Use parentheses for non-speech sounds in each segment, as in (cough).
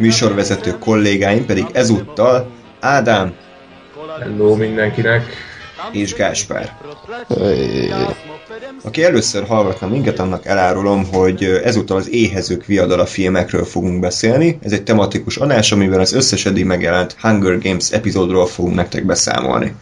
műsorvezető kollégáim pedig ezúttal Ádám Hello mindenkinek! és Gáspár. Aki először hallgatna minket, annak elárulom, hogy ezúttal az Éhezők viadala filmekről fogunk beszélni. Ez egy tematikus adás, amiben az összes eddig megjelent Hunger Games epizódról fogunk nektek beszámolni.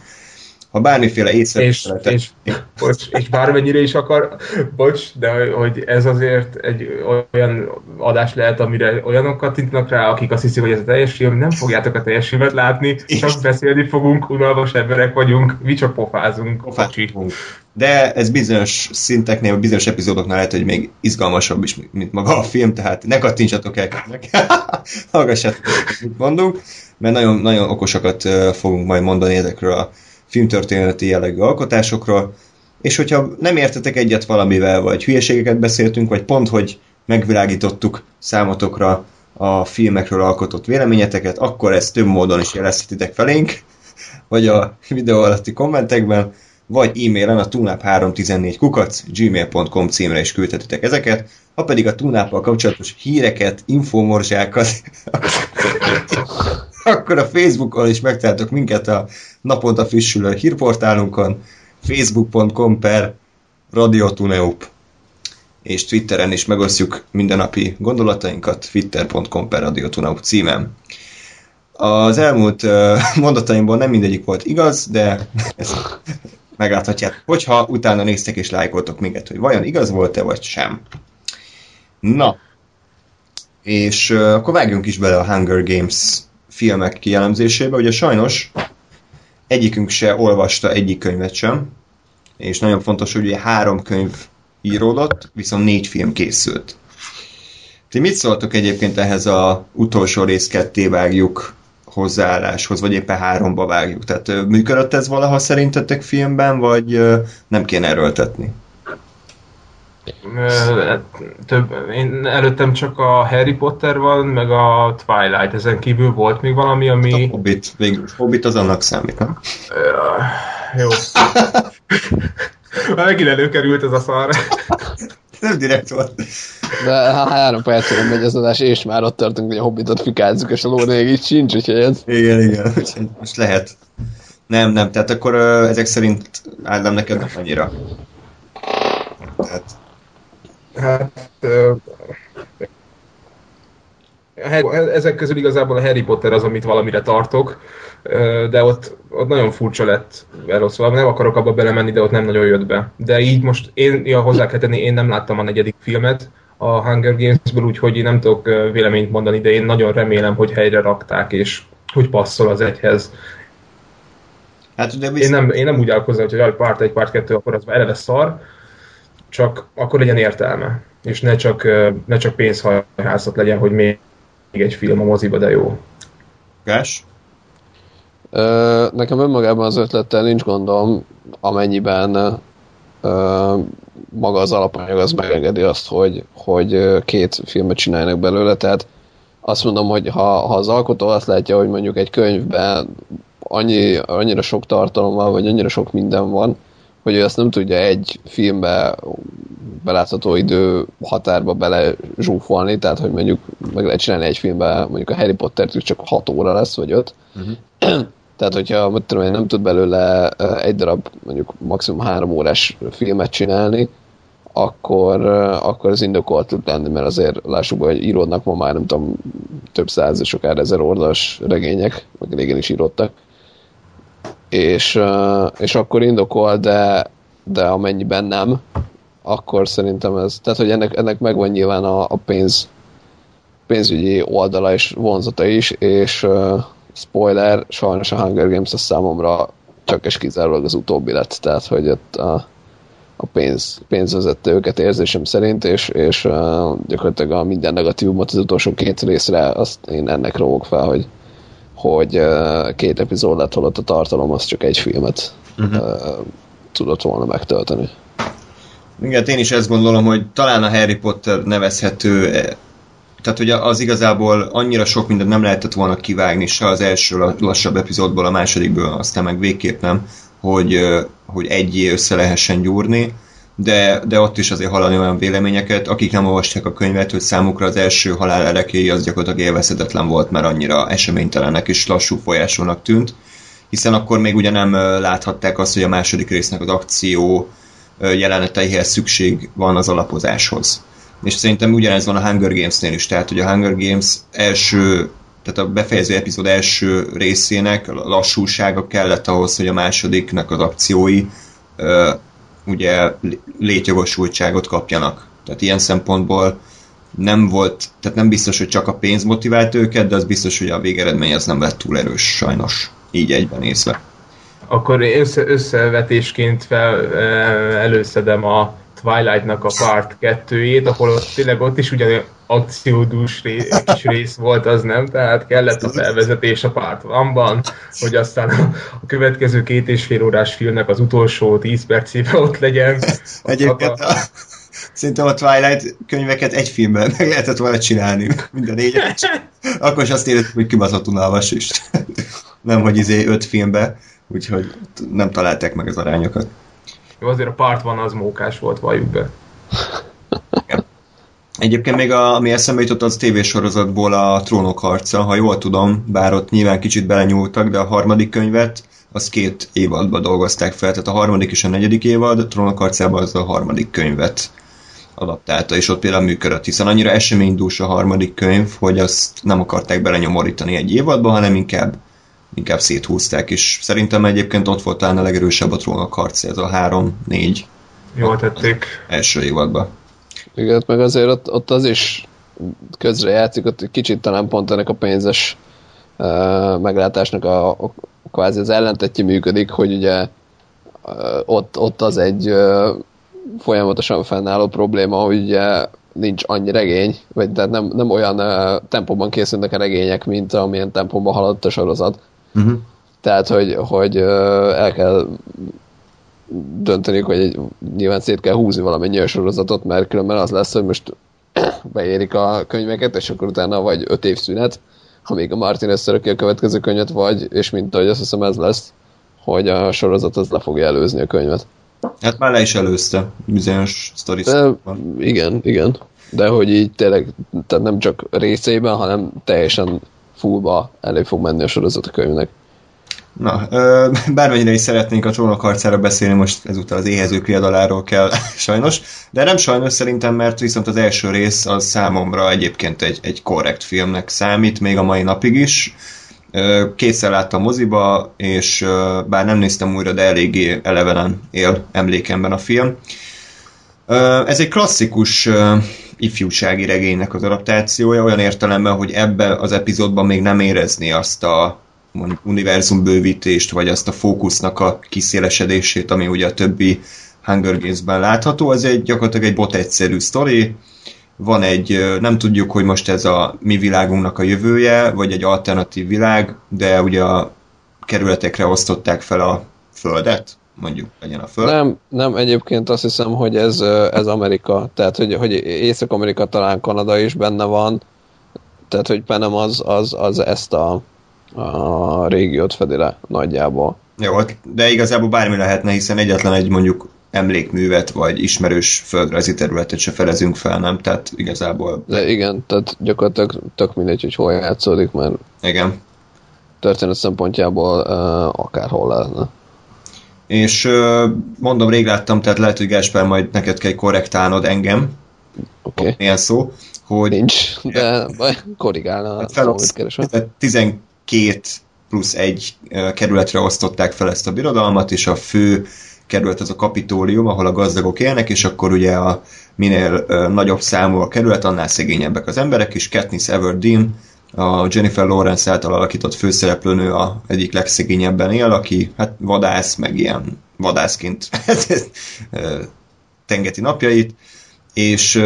Ha bármiféle észrevételetek... És, és, bocs, és bármennyire is akar, bocs, de hogy ez azért egy olyan adás lehet, amire olyanok kattintnak rá, akik azt hiszik, hogy ez a teljes film, nem fogjátok a teljes filmet látni, csak beszélni fogunk, unalmas emberek vagyunk, mi csak pofázunk. Pofázunk. De ez bizonyos szinteknél, bizonyos epizódoknál lehet, hogy még izgalmasabb is, mint maga a film, tehát ne kattintsatok el, (laughs) hallgassátok, mit mondunk, mert nagyon, nagyon okosakat fogunk majd mondani ezekről a filmtörténeti jellegű alkotásokról, és hogyha nem értetek egyet valamivel, vagy hülyeségeket beszéltünk, vagy pont, hogy megvilágítottuk számotokra a filmekről alkotott véleményeteket, akkor ezt több módon is jelezhetitek felénk, vagy a videó alatti kommentekben, vagy e-mailen a tunap314 kukac gmail.com címre is küldhetitek ezeket, ha pedig a tunáppal kapcsolatos híreket, infomorzsákat, (laughs) akkor a Facebookon is megtaláltok minket a naponta frissülő hírportálunkon, facebook.com per radiotuneup és Twitteren is megosztjuk mindennapi gondolatainkat, twitter.com per radiotuneup címem. Az elmúlt (laughs) mondataimból nem mindegyik volt igaz, de (laughs) ezt megláthatják, hogyha utána néztek és lájkoltok minket, hogy vajon igaz volt-e, vagy sem. Na, és akkor vágjunk is bele a Hunger Games filmek kijelemzésébe. Ugye sajnos egyikünk se olvasta egyik könyvet sem, és nagyon fontos, hogy ugye három könyv íródott, viszont négy film készült. Ti mit szóltok egyébként ehhez a utolsó rész ketté vágjuk hozzáálláshoz, vagy éppen háromba vágjuk? Tehát működött ez valaha szerintetek filmben, vagy nem kéne erőltetni? Több, én előttem csak a Harry Potter van, meg a Twilight, ezen kívül volt még valami, ami... A Hobbit, végül Hobbit az annak számít, nem? Jó. Megint előkerült ez a szar. Nem direkt volt. De három percre megy az adás, és már ott tartunk, hogy a hobbitot fikázzuk, és a ló még így sincs, úgyhogy ez... Igen, igen, most lehet. Nem, nem, tehát akkor uh, ezek szerint Ádám neked nem annyira. Tehát Hát, ezek közül igazából a Harry Potter az, amit valamire tartok, de ott, ott nagyon furcsa lett eloszva. Nem akarok abba belemenni, de ott nem nagyon jött be. De így most én, ja, hozzá kell tenni, én nem láttam a negyedik filmet a Hunger Games-ből, úgyhogy én nem tudok véleményt mondani, de én nagyon remélem, hogy helyre rakták, és hogy passzol az egyhez. Hát, ugye én, nem, én nem úgy állkozom, hogy jaj, párt egy, párt kettő, akkor az eleve szar, csak akkor legyen értelme, és ne csak, ne csak pénzhajhászat legyen, hogy még egy film a moziba, de jó. Gás? Ö, nekem önmagában az ötlettel nincs gondom, amennyiben ö, maga az alapanyag az megengedi azt, hogy, hogy két filmet csináljanak belőle, tehát azt mondom, hogy ha, ha az alkotó azt látja, hogy mondjuk egy könyvben annyi, annyira sok tartalom van, vagy annyira sok minden van, hogy ő ezt nem tudja egy filmbe belátható idő határba bele zsúfolni, tehát hogy mondjuk meg lehet csinálni egy filmbe, mondjuk a Harry Potter csak 6 óra lesz, vagy 5. Uh-huh. (clears throat) tehát, hogyha mit tudom, nem tud belőle egy darab, mondjuk maximum három órás filmet csinálni, akkor, akkor az indokolt tud lenni, mert azért lássuk, hogy íródnak ma már nem tudom, több száz, és akár ezer oldalas regények, meg régen is íródtak és, és akkor indokol, de, de amennyiben nem, akkor szerintem ez, tehát hogy ennek, ennek megvan nyilván a, a pénz, pénzügyi oldala és vonzata is, és uh, spoiler, sajnos a Hunger Games a számomra csak és kizárólag az utóbbi lett, tehát hogy ott a, a pénz, pénz vezette őket érzésem szerint, és, és uh, gyakorlatilag a minden negatívumot az utolsó két részre azt én ennek rovok fel, hogy, hogy két epizód lett, holott a tartalom az csak egy filmet uh-huh. tudott volna megtölteni. Igen, én is ezt gondolom, hogy talán a Harry Potter nevezhető tehát ugye az igazából annyira sok mindent nem lehetett volna kivágni se az első lassabb epizódból, a másodikból, aztán meg végképp nem, hogy, hogy egyé össze lehessen gyúrni, de, de ott is azért hallani olyan véleményeket, akik nem olvasták a könyvet, hogy számukra az első halál erekéi az gyakorlatilag élvezhetetlen volt, mert annyira eseménytelenek és lassú folyásúnak tűnt, hiszen akkor még ugye nem láthatták azt, hogy a második résznek az akció jeleneteihez szükség van az alapozáshoz. És szerintem ugyanez van a Hunger Games-nél is, tehát hogy a Hunger Games első tehát a befejező epizód első részének lassúsága kellett ahhoz, hogy a másodiknak az akciói ugye létjogosultságot kapjanak. Tehát ilyen szempontból nem volt, tehát nem biztos, hogy csak a pénz motivált őket, de az biztos, hogy a végeredmény az nem lett túl erős, sajnos, így egyben nézve. Akkor össze, összevetésként fel, előszedem a Twilight-nak a part 2-ét, ahol tényleg ott is ugyan akciódús ré, kis rész volt, az nem, tehát kellett a felvezetés a part van hogy aztán a, a következő két és fél órás filmnek az utolsó 10 percében ott legyen. Egyébként a, szerintem a Twilight könyveket egy filmben meg lehetett volna csinálni, minden négyet. Akkor is azt éreztük, hogy kibaszott unalmas is. nem, hogy izé öt filmbe, úgyhogy nem találták meg az arányokat. Jó, azért a part van az mókás volt, valljuk be. Egyébként még a, ami eszembe jutott az tévésorozatból a Trónok harca, ha jól tudom, bár ott nyilván kicsit belenyúltak, de a harmadik könyvet az két évadban dolgozták fel, tehát a harmadik és a negyedik évad, a Trónok harcában az a harmadik könyvet adaptálta, és ott például működött, hiszen annyira eseménydús a harmadik könyv, hogy azt nem akarták belenyomorítani egy évadba, hanem inkább inkább széthúzták, és szerintem egyébként ott volt talán a legerősebb a trónok harc, ez a három-négy. Jól tették. Első évadban. Igen, meg azért ott, ott az is közre játszik, ott kicsit talán pont ennek a pénzes uh, meglátásnak a, a, kvázi az ellentetje működik, hogy ugye uh, ott, ott az egy uh, folyamatosan fennálló probléma, hogy ugye nincs annyi regény, vagy tehát nem, nem olyan uh, tempóban készülnek a regények, mint amilyen tempóban haladott a sorozat. Uh-huh. Tehát, hogy, hogy el kell dönteni, hogy egy, nyilván szét kell húzni valamennyi a sorozatot, mert különben az lesz, hogy most (coughs) beérik a könyveket, és akkor utána vagy öt év szünet, amíg a Martin összeröki a következő könyvet, vagy, és mint ahogy azt hiszem ez lesz, hogy a sorozat az le fogja előzni a könyvet. Hát már le is előzte bizonyos sztori. Igen, igen. De hogy így tényleg, tehát nem csak részében, hanem teljesen fullba elő fog menni a sorozat a könyvnek. Na, (laughs) bármennyire is szeretnénk a trónok harcára beszélni, most ezúttal az éhezők riadaláról kell (laughs) sajnos, de nem sajnos szerintem, mert viszont az első rész az számomra egyébként egy, egy korrekt filmnek számít, még a mai napig is. Kétszer láttam moziba, és bár nem néztem újra, de eléggé elevenen él emlékemben a film. Ez egy klasszikus ifjúsági regénynek az adaptációja, olyan értelemben, hogy ebben az epizódban még nem érezni azt a mondjuk univerzum bővítést, vagy azt a fókusznak a kiszélesedését, ami ugye a többi Hunger Games-ben látható. Ez egy gyakorlatilag egy bot egyszerű sztori, van egy, nem tudjuk, hogy most ez a mi világunknak a jövője, vagy egy alternatív világ, de ugye a kerületekre osztották fel a földet, mondjuk legyen a föld. Nem, nem, egyébként azt hiszem, hogy ez, ez Amerika, tehát hogy, hogy Észak-Amerika talán Kanada is benne van, tehát hogy Penem az, az, az ezt a, a régiót fedi le nagyjából. Jó, hát, de igazából bármi lehetne, hiszen egyetlen egy mondjuk emlékművet, vagy ismerős földrajzi területet se felezünk fel, nem? Tehát igazából... De igen, tehát gyakorlatilag tök mindegy, hogy hol játszódik, mert... Igen. Történet szempontjából uh, akárhol lehetne. És uh, mondom, rég láttam, tehát lehet, hogy Gáspár majd neked kell korrektálnod engem. Oké. Okay. Milyen szó. Hogy... Nincs, de korrigálna. Hát fel, 12 szóval két plusz egy kerületre osztották fel ezt a birodalmat, és a fő kerület az a kapitólium, ahol a gazdagok élnek, és akkor ugye a minél nagyobb számú a kerület, annál szegényebbek az emberek, és Katniss Everdeen, a Jennifer Lawrence által alakított főszereplőnő a egyik legszegényebben él, aki hát vadász, meg ilyen vadászként (laughs) tengeti napjait, és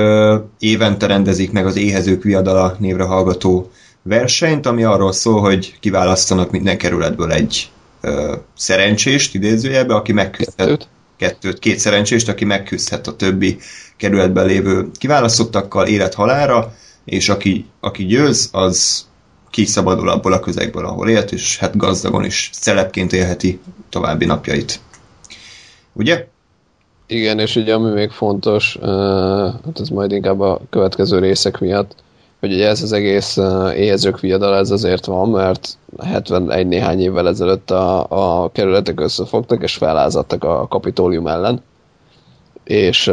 évente rendezik meg az Éhezők Viadala névre hallgató versenyt, ami arról szól, hogy kiválasztanak minden kerületből egy ö, szerencsést, idézőjelbe, aki megküzdhet. Kettőt? Kettőt, két szerencsést, aki megküzdhet a többi kerületben lévő kiválasztottakkal élet-halára, és aki, aki győz, az kiszabadul abból a közegből, ahol élt, és hát gazdagon is szelepként élheti további napjait. Ugye? Igen, és ugye ami még fontos, hát ez majd inkább a következő részek miatt, hogy ugye ez az egész éhezők viadal ez azért van, mert 71 néhány évvel ezelőtt a, a kerületek összefogtak, és felázadtak a kapitólium ellen, és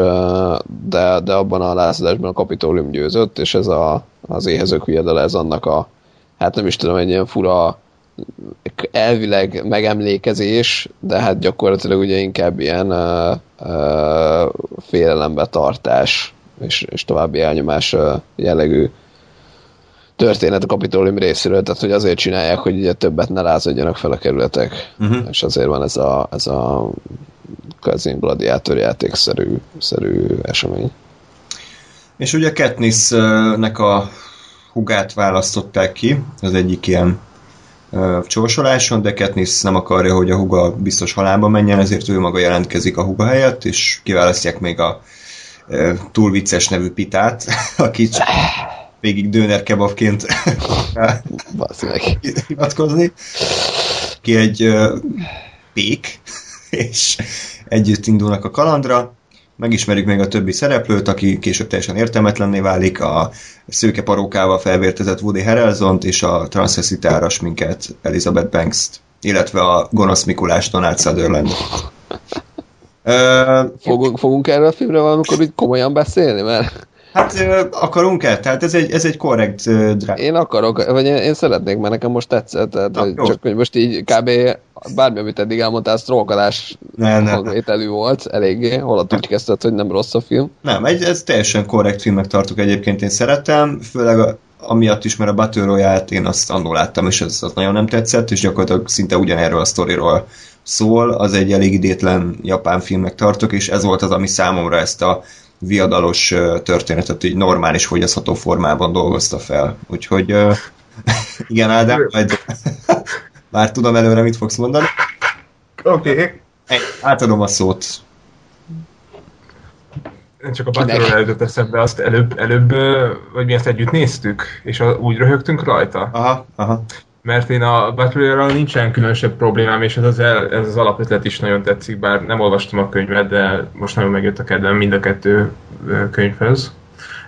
de, de abban a lázadásban a kapitólium győzött, és ez a, az éhezők viadal ez annak a, hát nem is tudom, egy ilyen fura elvileg megemlékezés, de hát gyakorlatilag ugye inkább ilyen uh, uh, félelembe tartás és, és további elnyomás jellegű történet a kapitólium részéről, tehát hogy azért csinálják, hogy ugye többet ne lázadjanak fel a kerületek, uh-huh. és azért van ez a, ez a kazin gladiátor játékszerű szerű esemény. És ugye Katniss-nek a hugát választották ki, az egyik ilyen uh, csorsoláson, de Katniss nem akarja, hogy a huga biztos halálba menjen, ezért ő maga jelentkezik a huga helyett, és kiválasztják még a uh, túl vicces nevű pitát, (laughs) aki csak végig döner kebabként (laughs) hivatkozni. Ki egy uh, pék, és együtt indulnak a kalandra, megismerjük még a többi szereplőt, aki később teljesen értelmetlenné válik, a szőke parókával felvértezett Woody Harrelson-t és a transzeszitáras minket Elizabeth Banks-t, illetve a gonosz Mikulás Donald Sutherland. Fogunk, fogunk erről a filmről valamikor komolyan beszélni, mert Hát akarunk-e? Tehát ez egy, ez egy korrekt drága. Én akarok, vagy én, én szeretnék, mert nekem most tetszett, tehát, Na, csak hogy most így kb. bármi, amit eddig elmondtál, sztrókolás hangvételű volt, eléggé, holott úgy kezdted, hogy nem rossz a film. Nem, egy, ez teljesen korrekt filmnek tartok egyébként, én szeretem, főleg a, amiatt is, mert a Battle royale én azt annól láttam, és ez az nagyon nem tetszett, és gyakorlatilag szinte ugyanerről a sztoriról szól, az egy elég idétlen japán filmnek tartok, és ez volt az, ami számomra ezt a viadalos történetet így normális fogyasztható formában dolgozta fel. Úgyhogy (laughs) igen, Ádám, majd (laughs) már tudom előre, mit fogsz mondani. Oké. Okay. Átadom a szót. Csak a Battle előtt eszembe, azt előbb, előbb, vagy mi ezt együtt néztük, és úgy röhögtünk rajta. Aha, aha mert én a Battle nincsen különösebb problémám, és ez az, el, ez az alapötlet is nagyon tetszik, bár nem olvastam a könyvet, de most nagyon megjött a kedvem mind a kettő könyvhöz.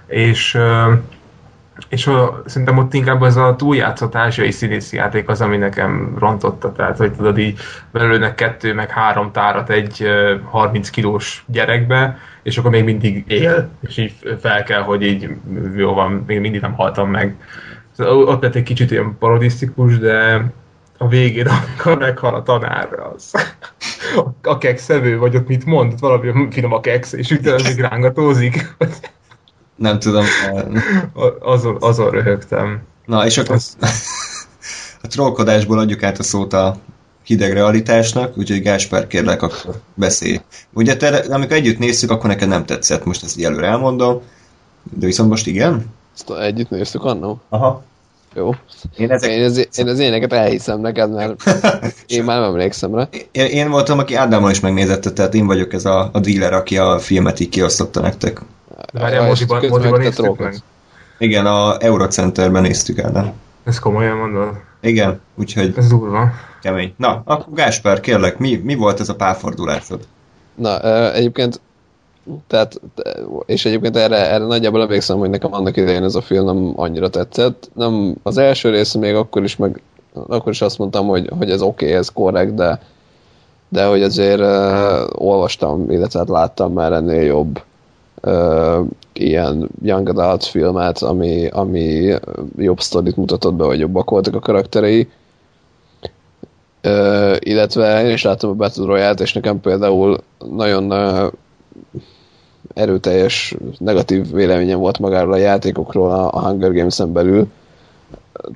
És, és a, szerintem ott inkább az a túljátszott ázsiai színészi játék az, ami nekem rontotta. Tehát, hogy tudod, így belőlnek kettő, meg három tárat egy 30 kilós gyerekbe, és akkor még mindig él, és így fel kell, hogy így jó van, még mindig nem haltam meg ott lett egy kicsit ilyen parodisztikus, de a végén, amikor meghal a tanár, az a kekszevő, vagy ott mit mond, ott valami finom a keksz, és utána még rángatózik. Nem tudom. azon, azon röhögtem. Na, és akkor a trollkodásból adjuk át a szót a hideg realitásnak, úgyhogy Gáspár kérlek, akkor beszélj. Ugye te, amikor együtt néztük, akkor neked nem tetszett, most ezt így előre elmondom, de viszont most igen? Ezt együtt néztük annó? Aha. Jó. Én, ezek... én, az, én az éneket elhiszem neked, mert (laughs) én már nem emlékszem rá. Én, én voltam, aki Ádámmal is megnézette, tehát én vagyok ez a, a dealer, aki a filmet így kiosztotta nektek. Várjál, moziban, moziban néztük meg? Igen, a Eurocenterben néztük Ádám. Ez komolyan mondod? Igen, úgyhogy... Ez durva. Kemény. Na, akkor Gáspár, kérlek, mi, mi volt ez a párfordulásod? Na, egyébként tehát, és egyébként erre, erre nagyjából emlékszem, hogy nekem annak idején ez a film nem annyira tetszett. Nem, az első rész még akkor is, meg, akkor is azt mondtam, hogy, hogy ez oké, okay, ez korrekt, de, de hogy azért uh, olvastam, illetve hát láttam már ennél jobb uh, ilyen young adult filmet, ami, ami jobb sztorit mutatott be, vagy jobbak voltak a karakterei. Uh, illetve én is láttam a Battle Royale-t, és nekem például nagyon uh, erőteljes negatív véleményem volt magáról a játékokról a Hunger Games-en belül,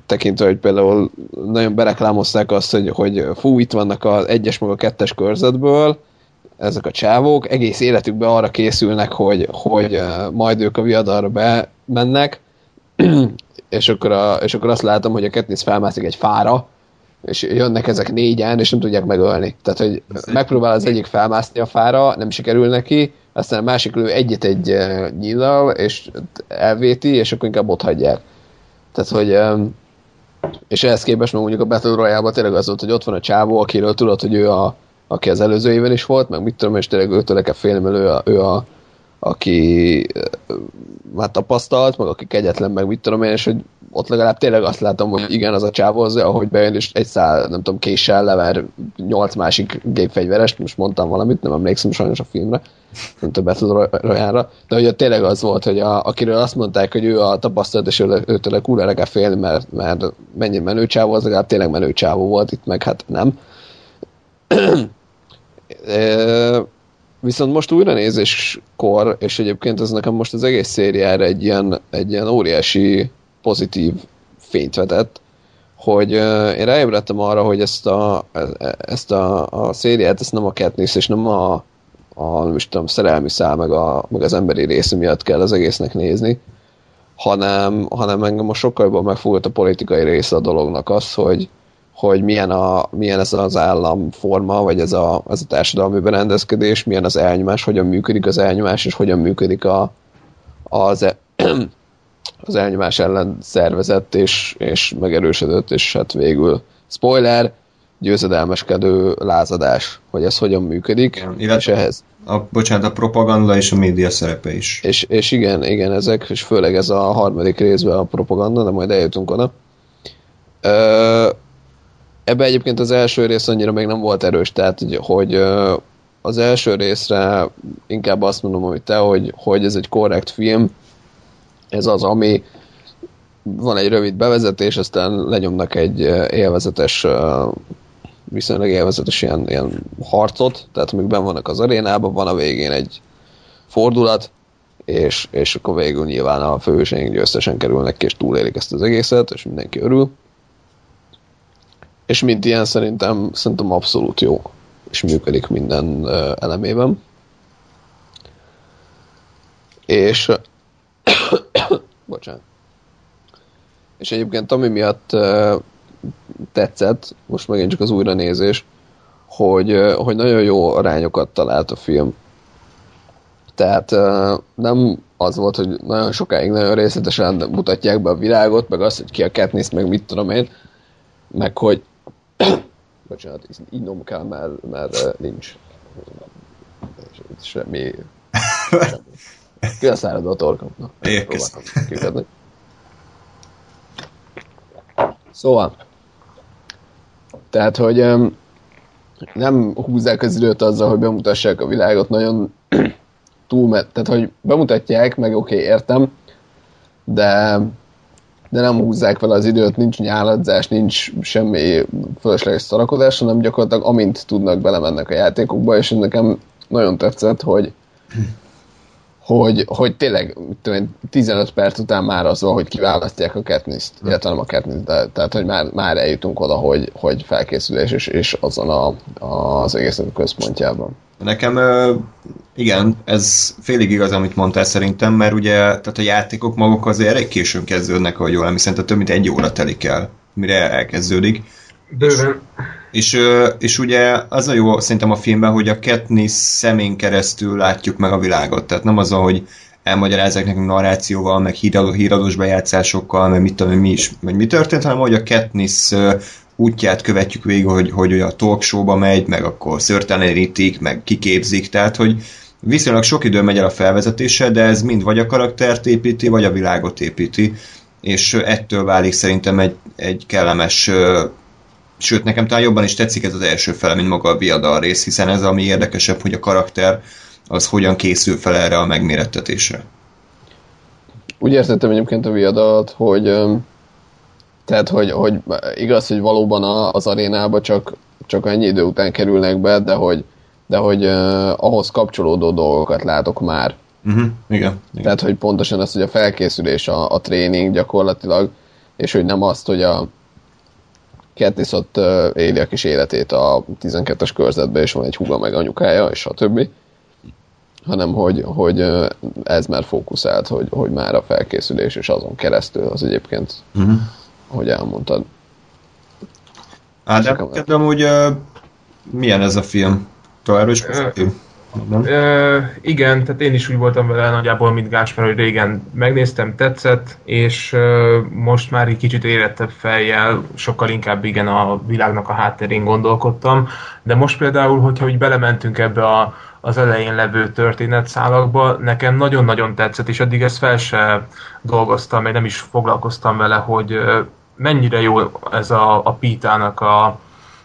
tekintve, hogy például nagyon bereklámozták azt, hogy, hogy fú, itt vannak az egyes meg a kettes körzetből, ezek a csávók, egész életükben arra készülnek, hogy, hogy majd ők a viadalra bemennek, (clears throat) és, akkor a, és akkor azt látom, hogy a Katniss felmászik egy fára, és jönnek ezek négyen, és nem tudják megölni. Tehát, hogy megpróbál az egyik felmászni a fára, nem sikerül neki, aztán a másik lő egyet egy nyillal, és elvéti, és akkor inkább ott hagyják. Tehát, hogy és ehhez képest meg mondjuk a Battle Royale-ban tényleg az volt, hogy ott van a csávó, akiről tudod, hogy ő a, aki az előző éven is volt, meg mit tudom, és tényleg őtől kell félni, mert ő a, ő a aki már tapasztalt, meg aki kegyetlen, meg mit tudom én, és hogy ott legalább tényleg azt látom, hogy igen, az a csávó az, ahogy bejön, és egy szál, nem tudom, késsel lever nyolc másik gépfegyverest, most mondtam valamit, nem emlékszem sajnos a filmre, nem többet rojára, de hogy tényleg az volt, hogy a, akiről azt mondták, hogy ő a tapasztalat, és őtől kurva le kell félni, mert, mert mennyi menő csávó, az legalább tényleg menő csávó volt, itt meg hát nem. (clears throat) Viszont most újra nézéskor, és egyébként ez nekem most az egész szériára egy ilyen, egy ilyen óriási pozitív fényt vetett, hogy uh, én ráébredtem arra, hogy ezt a, ezt a, a szériát, ezt nem a Katniss és nem a, a nem is tudom, szerelmi szál, meg, a, meg az emberi része miatt kell az egésznek nézni, hanem, hanem engem most sokkal jobban megfogott a politikai része a dolognak az, hogy, hogy milyen, a, milyen ez az államforma, vagy ez a, ez a társadalmi berendezkedés, milyen az elnyomás, hogyan működik az elnyomás, és hogyan működik a, az, e, (clears throat) az elnyomás ellen szervezett és, és megerősödött, és hát végül spoiler, győzedelmeskedő lázadás, hogy ez hogyan működik, Igen, és ehhez. A, bocsánat, a propaganda és a média szerepe is. És, és igen, igen, ezek, és főleg ez a harmadik részben a propaganda, de majd eljutunk oda. Ö, Ebbe egyébként az első rész annyira még nem volt erős, tehát hogy az első részre inkább azt mondom, hogy te, hogy, hogy ez egy korrekt film, ez az, ami van egy rövid bevezetés, aztán lenyomnak egy élvezetes viszonylag élvezetes ilyen, ilyen harcot, tehát amíg ben vannak az arénában, van a végén egy fordulat, és, és akkor végül nyilván a főhőseink győztesen kerülnek ki, és túlélik ezt az egészet, és mindenki örül és mint ilyen szerintem, szerintem abszolút jó, és működik minden uh, elemében. És (coughs) bocsánat. És egyébként ami miatt uh, tetszett, most megint csak az újranézés, hogy, uh, hogy nagyon jó arányokat talált a film. Tehát uh, nem az volt, hogy nagyon sokáig nagyon részletesen mutatják be a világot, meg azt, hogy ki a Katniss, meg mit tudom én, meg hogy (coughs) Bocsánat, innom kell, mert, mert nincs (coughs) semmi... Kileszáradva a torkom. Na, Szóval, tehát, hogy nem húzzák az időt azzal, hogy bemutassák a világot, nagyon (clears throat) túl, tehát, hogy bemutatják, meg oké, okay, értem, de de nem húzzák fel az időt, nincs nyáladzás, nincs semmi fölösleges szarakodás, hanem gyakorlatilag amint tudnak belemennek a játékokba, és nekem nagyon tetszett, hogy (clears throat) hogy, hogy tényleg tudom, 15 perc után már az van, hogy kiválasztják a Katniss-t, hm. illetve nem a Katniss, de, tehát hogy már, már eljutunk oda, hogy, hogy felkészülés és, és azon a, a, az egésznek a központjában. Nekem igen, ez félig igaz, amit mondtál szerintem, mert ugye tehát a játékok maguk azért elég későn kezdődnek, ahogy jól emlékszem, tehát több mint egy óra telik el, mire elkezdődik. Bőven. És, és ugye az a jó szerintem a filmben, hogy a Katniss szemén keresztül látjuk meg a világot. Tehát nem az, hogy elmagyarázzák nekünk narrációval, meg híradós bejátszásokkal, meg mit tudom, mi is, meg mi történt, hanem hogy a Katniss útját követjük végig, hogy, hogy a talk show-ba megy, meg akkor szörtelenítik, meg kiképzik, tehát hogy viszonylag sok idő megy el a felvezetése, de ez mind vagy a karaktert építi, vagy a világot építi, és ettől válik szerintem egy, egy kellemes sőt, nekem talán jobban is tetszik ez az első fele, mint maga a viadal rész, hiszen ez ami érdekesebb, hogy a karakter az hogyan készül fel erre a megmérettetésre. Úgy értettem egyébként a viadalt, hogy tehát, hogy, hogy igaz, hogy valóban az arénába csak, csak ennyi idő után kerülnek be, de hogy, de hogy uh, ahhoz kapcsolódó dolgokat látok már. Uh-huh. Igen, igen. Tehát, hogy pontosan az, hogy a felkészülés, a, a tréning gyakorlatilag, és hogy nem azt, hogy a Katniss ott éli a kis életét a 12-es körzetben, és van egy húga meg anyukája, és a többi, hanem hogy, hogy ez már fókuszált, hogy, hogy már a felkészülés és azon keresztül az egyébként, uh-huh. ahogy elmondtad. Ádám, kedvem, hogy uh, milyen ez a film? Továbbra is Uh, igen, tehát én is úgy voltam vele nagyjából, mint Gáspár, hogy régen megnéztem, tetszett, és uh, most már egy kicsit érettebb fejjel, sokkal inkább igen a világnak a hátterén gondolkodtam, de most például, hogyha úgy belementünk ebbe a, az elején levő történetszálakba, nekem nagyon-nagyon tetszett, és addig ezt fel se dolgoztam, még nem is foglalkoztam vele, hogy uh, mennyire jó ez a, a Pítának a,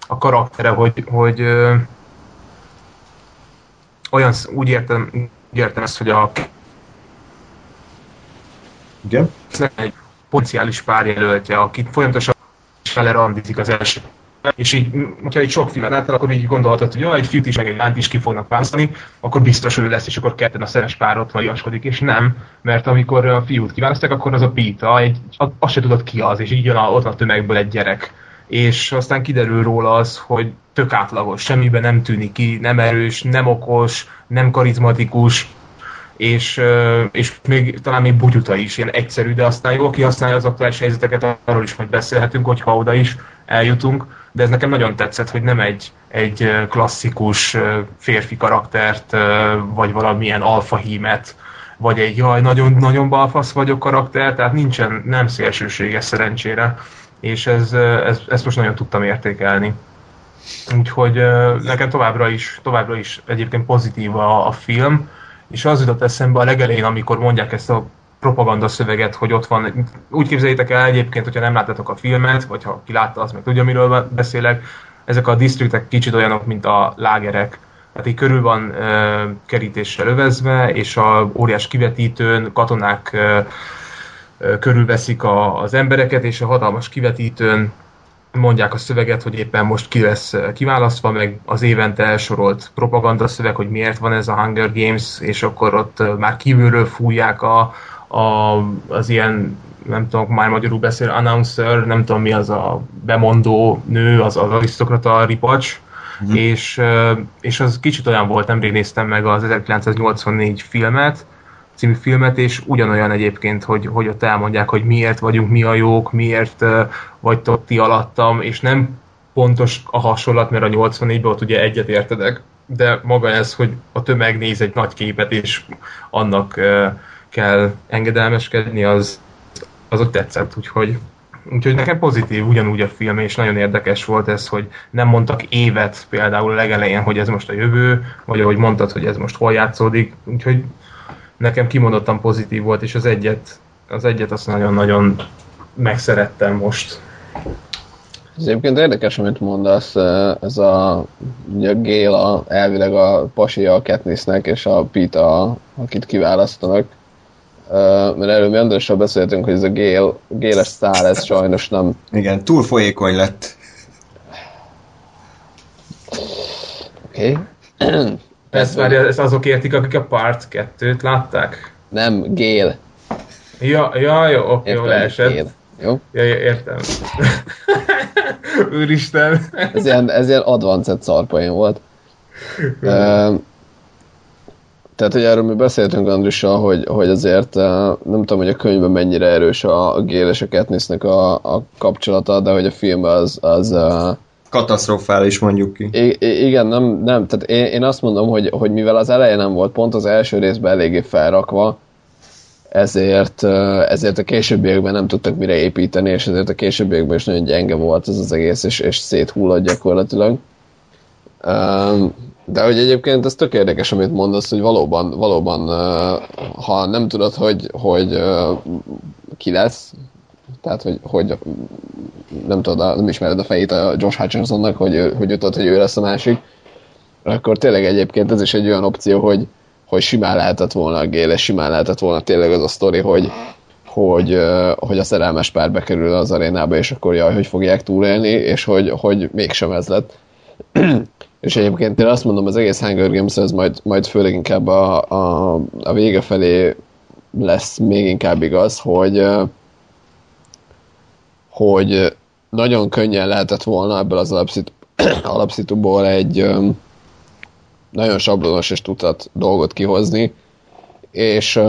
a karaktere, hogy, hogy olyan, úgy értem, úgy értem ezt, hogy a igen? egy potenciális párjelöltje, akit folyamatosan vele randizik az első és így, hogyha egy sok filmet láttál, akkor így gondolhatod, hogy jó, egy fiút is, meg egy lányt is ki fognak választani, akkor biztos ő lesz, és akkor ketten a szeres pár ott magyarskodik, és nem, mert amikor a fiút kiválasztják, akkor az a Pita, egy, azt se tudod ki az, és így jön a, ott a tömegből egy gyerek. És aztán kiderül róla az, hogy tök átlagos, semmiben nem tűnik ki, nem erős, nem okos, nem karizmatikus, és, és még talán még bugyuta is, ilyen egyszerű, de aztán jól kihasználja az aktuális helyzeteket, arról is majd beszélhetünk, hogyha oda is eljutunk, de ez nekem nagyon tetszett, hogy nem egy, egy klasszikus férfi karaktert, vagy valamilyen alfa hímet, vagy egy jaj, nagyon-nagyon balfasz vagyok karakter, tehát nincsen, nem szélsőséges szerencsére, és ez, ez, ezt most nagyon tudtam értékelni. Úgyhogy nekem továbbra is, továbbra is egyébként pozitív a, a film, és az jutott eszembe a legelején, amikor mondják ezt a propaganda szöveget, hogy ott van. Úgy képzeljétek el egyébként, hogyha nem láttatok a filmet, vagy ha ki látta, az meg tudja, miről beszélek. Ezek a disztriktek kicsit olyanok, mint a lágerek. Tehát így körül van e, kerítéssel övezve, és a óriás kivetítőn katonák e, körülveszik a, az embereket, és a hatalmas kivetítőn mondják a szöveget, hogy éppen most ki lesz kiválasztva, meg az évente elsorolt propaganda szöveg, hogy miért van ez a Hunger Games, és akkor ott már kívülről fújják a, a, az ilyen, nem tudom, már magyarul beszél, announcer, nem tudom mi az a bemondó nő, az az arisztokrata ripacs, mm. és, és az kicsit olyan volt, nemrég néztem meg az 1984 filmet, című filmet, és ugyanolyan egyébként, hogy, hogy ott elmondják, hogy miért vagyunk mi a jók, miért uh, vagytok ti alattam, és nem pontos a hasonlat, mert a 84-ben ott ugye egyet értedek, de maga ez, hogy a tömeg néz egy nagy képet, és annak uh, kell engedelmeskedni, az, az ott tetszett, úgyhogy Úgyhogy nekem pozitív ugyanúgy a film, és nagyon érdekes volt ez, hogy nem mondtak évet például a legelején, hogy ez most a jövő, vagy ahogy mondtad, hogy ez most hol játszódik, úgyhogy nekem kimondottan pozitív volt, és az egyet, az egyet azt nagyon-nagyon megszerettem most. Ez egyébként érdekes, amit mondasz, ez a, ugye a Géla elvileg a pasia a Katnissnek, és a Pita, akit kiválasztanak. Mert erről mi Andrással beszéltünk, hogy ez a Gél, Géles szál, ez sajnos nem... Igen, túl folyékony lett. Oké. Okay. (clears throat) Ezt már ezt azok értik, akik a Part 2-t látták? Nem, Gél. Ja, ja jó, oké, jó, leesett. Gél. Jó? Ja, értem. (laughs) Úristen. ez ilyen, ez ilyen advanced szarpoén volt. uh, tehát, hogy erről mi beszéltünk Andrissal, hogy, hogy azért nem tudom, hogy a könyvben mennyire erős a, a Gél és a Katnissnek a, a kapcsolata, de hogy a film az, az katasztrofális mondjuk ki. I- igen, nem, nem tehát én, én azt mondom, hogy, hogy mivel az eleje nem volt pont az első részben eléggé felrakva, ezért, ezért a későbbiekben nem tudtak mire építeni, és ezért a későbbiekben is nagyon gyenge volt ez az egész, és, és széthullott gyakorlatilag. De hogy egyébként ez tök érdekes, amit mondasz, hogy valóban, valóban ha nem tudod, hogy, hogy ki lesz, tehát hogy, hogy nem tudod, nem ismered a fejét a Josh Hutchinsonnak, hogy, hogy tudod, hogy ő lesz a másik, akkor tényleg egyébként ez is egy olyan opció, hogy, hogy simán lehetett volna a Géle, simán lehetett volna tényleg az a sztori, hogy, hogy, hogy a szerelmes pár bekerül az arénába, és akkor jaj, hogy fogják túlélni, és hogy, hogy mégsem ez lett. (clears throat) és egyébként én azt mondom, az egész Hunger Games ez majd, majd főleg inkább a, a, a vége felé lesz még inkább igaz, hogy, hogy nagyon könnyen lehetett volna ebből az alapszitu, (clears throat) alapszituból egy, nagyon sablonos és tudat dolgot kihozni, és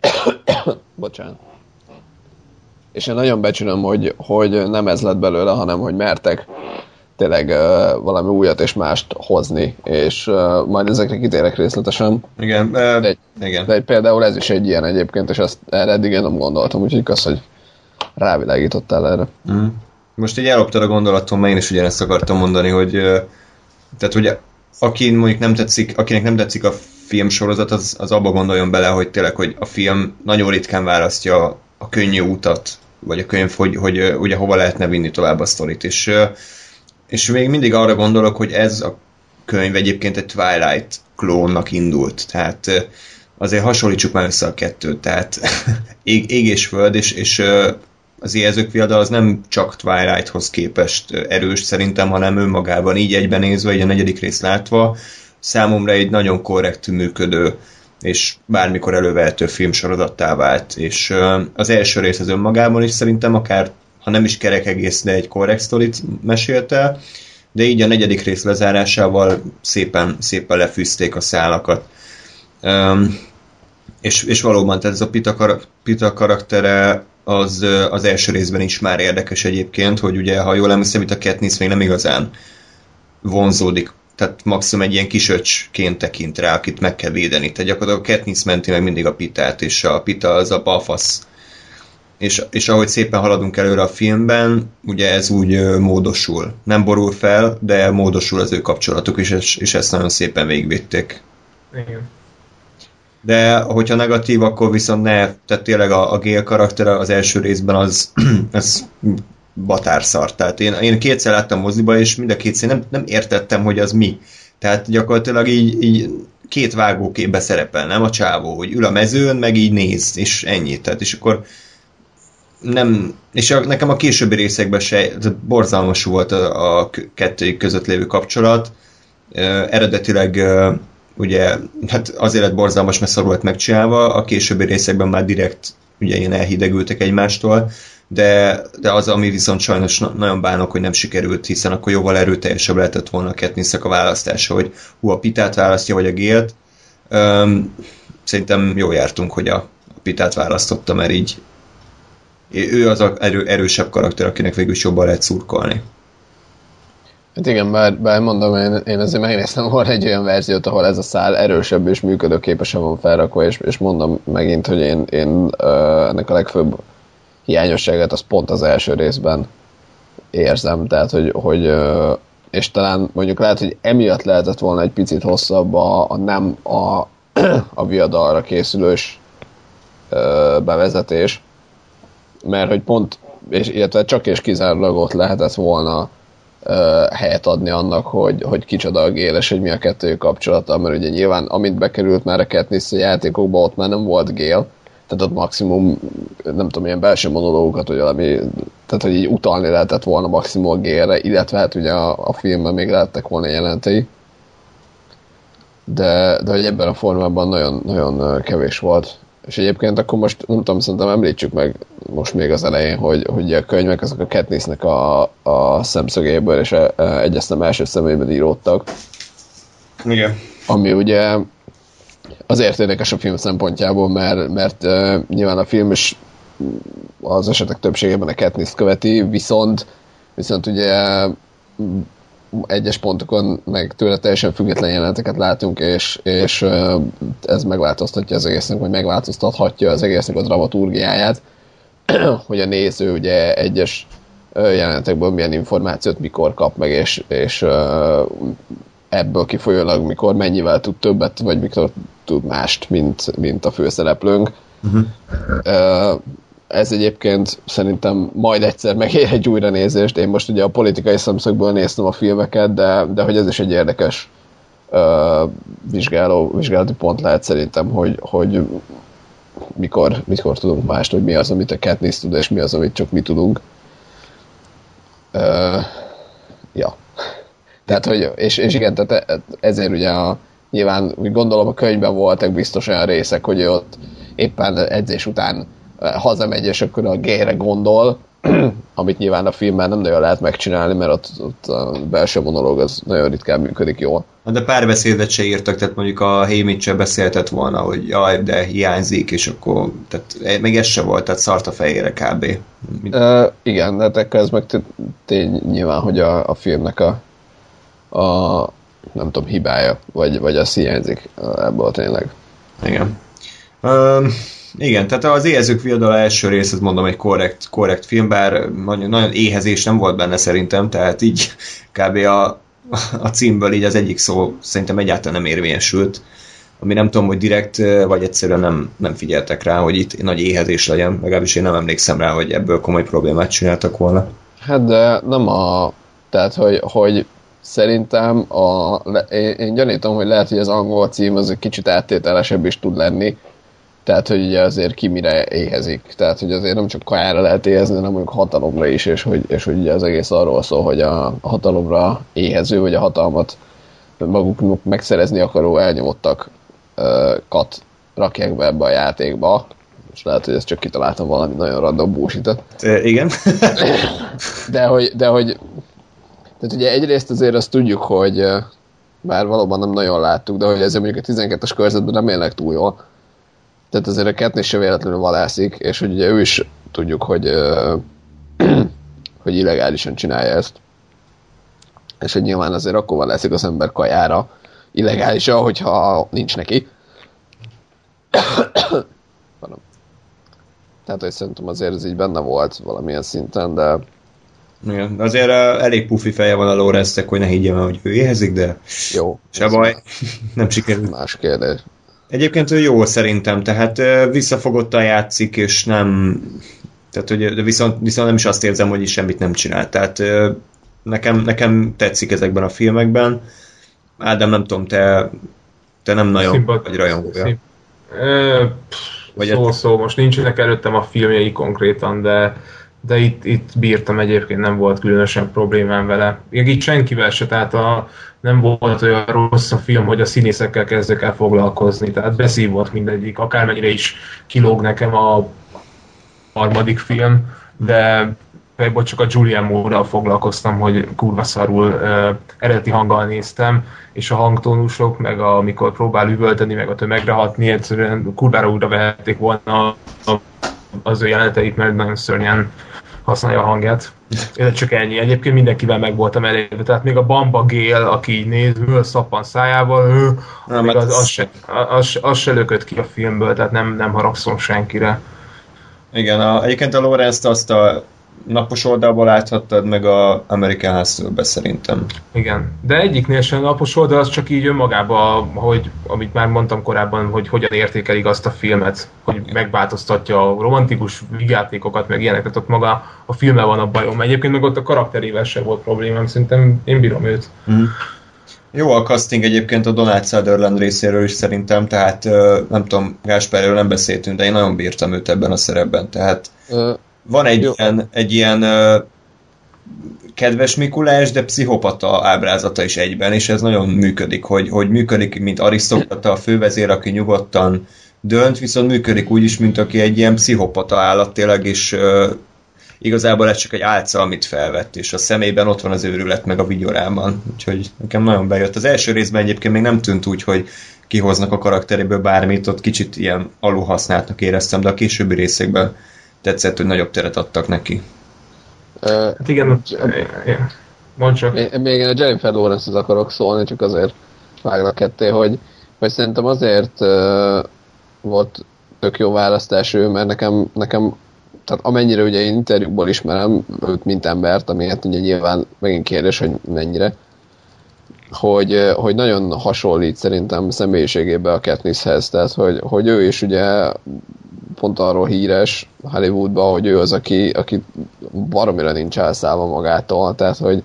(clears throat) bocsánat. És én nagyon becsülöm, hogy, hogy nem ez lett belőle, hanem hogy mertek tényleg uh, valami újat és mást hozni, és uh, majd ezekre kitérek részletesen. Igen, uh, De, egy, igen. de egy, például ez is egy ilyen egyébként, és ezt erre eddig én nem gondoltam, úgyhogy kösz, hogy rávilágítottál erre. Mm. Most így elloptad a gondolatom, mert én is ugyanezt akartam mondani, hogy tehát hogy aki mondjuk nem tetszik, akinek nem tetszik a filmsorozat, az, az abba gondoljon bele, hogy tényleg, hogy a film nagyon ritkán választja a könnyű utat, vagy a könyv, hogy, hogy ö, ugye hova lehetne vinni tovább a sztorit, és, és még mindig arra gondolok, hogy ez a könyv egyébként egy Twilight klónnak indult, tehát azért hasonlítsuk már össze a kettőt, tehát (laughs) ég, ég és föld, és, és az éjjelzők viadal az nem csak Twilighthoz képest erős szerintem, hanem önmagában így egyben nézve, így a negyedik rész látva, számomra egy nagyon korrekt működő és bármikor elővehető filmsorozattá vált. És az első rész az önmagában is szerintem akár, ha nem is kerek egész, de egy korrekt sztorit mesélte, de így a negyedik rész lezárásával szépen, szépen lefűzték a szálakat. Um, és, és valóban, tehát ez a Pita, kar- Pita karaktere az, az első részben is már érdekes egyébként, hogy ugye, ha jól emlékszem, itt a Katniss még nem igazán vonzódik, tehát maximum egy ilyen kisöcsként tekint rá, akit meg kell védeni. Tehát gyakorlatilag a Katniss menti meg mindig a Pitát, és a Pita az a balfasz. És, és ahogy szépen haladunk előre a filmben, ugye ez úgy módosul. Nem borul fel, de módosul az ő kapcsolatuk, és, és ezt nagyon szépen végigvitték. Igen. De hogyha negatív, akkor viszont ne, tehát tényleg a, a Gale karaktere az első részben az, (clears throat) az batárszar. Tehát én, én kétszer láttam moziba, és mind a kétszer nem, nem értettem, hogy az mi. Tehát gyakorlatilag így, így két vágóképbe szerepel, nem a csávó, hogy ül a mezőn, meg így néz, és ennyi. Tehát és akkor nem, és a, nekem a későbbi részekben se, borzalmas volt a, a kettőjük között lévő kapcsolat. Uh, eredetileg uh, ugye, hát azért lett borzalmas, mert szarul megcsinálva, a későbbi részekben már direkt ugye ilyen elhidegültek egymástól, de, de az, ami viszont sajnos na- nagyon bánok, hogy nem sikerült, hiszen akkor jóval erőteljesebb lehetett volna a Katniss a választása, hogy hú, a Pitát választja, vagy a Gélt. Um, szerintem jó jártunk, hogy a, a Pitát választotta, mert így ő az a erő, erősebb karakter, akinek végül is jobban lehet szurkolni. Hát igen, bár, bár mondom, én, én azért megnéztem volna egy olyan verziót, ahol ez a szál erősebb és működőképesen van felrakva, és, és mondom megint, hogy én, én uh, ennek a legfőbb hiányosságát az pont az első részben érzem, tehát hogy, hogy uh, és talán mondjuk lehet, hogy emiatt lehetett volna egy picit hosszabb a, a nem a, a viadalra készülős uh, bevezetés, mert hogy pont, és, illetve csak és kizárólag ott lehetett volna helyet adni annak, hogy, hogy kicsoda a gél, és hogy mi a kettő kapcsolata, mert ugye nyilván amint bekerült már a Katniss a játékokba, ott már nem volt gél, tehát ott maximum, nem tudom, ilyen belső monológokat, vagy valami, tehát hogy így utalni lehetett volna maximum a gélre, illetve hát ugye a, a filmben még lehettek volna jelentei. De, de hogy ebben a formában nagyon, nagyon kevés volt. És egyébként akkor most, nem tudom, szerintem említsük meg most még az elején, hogy, hogy a könyvek azok a Katnissnek a, a szemszögéből és egyes nem első személyben íródtak. Igen. Ami ugye azért érdekes a film szempontjából, mert, mert uh, nyilván a film is az esetek többségében a Katniss követi, viszont, viszont ugye egyes pontokon meg tőle teljesen független jeleneteket látunk, és, és ez megváltoztatja az egésznek, vagy megváltoztathatja az egésznek a dramaturgiáját, (clears throat) hogy a néző ugye egyes jelenetekből milyen információt mikor kap meg, és, és ebből kifolyólag mikor mennyivel tud többet, vagy mikor tud mást, mint, mint a főszereplőnk. Uh-huh. Ez egyébként szerintem majd egyszer megér egy újra nézést. Én most ugye a politikai szemszögből néztem a filmeket, de, de hogy ez is egy érdekes uh, vizsgáló, vizsgálati pont lehet szerintem, hogy, hogy mikor, mikor tudunk mást, hogy mi az, amit a Katniss tud, és mi az, amit csak mi tudunk. Uh, ja. Tehát, hogy, és, és igen, tehát ezért ugye a, nyilván gondolom a könyvben voltak biztos olyan részek, hogy ott éppen edzés után hazamegy, és akkor a G-re gondol, (clears throat) amit nyilván a filmben nem nagyon lehet megcsinálni, mert ott, ott a belső monológ az nagyon ritkán működik jól. De párbeszédet se írtak, tehát mondjuk a Hémit beszéltet volna, hogy jaj, de hiányzik, és akkor, tehát még ez se volt, tehát szart a fejére kb. Uh, igen, de hát ez meg tény nyilván, hogy a, a filmnek a, a nem tudom, hibája, vagy, vagy az hiányzik ebből tényleg. Igen. Um, igen, tehát az Éhezők viadala első rész, ez mondom, egy korrekt, korrekt film, bár nagyon, nagyon éhezés nem volt benne szerintem, tehát így kb. a, a címből így az egyik szó szerintem egyáltalán nem érvényesült, ami nem tudom, hogy direkt, vagy egyszerűen nem, nem figyeltek rá, hogy itt nagy éhezés legyen, legalábbis én nem emlékszem rá, hogy ebből komoly problémát csináltak volna. Hát de nem a... Tehát, hogy, hogy szerintem a, én, én gyanítom, hogy lehet, hogy az angol cím az egy kicsit áttételesebb is tud lenni, tehát, hogy ugye azért ki mire éhezik. Tehát, hogy azért nem csak kajára lehet éhezni, hanem mondjuk hatalomra is, és hogy, és hogy ugye az egész arról szól, hogy a, hatalomra éhező, vagy a hatalmat maguk megszerezni akaró elnyomottak kat rakják be ebbe a játékba, és lehet, hogy ezt csak kitaláltam valami nagyon random bullshit Igen. (laughs) de hogy, de hogy tehát ugye egyrészt azért azt tudjuk, hogy bár valóban nem nagyon láttuk, de hogy ezzel mondjuk a 12-es körzetben nem élnek túl jól. Tehát azért a Katniss se véletlenül valászik, és hogy ugye ő is tudjuk, hogy, (clears throat) hogy illegálisan csinálja ezt. És hogy nyilván azért akkor valászik az ember kajára illegálisan, hogyha nincs neki. (clears throat) Tehát, hogy szerintem azért ez így benne volt valamilyen szinten, de... Igen, azért elég pufi feje van a Lorenznek, hogy ne higgyem el, hogy ő éhezik, de jó, se baj, nem sikerült. Más kérdés. Egyébként ő jó szerintem, tehát visszafogottan játszik, és nem... Tehát, hogy, de viszont, viszont nem is azt érzem, hogy is semmit nem csinál. Tehát nekem, nekem tetszik ezekben a filmekben. Ádám, nem tudom, te, te nem nagyon Szimpat, vagy rajongója. Szim, vagy szó, szó, most nincsenek előttem a filmjei konkrétan, de de itt, itt bírtam egyébként, nem volt különösen problémám vele. Még itt senkivel se, tehát a, nem volt olyan rossz a film, hogy a színészekkel kezdek el foglalkozni, tehát beszívott mindegyik, akármennyire is kilóg nekem a harmadik film, de vagy csak a Julian Moore-ral foglalkoztam, hogy kurva szarul uh, eredeti hanggal néztem, és a hangtónusok, meg a, amikor próbál üvölteni, meg a tömegre hatni, egyszerűen kurvára újra vehették volna az ő jeleneteit, mert nagyon szörnyen használja a hangját. Ez csak ennyi. Egyébként mindenkivel meg voltam elégedve. Tehát még a Bamba Gél, aki így néz, ő szappan szájával, ő, nem, még az, az, se, az, az se lökött ki a filmből, tehát nem, nem haragszom senkire. Igen, a, egyébként a Lorenzt azt a napos oldalból láthattad, meg a American hustle szerintem. Igen, de egyiknél sem napos oldal, az csak így önmagában, hogy, amit már mondtam korábban, hogy hogyan értékelik azt a filmet, hogy megváltoztatja a romantikus vigyátékokat, meg ilyeneket, ott maga a filme van a bajom. Egyébként meg ott a karakterével sem volt problémám, szerintem én bírom őt. Mm. Jó a casting egyébként a Donald Sutherland részéről is szerintem, tehát nem tudom, Gáspárról nem beszéltünk, de én nagyon bírtam őt ebben a szerepben, tehát van egy Jó. ilyen, egy ilyen kedves Mikulás, de pszichopata ábrázata is egyben, és ez nagyon működik, hogy, hogy működik, mint arisztokrata, a fővezér, aki nyugodtan dönt, viszont működik úgy is, mint aki egy ilyen pszichopata állat tényleg, és uh, igazából ez csak egy álca, amit felvett, és a szemében ott van az őrület meg a vigyorában, úgyhogy nekem nagyon bejött. Az első részben egyébként még nem tűnt úgy, hogy kihoznak a karakteréből bármit, ott kicsit ilyen aluhasználtnak éreztem, de a későbbi részekben tetszett, hogy nagyobb teret adtak neki. Uh, hát igen, mondd csak. Még, még a Jennifer lawrence az akarok szólni, csak azért vágnak ketté, hogy, hogy szerintem azért uh, volt tök jó választás ő, mert nekem, nekem tehát amennyire ugye én interjúból ismerem őt, mint embert, ami hát ugye nyilván megint kérdés, hogy mennyire, hogy, hogy nagyon hasonlít szerintem személyiségében a Katnisshez, tehát hogy, hogy ő is ugye pont arról híres Hollywoodban, hogy ő az, aki, aki baromira nincs elszállva magától, tehát hogy,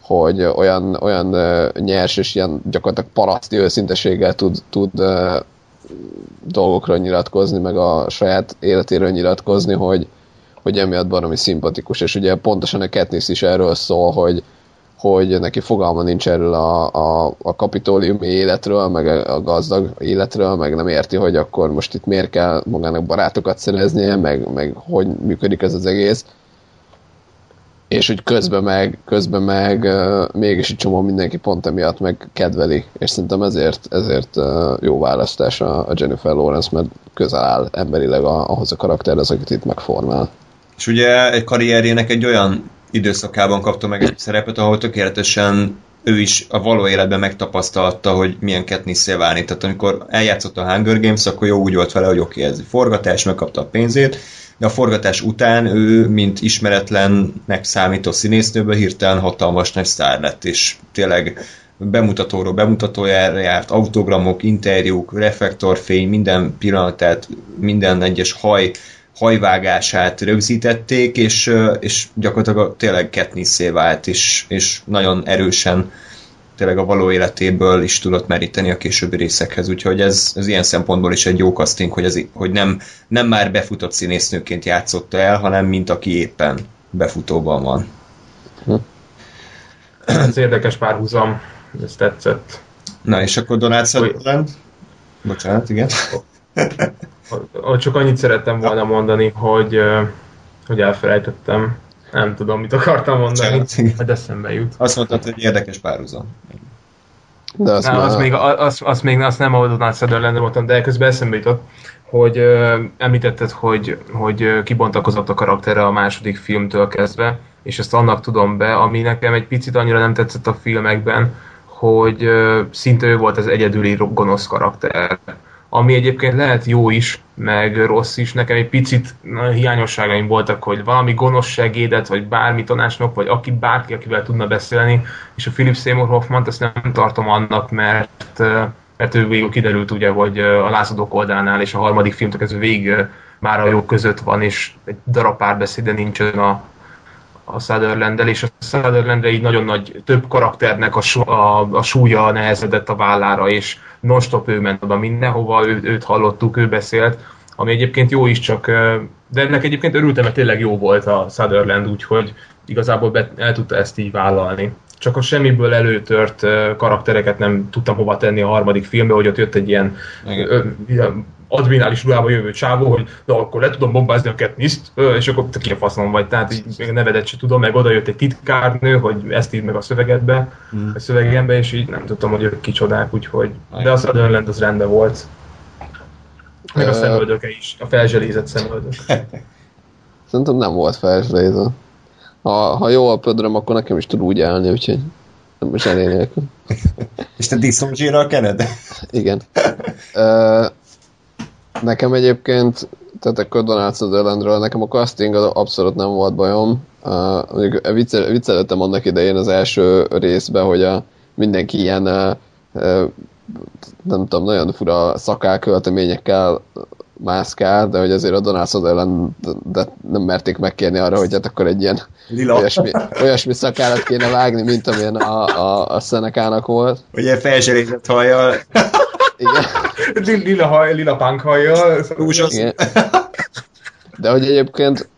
hogy olyan, olyan nyers és ilyen gyakorlatilag paraszti őszinteséggel tud, tud dolgokra nyilatkozni, meg a saját életéről nyilatkozni, hogy, hogy emiatt baromi szimpatikus, és ugye pontosan a Katniss is erről szól, hogy, hogy neki fogalma nincs erről a, a, a kapitóliumi életről, meg a gazdag életről, meg nem érti, hogy akkor most itt miért kell magának barátokat szereznie, meg, meg hogy működik ez az egész. és hogy közben meg, közben meg mégis egy csomó mindenki pont emiatt meg kedveli, és szerintem ezért, ezért jó választás a, a Jennifer Lawrence, mert közel áll emberileg a, ahhoz a karakterhez, akit itt megformál. És ugye egy karrierjének egy olyan időszakában kapta meg egy szerepet, ahol tökéletesen ő is a való életben megtapasztalta, hogy milyen Katniss válni. Tehát amikor eljátszott a Hunger Games, akkor jó úgy volt vele, hogy oké, okay, ez forgatás, megkapta a pénzét, de a forgatás után ő, mint ismeretlennek számító színésznőből hirtelen hatalmas nagy sztár lett, és tényleg bemutatóról bemutatójára járt, autogramok, interjúk, reflektorfény, minden pillanatát, minden egyes haj hajvágását rögzítették, és, és gyakorlatilag tényleg Katnisszé vált, és, és nagyon erősen tényleg a való életéből is tudott meríteni a későbbi részekhez, úgyhogy ez, ez ilyen szempontból is egy jó casting, hogy, ez, hogy nem, nem már befutott színésznőként játszotta el, hanem mint aki éppen befutóban van. Ez érdekes párhuzam, ez tetszett. Na és akkor Donald Sutherland? Bocsánat, igen. (laughs) Csak annyit szerettem volna mondani, hogy, hogy elfelejtettem. Nem tudom, mit akartam mondani, hogy eszembe jut. Azt mondtad, hogy érdekes párhuzam. De azt, nem, már... azt, még, azt, azt még azt nem a Donald sutherland mondtam, de közben eszembe jutott, hogy uh, említetted, hogy, hogy kibontakozott a karaktere a második filmtől kezdve, és ezt annak tudom be, ami nekem egy picit annyira nem tetszett a filmekben, hogy uh, szinte ő volt az egyedüli gonosz karakter ami egyébként lehet jó is, meg rossz is. Nekem egy picit hiányosságaim voltak, hogy valami gonosz segédet, vagy bármi tanácsnok, vagy aki bárki, akivel tudna beszélni, és a Philip Seymour Hoffman azt nem tartom annak, mert, mert ő végül kiderült ugye, hogy a lázadók oldalánál és a harmadik filmtől ez végig már a jó között van, és egy darab párbeszéde nincsen a, a sutherland és a sutherland így nagyon nagy, több karakternek a, a, a súlya nehezedett a vállára, és non-stop ő ment oda mindenhova, ő, őt hallottuk, ő beszélt, ami egyébként jó is, csak de ennek egyébként örültem, mert tényleg jó volt a Sutherland, úgyhogy igazából be, el tudta ezt így vállalni. Csak a semmiből előtört karaktereket nem tudtam hova tenni a harmadik filmbe, hogy ott jött egy ilyen admirális ruhába jövő csávó, hogy na akkor le tudom bombázni a Katniss-t, és akkor te ki a faszom vagy, tehát így még a nevedet se tudom, meg oda jött egy titkárnő, hogy ezt ír meg a szövegedbe, hmm. a szövegembe, és így nem tudtam, hogy ők kicsodák, úgyhogy, de a Sutherland az rendben volt. Meg a szemöldöke is, a felzselézett szemöldök. (laughs) Szerintem nem volt felzselézett. Ha, ha jó a pödröm, akkor nekem is tud úgy állni, úgyhogy nem is nélkül. (laughs) És te diszonzsírral kened? Igen. (laughs) Nekem egyébként, tehát a Donald Sutherlandről, nekem a casting abszolút nem volt bajom. Uh, viccel, viccelődtem annak idején az első részben, hogy a, mindenki ilyen uh, uh, nem tudom, nagyon fura szakálkölteményekkel mászkál, de hogy azért a Donald Sutherland de nem merték megkérni arra, hogy hát akkor egy ilyen Lila. olyasmi, olyasmi szakállat kéne vágni, mint amilyen a, a, a Szenekának volt. Ugye felzserített hajjal. Igen. (laughs) lila, haj, lila punk hajjal. Igen. De hogy egyébként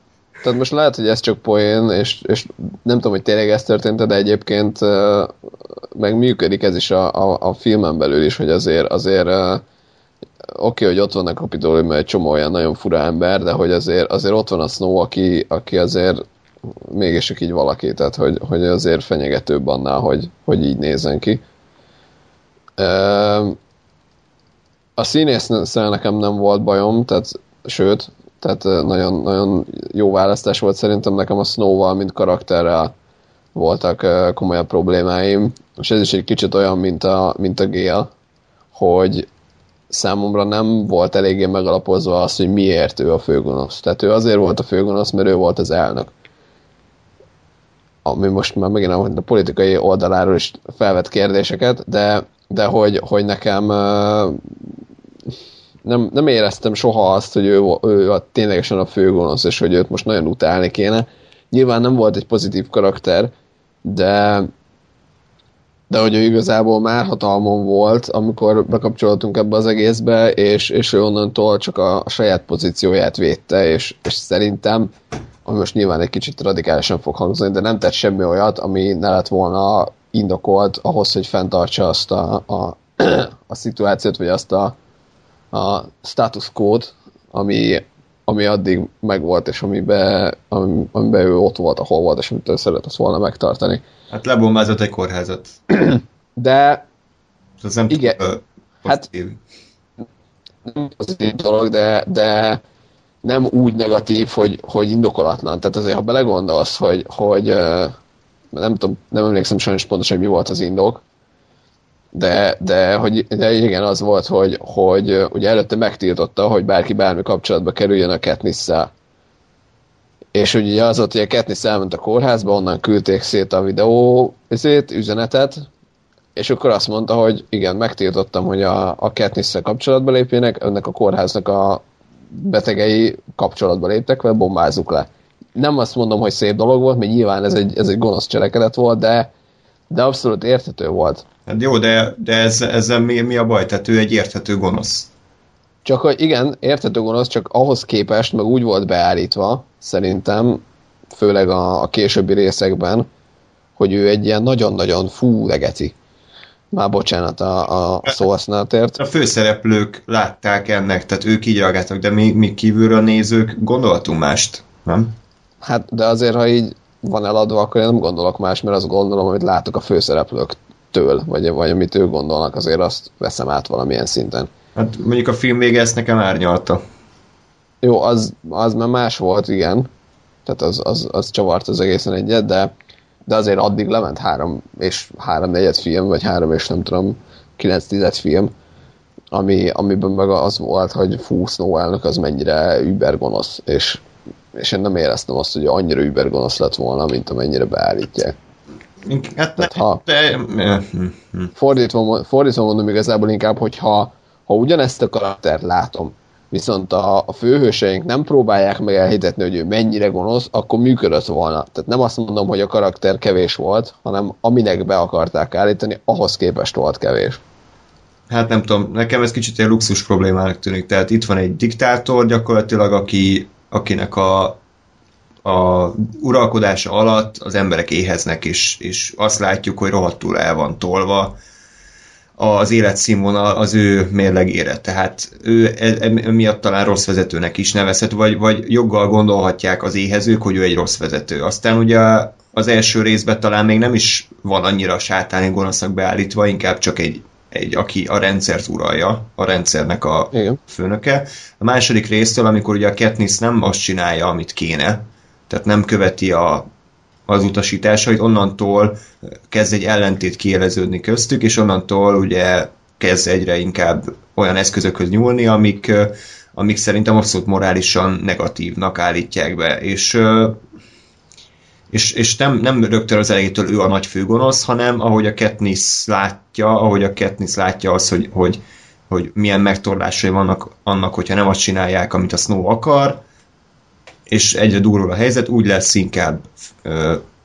tehát most lehet, hogy ez csak poén, és, és nem tudom, hogy tényleg ez történt, de egyébként uh, meg működik ez is a, a, a filmen belül is, hogy azért, azért uh, oké, okay, hogy ott vannak kapitolium, egy csomó olyan nagyon fura ember, de hogy azért, azért ott van a Snow, aki, aki azért mégis csak így valaki, tehát hogy, hogy azért fenyegetőbb annál, hogy, hogy így nézzen ki. A színésznel nekem nem volt bajom, tehát sőt, tehát nagyon, nagyon jó választás volt szerintem nekem a Snow-val, mint karakterrel voltak komolyabb problémáim, és ez is egy kicsit olyan, mint a, mint a Gale, hogy számomra nem volt eléggé megalapozva az, hogy miért ő a főgonosz. Tehát ő azért volt a főgonosz, mert ő volt az elnök. Ami most már megint a politikai oldaláról is felvet kérdéseket, de, de hogy, hogy nekem nem, nem éreztem soha azt, hogy ő, ő a, ténylegesen a főgonosz, és hogy őt most nagyon utálni kéne. Nyilván nem volt egy pozitív karakter, de de hogy ő igazából már hatalmon volt, amikor bekapcsolódtunk ebbe az egészbe, és, és ő onnantól csak a, a saját pozícióját védte, és, és szerintem, ami most nyilván egy kicsit radikálisan fog hangzani, de nem tett semmi olyat, ami ne lett volna indokolt ahhoz, hogy fenntartsa azt a, a, a szituációt, vagy azt a, a status quo ami, ami addig megvolt, és amiben, amiben ő ott volt, ahol volt, és amit ő szeretett volna megtartani. Hát lebombázott egy kórházat. (clears throat) De... Ez nem igen, túl, hát nem pozitív dolog, de, de nem úgy negatív, hogy, hogy indokolatlan. Tehát azért, ha belegondolsz, hogy, hogy nem tudom, nem emlékszem sajnos pontosan, hogy mi volt az indok, de, de, hogy, de igen, az volt, hogy, hogy ugye előtte megtiltotta, hogy bárki bármi kapcsolatba kerüljön a katniss És ugye az volt, hogy a Katniss elment a kórházba, onnan küldték szét a videó ezért, üzenetet, és akkor azt mondta, hogy igen, megtiltottam, hogy a, a katniss kapcsolatba lépjenek, önnek a kórháznak a betegei kapcsolatba léptek vele, bombázzuk le. Nem azt mondom, hogy szép dolog volt, mert nyilván ez egy, ez egy gonosz cselekedet volt, de, de abszolút érthető volt. Hát jó, de, de ez, ezzel mi, mi a baj? Tehát ő egy érthető gonosz. Csak hogy igen, érthető gonosz, csak ahhoz képest meg úgy volt beállítva, szerintem, főleg a, a későbbi részekben, hogy ő egy ilyen nagyon-nagyon fú legeti. Már bocsánat a, a szóhasználatért. A főszereplők látták ennek, tehát ők így reagáltak, de mi, mi kívülről nézők gondoltunk mást, nem? Hát, de azért, ha így van eladva, akkor én nem gondolok más, mert azt gondolom, amit látok a főszereplőktől, vagy, vagy amit ők gondolnak, azért azt veszem át valamilyen szinten. Hát mondjuk a film vége ezt nekem árnyalta. Jó, az, az már más volt, igen. Tehát az, az, az csavart az egészen egyet, de de azért addig lement három és három negyed film, vagy három és nem tudom, kilenc tized film, ami, amiben meg az volt, hogy fú, Snow elnök az mennyire übergonosz, és, és én nem éreztem azt, hogy annyira übergonosz lett volna, mint amennyire beállítják. Hát ne, ha, de... fordítva, fordítva mondom igazából inkább, hogy ha, ha ugyanezt a karaktert látom, viszont a, a főhőseink nem próbálják meg elhitetni, hogy ő mennyire gonosz, akkor működött volna. Tehát nem azt mondom, hogy a karakter kevés volt, hanem aminek be akarták állítani, ahhoz képest volt kevés. Hát nem tudom, nekem ez kicsit egy luxus problémának tűnik. Tehát itt van egy diktátor gyakorlatilag, aki, akinek a, a uralkodása alatt az emberek éheznek, és, és azt látjuk, hogy rohadtul el van tolva, az életszínvonal az ő mérlegére. Tehát ő e, e, miatt talán rossz vezetőnek is nevezhet, vagy, vagy joggal gondolhatják az éhezők, hogy ő egy rossz vezető. Aztán ugye az első részben talán még nem is van annyira sátáni gonosznak beállítva, inkább csak egy, egy aki a rendszert uralja, a rendszernek a Igen. főnöke. A második résztől, amikor ugye a Katniss nem azt csinálja, amit kéne, tehát nem követi a az utasításait, onnantól kezd egy ellentét kieleződni köztük, és onnantól ugye kezd egyre inkább olyan eszközökhöz nyúlni, amik, amik szerintem abszolút morálisan negatívnak állítják be, és és, és nem, nem rögtön az elejétől ő a nagy főgonosz, hanem ahogy a Katniss látja, ahogy a Katniss látja az, hogy, hogy, hogy milyen megtorlásai vannak annak, hogyha nem azt csinálják, amit a Snow akar, és egyre durul a helyzet, úgy lesz inkább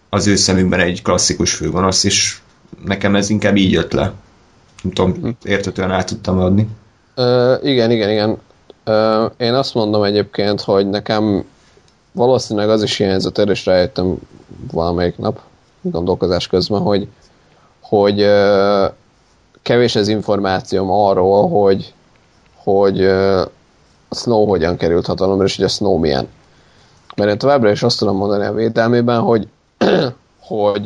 az ő szemünkben egy klasszikus főgonosz, és nekem ez inkább így jött le. Nem tudom, hm. értetően át tudtam adni. Uh, igen, igen, igen. Uh, én azt mondom egyébként, hogy nekem valószínűleg az is hiányzott, és rájöttem valamelyik nap gondolkozás közben, hogy, hogy uh, kevés az információm arról, hogy, hogy a Snow hogyan került hatalomra, és hogy a Snow milyen. Mert én továbbra is azt tudom mondani a védelmében, hogy, (clears throat) hogy,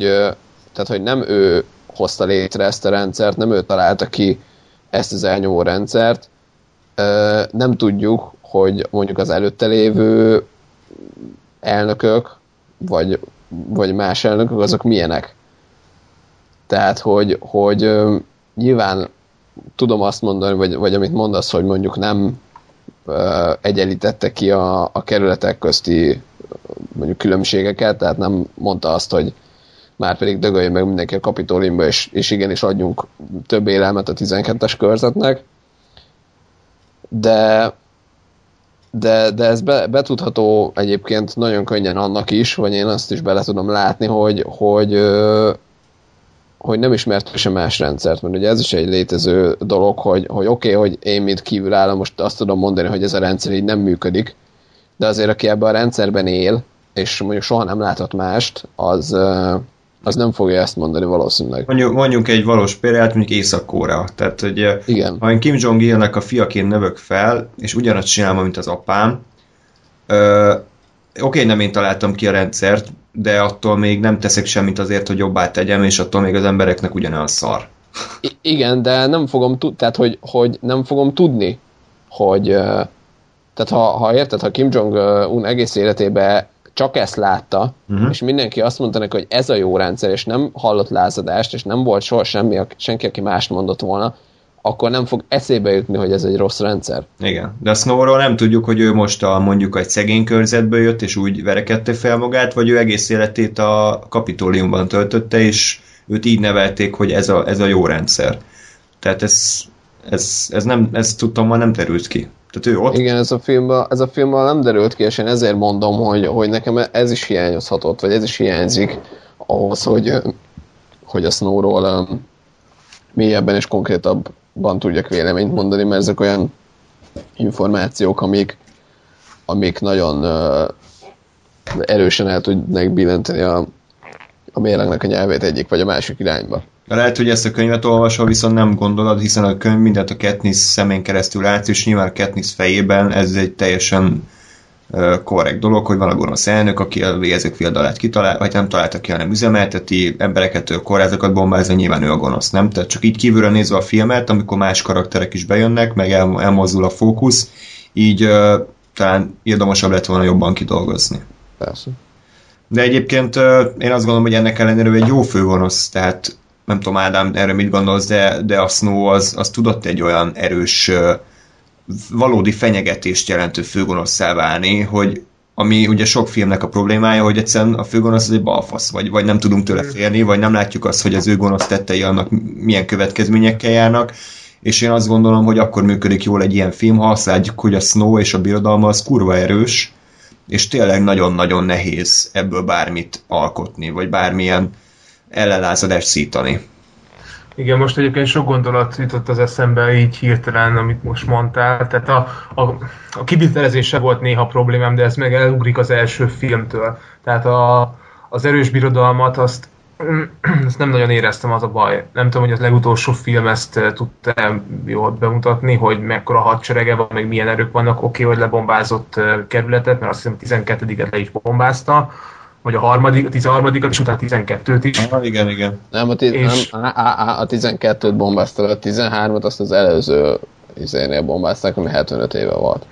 tehát, hogy nem ő hozta létre ezt a rendszert, nem ő találta ki ezt az elnyomó rendszert, nem tudjuk, hogy mondjuk az előtte lévő elnökök, vagy, vagy más elnökök, azok milyenek. Tehát, hogy, hogy nyilván tudom azt mondani, vagy, vagy amit mondasz, hogy mondjuk nem egyenlítette ki a, a kerületek közti mondjuk különbségeket, tehát nem mondta azt, hogy már pedig dögöljön meg mindenki a kapitóliumba, és, és igenis adjunk több élelmet a 12-es körzetnek. De, de, de ez be, betudható egyébként nagyon könnyen annak is, vagy én azt is bele tudom látni, hogy, hogy, hogy nem ismert sem más rendszert, mert ugye ez is egy létező dolog, hogy, hogy oké, okay, hogy én mint kívülálló most azt tudom mondani, hogy ez a rendszer így nem működik, de azért aki ebben a rendszerben él, és mondjuk soha nem látott mást, az, az nem fogja ezt mondani valószínűleg. Mondjuk, mondjuk egy valós példát, mondjuk Észak-Korea. Tehát, hogy Igen. ha én Kim Jong-ilnek a fiaként növök fel, és ugyanazt csinálom, mint az apám, Ö, Oké, nem én találtam ki a rendszert, de attól még nem teszek semmit azért, hogy jobbá tegyem, és attól még az embereknek ugyanaz szar. I- igen, de nem fogom tudni, tehát hogy, hogy nem fogom tudni, hogy ö, tehát ha, ha érted, ha Kim Jong-un egész életében csak ezt látta, uh-huh. és mindenki azt mondta neki, hogy ez a jó rendszer, és nem hallott lázadást, és nem volt soha semmi, senki, aki mást mondott volna, akkor nem fog eszébe jutni, hogy ez egy rossz rendszer. Igen, de a Snowról nem tudjuk, hogy ő most a, mondjuk egy szegény körzetből jött, és úgy verekedte fel magát, vagy ő egész életét a kapitóliumban töltötte, és őt így nevelték, hogy ez a, ez a jó rendszer. Tehát ez, ez, ez, nem, ez tudtam, már nem terült ki. Tehát ő ott... Igen, ez a filmben, ez a filmben nem derült ki, és én ezért mondom, hogy, hogy nekem ez is hiányozhatott, vagy ez is hiányzik ahhoz, hogy, hogy a Snowról mélyebben és konkrétabban tudjak véleményt mondani, mert ezek olyan információk, amik, amik nagyon uh, erősen el tudnak billenteni a, a mérlegnek a nyelvét egyik vagy a másik irányba. Lehet, hogy ezt a könyvet olvasol, viszont nem gondolod, hiszen a könyv mindent a Katniss szemén keresztül látsz, és nyilván a Katniss fejében ez egy teljesen korrekt dolog, hogy van a gonosz elnök, aki a végezők fiadalát kitalál, vagy nem találta ki, hanem üzemelteti, embereket, kórházakat bombázza, nyilván ő a gonosz, nem? Tehát csak így kívülről nézve a filmet, amikor más karakterek is bejönnek, meg el, elmozdul a fókusz, így uh, talán érdemosabb lett volna jobban kidolgozni. Persze. De egyébként uh, én azt gondolom, hogy ennek ellenére egy jó főgonosz, tehát nem tudom Ádám, erre mit gondolsz, de, de a Snow az, az tudott egy olyan erős, valódi fenyegetést jelentő főgonosszá válni, hogy ami ugye sok filmnek a problémája, hogy egyszerűen a főgonosz az egy balfasz, vagy, vagy nem tudunk tőle félni, vagy nem látjuk azt, hogy az ő gonosz tettei annak milyen következményekkel járnak, és én azt gondolom, hogy akkor működik jól egy ilyen film, ha azt látjuk, hogy a Snow és a birodalma az kurva erős, és tényleg nagyon-nagyon nehéz ebből bármit alkotni, vagy bármilyen ellenlázadást szítani. Igen, most egyébként sok gondolat jutott az eszembe így hirtelen, amit most mondtál. Tehát a, a, a kivitelezése volt néha problémám, de ez meg elugrik az első filmtől. Tehát a, az erős birodalmat azt, (clears throat) ezt nem nagyon éreztem, az a baj. Nem tudom, hogy az legutolsó film ezt tudta jól bemutatni, hogy mekkora hadserege van, meg milyen erők vannak. Oké, okay, hogy lebombázott kerületet, mert azt hiszem 12-et le is bombázta vagy a harmadik, a 13 és utána 12-t is. Ah, igen, igen. Nem, a, tiz, és... nem, a, a, a 12-t bombázta, a 13-at azt az előző izénél bombázták, ami 75 éve volt.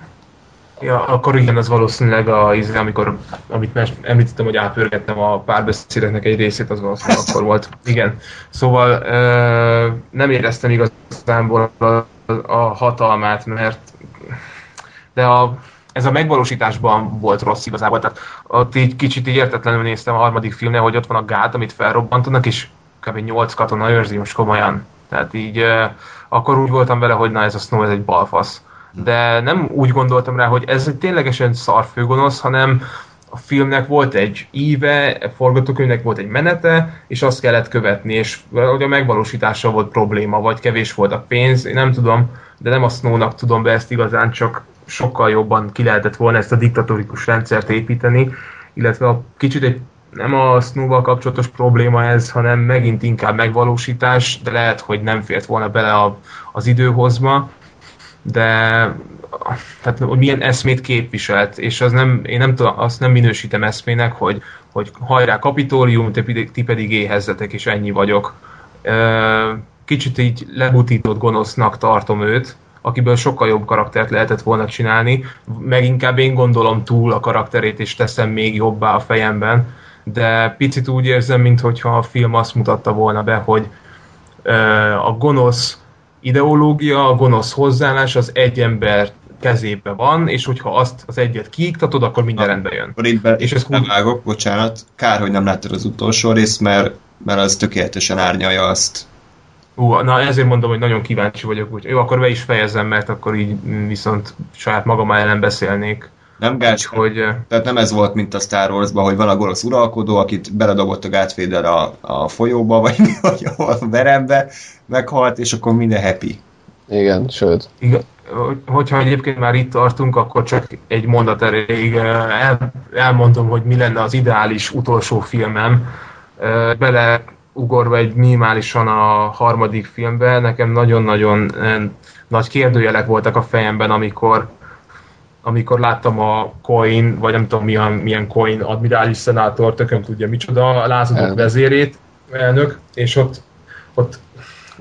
Ja, akkor igen, az valószínűleg a, izé, amikor, amit említettem, hogy átpörgettem a párbeszédeknek egy részét, az valószínűleg akkor volt. Igen. Szóval ö, nem éreztem igazából a, a hatalmát, mert de a ez a megvalósításban volt rossz igazából. Tehát ott így kicsit így értetlenül néztem a harmadik filmnél, hogy ott van a gát, amit felrobbantanak, és kb. 8 katona őrzi most komolyan. Tehát így uh, akkor úgy voltam vele, hogy na ez a Snow, ez egy balfasz. De nem úgy gondoltam rá, hogy ez egy ténylegesen szarfőgonosz, hanem a filmnek volt egy íve, a forgatókönyvnek volt egy menete, és azt kellett követni, és hogy a megvalósítása volt probléma, vagy kevés volt a pénz, én nem tudom, de nem a Snow-nak tudom be ezt igazán, csak sokkal jobban ki lehetett volna ezt a diktatórikus rendszert építeni, illetve a kicsit egy nem a snow kapcsolatos probléma ez, hanem megint inkább megvalósítás, de lehet, hogy nem fért volna bele a, az időhozma, de tehát, hogy milyen eszmét képviselt, és az nem, én nem tudom, azt nem minősítem eszmének, hogy, hogy hajrá kapitólium, ti pedig éhezzetek, és ennyi vagyok. Kicsit így lebutított gonosznak tartom őt, akiből sokkal jobb karaktert lehetett volna csinálni, meg inkább én gondolom túl a karakterét, és teszem még jobbá a fejemben, de picit úgy érzem, mintha a film azt mutatta volna be, hogy a gonosz ideológia, a gonosz hozzáállás az egy ember kezébe van, és hogyha azt az egyet kiiktatod, akkor minden Na, rendbe jön. Akkor itt be, és ezt nem vágok, bocsánat, kár, hogy nem láttad az utolsó részt, mert, mert az tökéletesen árnyalja azt, Hú, na ezért mondom, hogy nagyon kíváncsi vagyok, úgy jó, akkor be is fejezem, mert akkor így viszont saját magam ellen beszélnék. Nem gács, hogy... Tehát nem ez volt, mint a Star wars hogy van a gonosz uralkodó, akit beledobott a Gátféder a, a folyóba, vagy, vagy a verembe, meghalt, és akkor minden happy. Igen, sőt. Igen, hogyha egyébként már itt tartunk, akkor csak egy mondat elég el, elmondom, hogy mi lenne az ideális utolsó filmem. Bele ugorva egy minimálisan a harmadik filmbe, nekem nagyon-nagyon nagy kérdőjelek voltak a fejemben, amikor amikor láttam a coin, vagy nem tudom milyen, milyen coin admirális szenátor, tököm tudja micsoda, lázadott vezérét, elnök, és ott, ott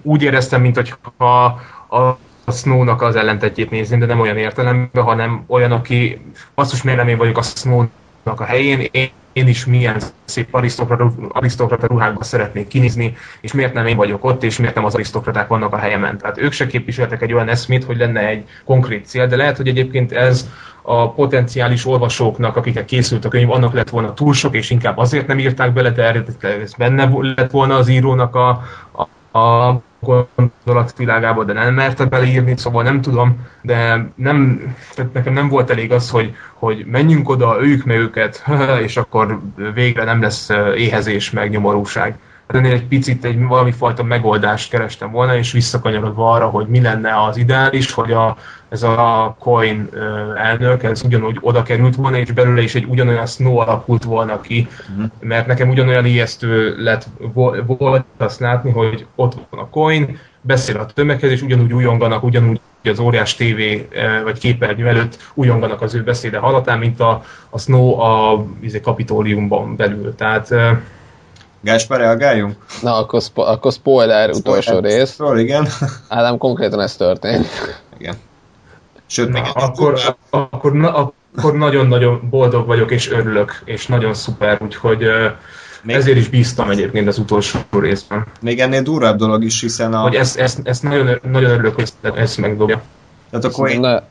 úgy éreztem, mintha a a Snow-nak az ellentetjét nézni, de nem olyan értelemben, hanem olyan, aki basszus miért nem én vagyok a Snow-nak a helyén, én, én is milyen szép arisztokrata, ruhákban szeretnék kinézni, és miért nem én vagyok ott, és miért nem az arisztokraták vannak a helyemen. Tehát ők se képviseltek egy olyan eszmét, hogy lenne egy konkrét cél, de lehet, hogy egyébként ez a potenciális olvasóknak, akiknek készült a könyv, annak lett volna túl sok, és inkább azért nem írták bele, de ez benne lett volna az írónak a, a, a gondolatvilágába, de nem merte beleírni, szóval nem tudom, de nem, tehát nekem nem volt elég az, hogy, hogy menjünk oda, ők meg őket, (laughs) és akkor végre nem lesz éhezés, meg nyomorúság. Hát ennél egy picit egy valami fajta megoldást kerestem volna, és visszakanyarodva arra, hogy mi lenne az ideális, hogy a, ez a coin elnök, ez ugyanúgy oda került volna, és belőle is egy ugyanolyan snow alakult volna ki, uh-huh. mert nekem ugyanolyan ijesztő lett volt azt látni, hogy ott van a coin, beszél a tömeghez, és ugyanúgy újonganak, ugyanúgy az óriás tévé vagy képernyő előtt újonganak az ő beszéde hallatán, mint a, a Snow a izé, kapitóliumban belül. Tehát Gáspár, reagáljunk? Na, akkor, spo- akkor spoiler, spoiler utolsó rész. Szóval igen. (laughs) Ádám, konkrétan ez történt. Igen. Sőt, na, akkor, akkor, na, akkor nagyon-nagyon boldog vagyok, és örülök, és nagyon szuper, úgyhogy még, ezért is bíztam egyébként az utolsó részben. Még ennél durvább dolog is, hiszen a... Hogy ezt, ezt, ezt nagyon, nagyon örülök, hogy ezt megdobja. Tehát akkor én...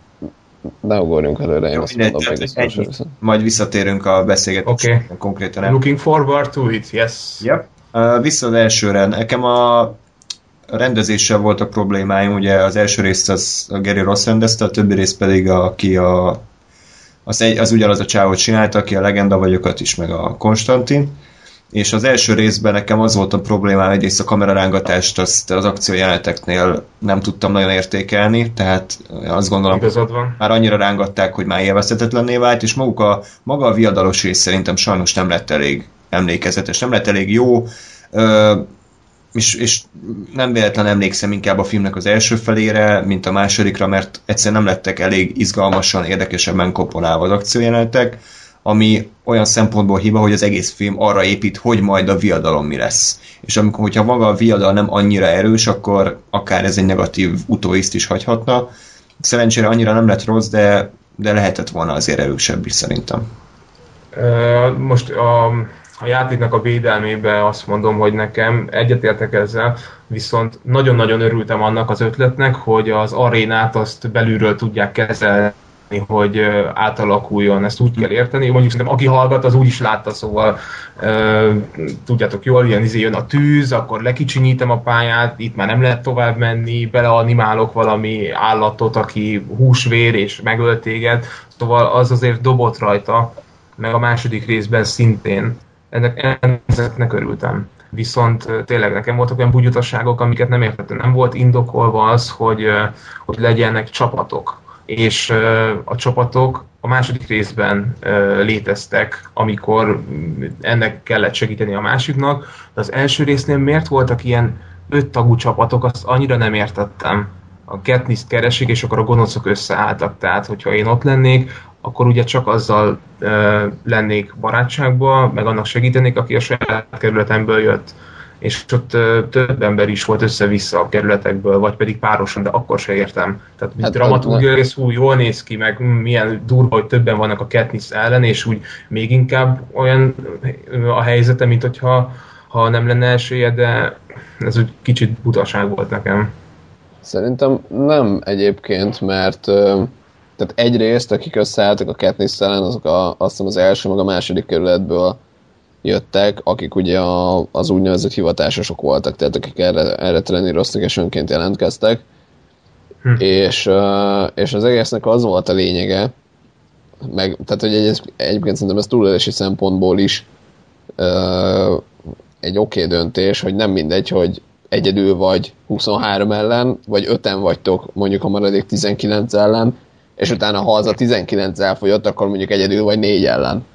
ne ugorjunk előre, én azt mondom, hogy ennyi. Majd visszatérünk a beszélgetésre okay. konkrétan. Looking forward to it, yes. Yep. Uh, vissza az elsőre. Nekem a rendezéssel voltak problémáim, ugye az első részt az a Gary Ross rendezte, a többi rész pedig a, aki a, az, egy, az ugyanaz a csávot csinálta, aki a legenda vagyokat is, meg a Konstantin és az első részben nekem az volt a problémám, egyrészt a kamerarángatást azt az akciójeleneteknél nem tudtam nagyon értékelni, tehát azt gondolom, már annyira rángatták, hogy már élvezhetetlenné vált, és maguk a, maga a viadalos rész szerintem sajnos nem lett elég emlékezetes, nem lett elég jó, ö, és, és nem véletlen emlékszem inkább a filmnek az első felére, mint a másodikra, mert egyszerűen nem lettek elég izgalmasan, érdekesebben komponálva az akciójelenetek, ami olyan szempontból hiba, hogy az egész film arra épít, hogy majd a viadalom mi lesz. És amikor, hogyha maga a viadal nem annyira erős, akkor akár ez egy negatív utóiszt is hagyhatna. Szerencsére annyira nem lett rossz, de, de lehetett volna azért erősebb is szerintem. Most a, a játéknak a védelmébe azt mondom, hogy nekem egyetértek ezzel, viszont nagyon-nagyon örültem annak az ötletnek, hogy az arénát azt belülről tudják kezelni hogy átalakuljon, ezt úgy kell érteni. Mondjuk szerintem aki hallgat, az úgy is látta, szóval tudjátok jól, ilyen izé jön a tűz, akkor lekicsinyítem a pályát, itt már nem lehet tovább menni, beleanimálok valami állatot, aki húsvér és megölt téged, szóval az azért dobott rajta, meg a második részben szintén. Ennek, ennek örültem. Viszont tényleg nekem voltak olyan bugyutaságok, amiket nem értettem. Nem volt indokolva az, hogy, hogy legyenek csapatok és a csapatok a második részben léteztek, amikor ennek kellett segíteni a másiknak, de az első résznél miért voltak ilyen öt tagú csapatok, azt annyira nem értettem. A Katniss keresik, és akkor a gonoszok összeálltak, tehát hogyha én ott lennék, akkor ugye csak azzal ö, lennék barátságban, meg annak segítenék, aki a saját kerületemből jött és ott több ember is volt össze-vissza a kerületekből, vagy pedig párosan, de akkor se értem. Tehát hát, dramaturgia rész úgy jól néz ki, meg milyen durva, hogy többen vannak a Katniss ellen, és úgy még inkább olyan a helyzete, mint hogyha ha nem lenne esélye, de ez úgy kicsit butaság volt nekem. Szerintem nem egyébként, mert tehát egyrészt, akik összeálltak a Katniss ellen, azok a, azt hiszem az első, meg a második kerületből jöttek, akik ugye a, az úgynevezett hivatásosok voltak, tehát akik erre, erre treníroztak és önként jelentkeztek. Hm. És, és az egésznek az volt a lényege, meg, tehát hogy egy, egyébként szerintem ez túlélési szempontból is egy oké okay döntés, hogy nem mindegy, hogy egyedül vagy 23 ellen, vagy 5 vagytok mondjuk a maradék 19 ellen, és utána ha az a 19 elfogyott, akkor mondjuk egyedül vagy 4 ellen.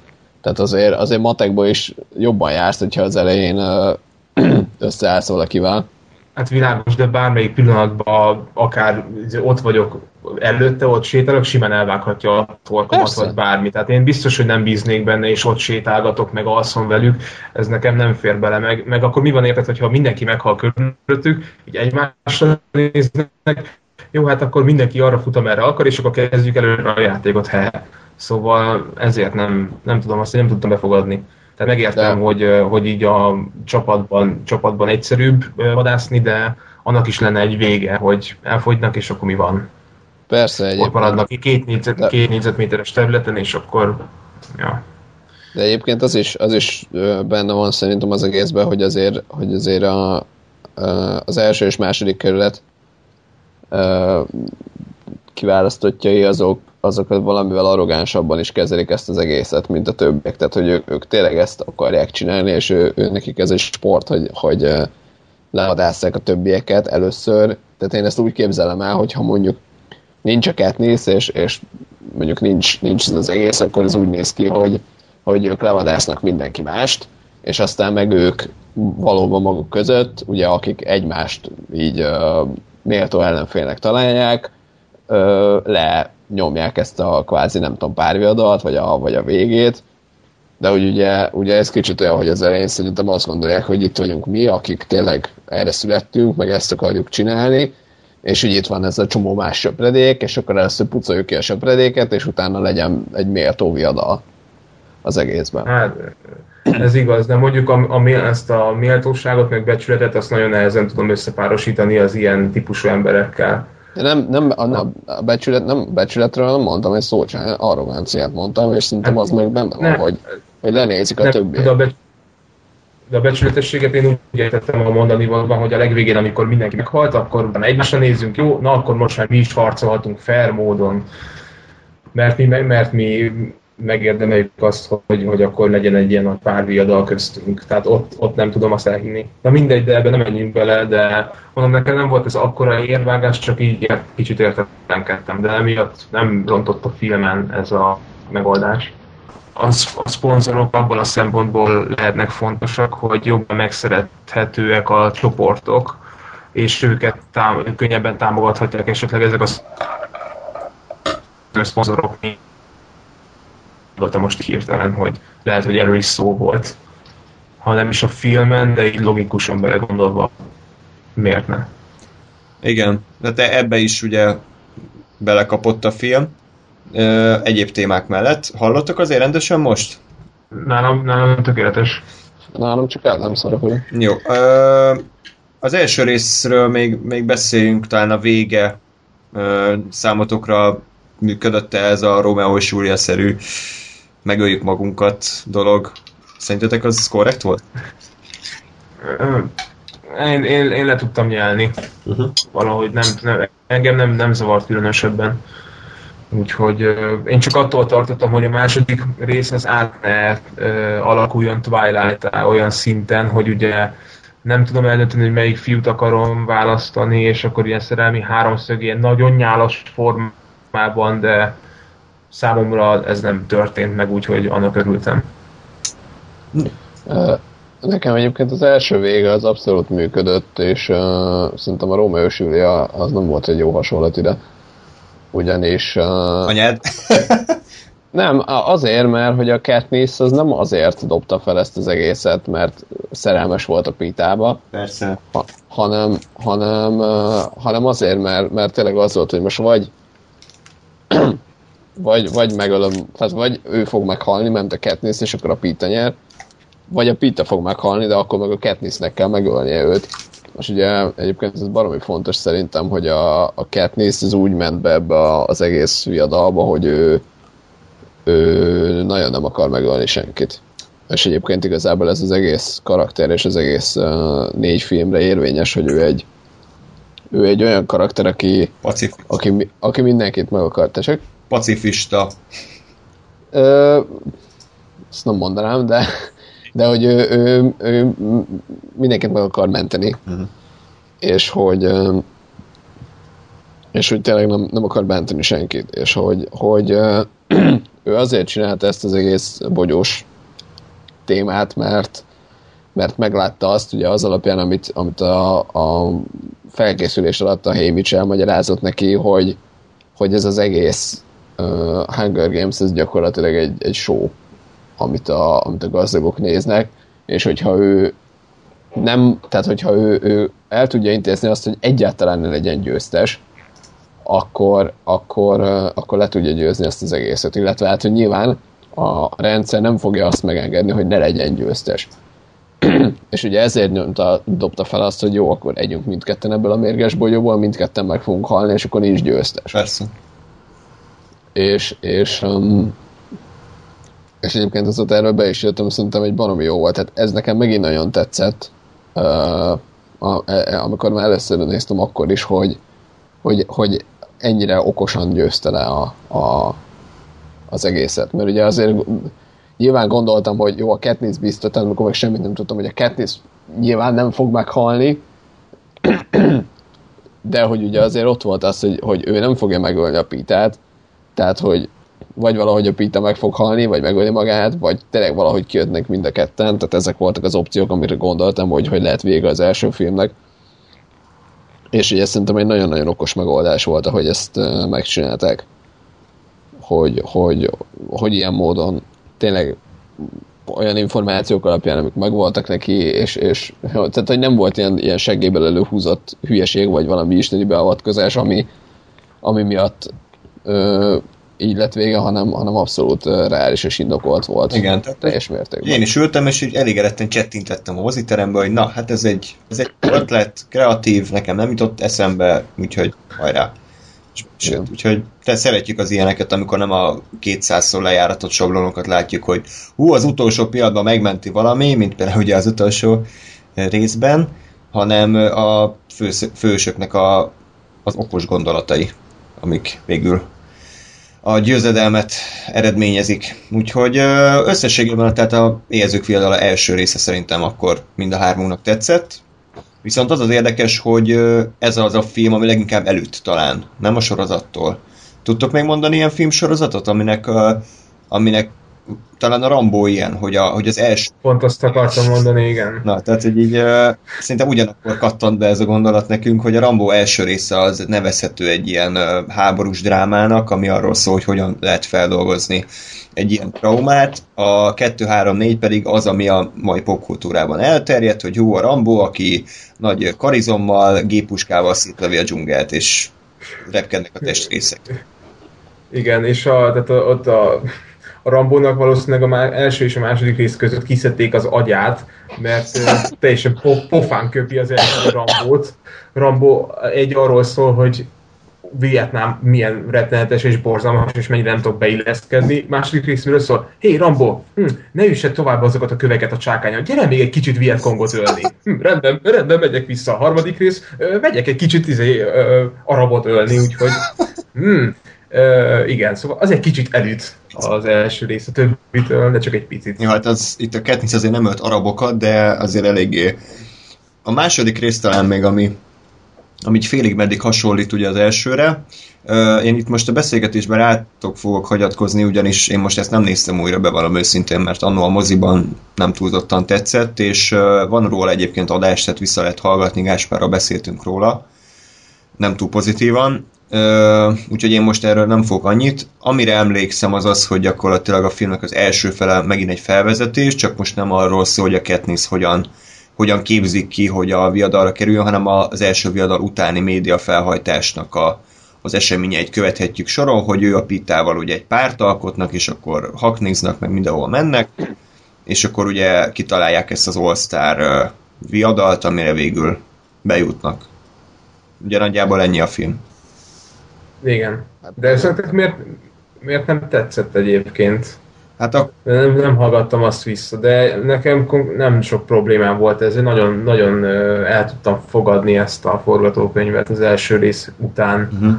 Tehát azért, azért matekból is jobban jársz, hogyha az elején (clears throat) összeállsz valakivel. Hát világos, de bármelyik pillanatban akár ott vagyok előtte, ott sétálok, simán elvághatja a torkomat, vagy bármi. Tehát én biztos, hogy nem bíznék benne, és ott sétálgatok, meg alszom velük, ez nekem nem fér bele. Meg, meg akkor mi van érted, hogyha mindenki meghal körülöttük, így egymásra néznek, jó, hát akkor mindenki arra fut, amerre akar, és akkor kezdjük előre a játékot, he. Szóval ezért nem, nem tudom, azt nem tudtam befogadni. Tehát megértem, De- hogy, hogy így a csapatban, csapatban egyszerűbb vadászni, de annak is lenne egy vége, hogy elfogynak, és akkor mi van? Persze Ott egyébként. maradnak ki két, négyzet, De- két négyzetméteres területen, és akkor ja. De egyébként az is, az is benne van szerintem az egészben, hogy azért, hogy azért a, az első és második kerület kiválasztottjai azok, azokat valamivel arrogánsabban is kezelik ezt az egészet, mint a többiek. Tehát, hogy ők, ők tényleg ezt akarják csinálni, és ő, ő nekik ez egy sport, hogy, hogy levadásszák a többieket először. Tehát én ezt úgy képzelem el, hogy ha mondjuk nincs a Katniss, és, és mondjuk nincs, nincs az egész, akkor ez úgy néz ki, hogy, hogy ők levadásznak mindenki mást, és aztán meg ők valóban maguk között, ugye akik egymást így uh, méltó ellenfélnek találják, uh, lenyomják ezt a kvázi nem tudom párviadalt, vagy a, vagy a végét, de hogy ugye, ugye ez kicsit olyan, hogy az elején szerintem azt gondolják, hogy itt vagyunk mi, akik tényleg erre születtünk, meg ezt akarjuk csinálni, és hogy itt van ez a csomó más söpredék, és akkor először pucoljuk ki a söpredéket, és utána legyen egy méltó viadal az egészben. Hát, ez igaz, de mondjuk a, a, ezt a méltóságot, meg becsületet, azt nagyon nehezen tudom összepárosítani az ilyen típusú emberekkel. De nem, nem, a, a becsület, nem becsületről nem mondtam egy szót, sem, arroganciát mondtam, és szerintem az meg benne van, hogy, hogy lenézik a Nem, többiek. de, a becs- de a becsületességet én úgy értettem a mondani valóban, hogy a legvégén, amikor mindenki meghalt, akkor egymásra nézzünk, jó, na akkor most már mi is harcolhatunk fair módon, mert mi, mert mi megérdemeljük azt, hogy, hogy akkor legyen egy ilyen nagy párviadal köztünk. Tehát ott, ott nem tudom azt elhinni. Na mindegy, de ebben nem menjünk bele, de mondom, nekem nem volt ez akkora érvágás, csak így kicsit értetlenkedtem, de emiatt nem rontott a filmen ez a megoldás az, a szponzorok abból a szempontból lehetnek fontosak, hogy jobban megszerethetőek a csoportok, és őket tám- könnyebben támogathatják esetleg ezek a szponzorok. Gondoltam most hirtelen, hogy lehet, hogy erről is szó volt. Ha nem is a filmen, de így logikusan belegondolva, miért ne? Igen, de te ebbe is ugye belekapott a film. Ö, egyéb témák mellett. Hallottak azért rendesen most? Nálam, nálam tökéletes. Nálam csak el nem szarul. Jó. Ö, az első részről még, még beszéljünk, talán a vége ö, számotokra működött-e ez a Romeo és Julia-szerű megöljük magunkat dolog. Szerintetek az korrekt volt? Én, én, én le tudtam nyelni. Uh-huh. valahogy nem, nem, engem nem, nem zavart különösebben. Úgyhogy én csak attól tartottam, hogy a második rész az át ne alakuljon twilight olyan szinten, hogy ugye nem tudom eldönteni, hogy melyik fiút akarom választani, és akkor ilyen szerelmi háromszög ilyen nagyon nyálas formában, de számomra ez nem történt meg, úgyhogy annak örültem. Nekem egyébként az első vége az abszolút működött, és uh, szerintem a Romeo és Julia az nem volt egy jó hasonlat ide. Ugyanis... Uh, Anyád? (laughs) nem, azért, mert hogy a Katniss az nem azért dobta fel ezt az egészet, mert szerelmes volt a Pitába, Persze. ha, hanem, hanem, uh, hanem azért, mert, mert tényleg az volt, hogy most vagy (clears throat) vagy, vagy megölöm, tehát vagy ő fog meghalni, mert a Katniss, és akkor a Pita nyer, vagy a Pita fog meghalni, de akkor meg a Katnissnek kell megölnie őt. Most ugye egyébként ez baromi fontos szerintem, hogy a, a Katniss az úgy ment be ebbe az egész viadalba, hogy ő, ő nagyon nem akar megölni senkit. És egyébként igazából ez az egész karakter és az egész uh, négy filmre érvényes, hogy ő egy ő egy olyan karakter, aki, aki, aki mindenkit meg akar. Tessék? Pacifista. Ö, ezt nem mondanám, de, de hogy ő, ő, ő mindenkit meg akar menteni. Mhm. És hogy és hogy tényleg nem, nem akar bántani senkit. És hogy, hogy (clears throat) ő azért csinálta ezt az egész bogyós témát, mert mert meglátta azt ugye az alapján, amit, amit a, a felkészülés alatt a Haymitch elmagyarázott neki, hogy, hogy ez az egész Hunger Games ez gyakorlatilag egy, egy show, amit a, amit a gazdagok néznek, és hogyha ő nem, tehát hogyha ő, ő el tudja intézni azt, hogy egyáltalán ne legyen győztes, akkor, akkor, akkor le tudja győzni ezt az egészet. Illetve hát, hogy nyilván a rendszer nem fogja azt megengedni, hogy ne legyen győztes. (clears throat) és ugye ezért nyomta, dobta fel azt, hogy jó, akkor együnk mindketten ebből a mérges bolyóból, mindketten meg fogunk halni, és akkor nincs győztes. Persze. És, és, um, és egyébként az erről be is jöttem, szerintem egy baromi jó volt. Tehát ez nekem megint nagyon tetszett, uh, a, a, amikor már először néztem akkor is, hogy, hogy, hogy ennyire okosan győzte le a, a, az egészet. Mert ugye azért nyilván gondoltam, hogy jó, a Katniss biztos, tehát amikor meg semmit nem tudtam, hogy a Katniss nyilván nem fog meghalni, (clears throat) de hogy ugye azért ott volt az, hogy, hogy ő nem fogja megölni a Pitát, tehát hogy vagy valahogy a Pita meg fog halni, vagy megölni magát, vagy tényleg valahogy kijönnek mind a ketten, tehát ezek voltak az opciók, amire gondoltam, hogy hogy lehet vége az első filmnek. És ugye szerintem egy nagyon-nagyon okos megoldás volt, ahogy ezt megcsinálták. Hogy, hogy, hogy ilyen módon tényleg olyan információk alapján, amik megvoltak neki, és, és tehát, hogy nem volt ilyen, ilyen seggéből előhúzott hülyeség, vagy valami isteni beavatkozás, ami, ami miatt ö, így lett vége, hanem, hanem abszolút reális és indokolt volt. Igen, tehát teljes mértékben. Én is ültem, és így elégedetten csettintettem a moziterembe, hogy na, hát ez egy, ez egy ötlet, kreatív, nekem nem jutott eszembe, úgyhogy hajrá. Sőt, úgyhogy te szeretjük az ilyeneket, amikor nem a 200-szor lejáratott sablonokat látjuk, hogy hú, az utolsó pillanatban megmenti valami, mint például ugye az utolsó részben, hanem a fősz, fősöknek a, az okos gondolatai, amik végül a győzedelmet eredményezik. Úgyhogy összességében tehát a éjezők fiadala első része szerintem akkor mind a hármunknak tetszett. Viszont az az érdekes, hogy ez az a film, ami leginkább előtt talán, nem a sorozattól. Tudtok még mondani ilyen filmsorozatot, aminek, aminek talán a Rambó ilyen, hogy, a, hogy az első... Pont azt akartam mondani, igen. Na, tehát, hogy így uh, szerintem ugyanakkor kattant be ez a gondolat nekünk, hogy a Rambó első része az nevezhető egy ilyen uh, háborús drámának, ami arról szól, hogy hogyan lehet feldolgozni egy ilyen traumát. A 2-3-4 pedig az, ami a mai popkultúrában elterjedt, hogy jó a Rambó, aki nagy karizommal, gépuskával szétlevi a dzsungelt, és repkednek a testrészek. Igen, és a, tehát a, ott a a Rambónak valószínűleg a má- első és a második rész között kiszedték az agyát, mert teljesen po- pofán köpi az első Rambót. Rambó egy arról szól, hogy Vietnám milyen rettenetes és borzalmas, és mennyire nem tudok beilleszkedni. Második rész miről szól? Hé, hey, Rambó, hm, ne üssed tovább azokat a köveket a csákányon, gyere még egy kicsit Vietkongot ölni. Hm, rendben, rendben, megyek vissza a harmadik rész, megyek egy kicsit izé, ö, arabot ölni, úgyhogy hm, igen, szóval az egy kicsit elüt az első rész a többitől, de csak egy picit. Ja, hát az, itt a Katniss azért nem ölt arabokat, de azért eléggé. A második rész talán még, ami, ami félig meddig hasonlít ugye az elsőre. Én itt most a beszélgetésben rátok fogok hagyatkozni, ugyanis én most ezt nem néztem újra, bevallom őszintén, mert annó a moziban nem túlzottan tetszett, és van róla egyébként adás, tehát vissza lehet hallgatni, Gáspárra beszéltünk róla, nem túl pozitívan. Úgyhogy én most erről nem fogok annyit. Amire emlékszem az az, hogy gyakorlatilag a filmnek az első fele megint egy felvezetés, csak most nem arról szól, hogy a Katniss hogyan, hogyan képzik ki, hogy a viadalra kerüljön, hanem az első viadal utáni média felhajtásnak a, az eseményeit követhetjük soron, hogy ő a Pitával ugye egy párt alkotnak, és akkor hakniznak, meg mindenhol mennek, és akkor ugye kitalálják ezt az All-Star viadalt, amire végül bejutnak. Ugye nagyjából ennyi a film. Igen. De szerinted miért, miért nem tetszett egyébként? Hát a... nem, nem hallgattam azt vissza, de nekem nem sok problémám volt ez. Nagyon, nagyon el tudtam fogadni ezt a forgatókönyvet az első rész után. Uh-huh.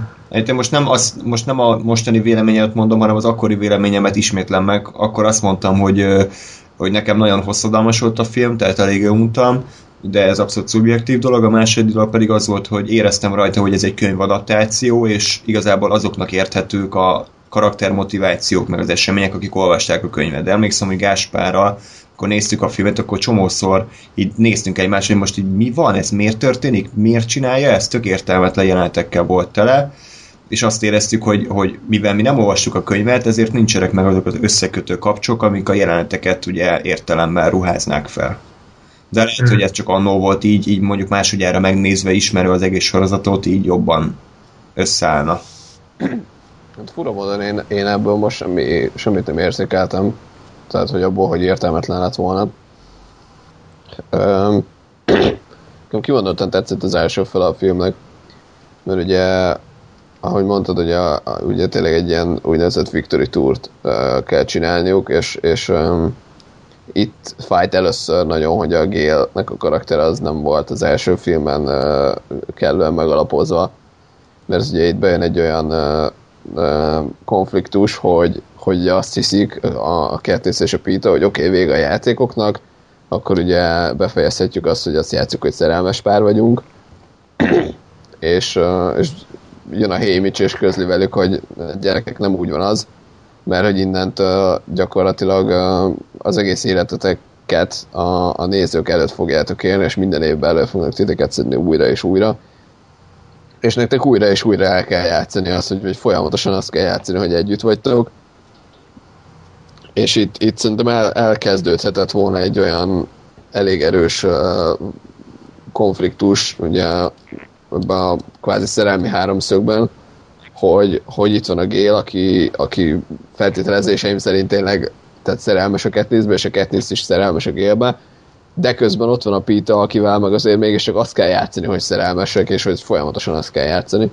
Én most nem, az, most nem a mostani véleményemet mondom, hanem az akkori véleményemet ismétlem meg. Akkor azt mondtam, hogy, hogy nekem nagyon hosszadalmas volt a film, tehát elég untam, de ez abszolút szubjektív dolog, a második dolog pedig az volt, hogy éreztem rajta, hogy ez egy könyvadaptáció, és igazából azoknak érthetők a karaktermotivációk, meg az események, akik olvasták a könyvet. De emlékszem, hogy Gáspárral akkor néztük a filmet, akkor csomószor így néztünk egymást, hogy most így mi van, ez miért történik, miért csinálja ezt, tök értelmetlen jelenetekkel volt tele, és azt éreztük, hogy, hogy mivel mi nem olvassuk a könyvet, ezért nincsenek meg azok az összekötő kapcsok, amik a jeleneteket ugye értelemmel ruháznák fel. De lehet, hmm. hogy ez csak annó volt így, így mondjuk másodjára megnézve, ismerő az egész sorozatot, így jobban összeállna. Hát fura módon én, én ebből most semmi, semmit nem érzékeltem. Tehát, hogy abból, hogy értelmetlen lett volna. Öm, (clears throat) kimondottan tetszett az első fel a filmnek, mert ugye, ahogy mondtad, ugye, ugye tényleg egy ilyen úgynevezett Victory Tour-t uh, kell csinálniuk, és, és um, itt fájt először nagyon, hogy a Gale-nek a karakter az nem volt az első filmen kellően megalapozva, mert ugye itt bejön egy olyan konfliktus, hogy, hogy azt hiszik a, a Kertész és a Pita, hogy oké, okay, vége a játékoknak, akkor ugye befejezhetjük azt, hogy azt játszuk, hogy szerelmes pár vagyunk, (clears throat) és, és jön a Hémics és közli velük, hogy gyerekek nem úgy van az, mert hogy innent uh, gyakorlatilag az egész életeteket a, a nézők előtt fogjátok élni, és minden évben elő fognak titeket szedni újra és újra. És nektek újra és újra el kell játszani azt, hogy, hogy folyamatosan azt kell játszani, hogy együtt vagytok. És itt, itt szerintem el, elkezdődhetett volna egy olyan elég erős uh, konfliktus, ugye ebben a kvázi szerelmi háromszögben, hogy, hogy itt van a Gél, aki, aki feltételezéseim szerint tényleg tehát szerelmes a Katnisszbe, és a Katniss is szerelmes a Gélbe, de közben ott van a Pita, akivel meg azért mégis csak azt kell játszani, hogy szerelmesek, és hogy folyamatosan azt kell játszani.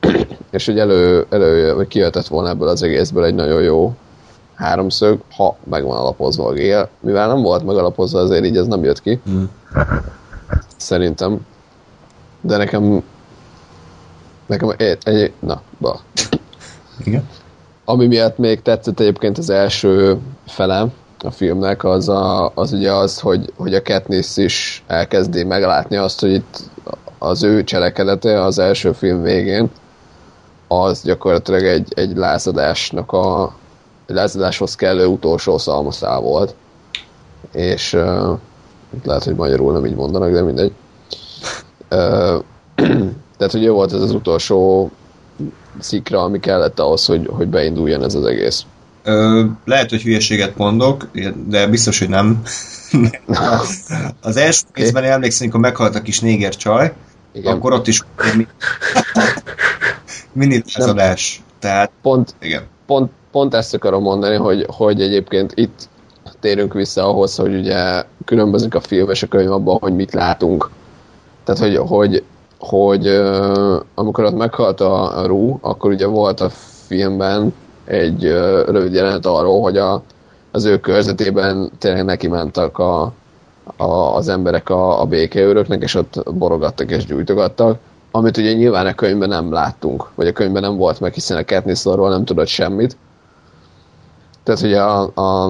(clears throat) és hogy elő, elő vagy kijöhetett volna ebből az egészből egy nagyon jó háromszög, ha meg van alapozva a gél. Mivel nem volt megalapozva, azért így ez nem jött ki. Mm. Szerintem. De nekem nekem egy, egy na, ba. Igen. Ami miatt még tetszett egyébként az első fele a filmnek, az, a, az ugye az, hogy, hogy a Katniss is elkezdi meglátni azt, hogy itt az ő cselekedete az első film végén az gyakorlatilag egy, egy lázadásnak a egy lázadáshoz kellő utolsó szalmaszál volt. És uh, lehet, hogy magyarul nem így mondanak, de mindegy. Uh, tehát, hogy jó volt ez az utolsó szikra, ami kellett ahhoz, hogy, hogy beinduljon ez az egész. Ö, lehet, hogy hülyeséget mondok, de biztos, hogy nem. (laughs) az első okay. részben emlékszem, amikor meghalt a kis néger csaj, igen. akkor ott is (laughs) mini lázadás. Tehát, pont, igen. Pont, pont ezt akarom mondani, hogy, hogy egyébként itt térünk vissza ahhoz, hogy ugye különbözik a film és a könyv abban, hogy mit látunk. Tehát, hogy, hogy hogy uh, amikor ott meghalt a, a Rú, akkor ugye volt a filmben egy uh, rövid jelenet arról, hogy a, az ő körzetében tényleg neki mentek a, a, az emberek a, a békeőröknek, és ott borogattak és gyújtogattak, amit ugye nyilván a könyvben nem láttunk, vagy a könyvben nem volt meg, hiszen a Katniss-ról nem tudott semmit. Tehát ugye a, a,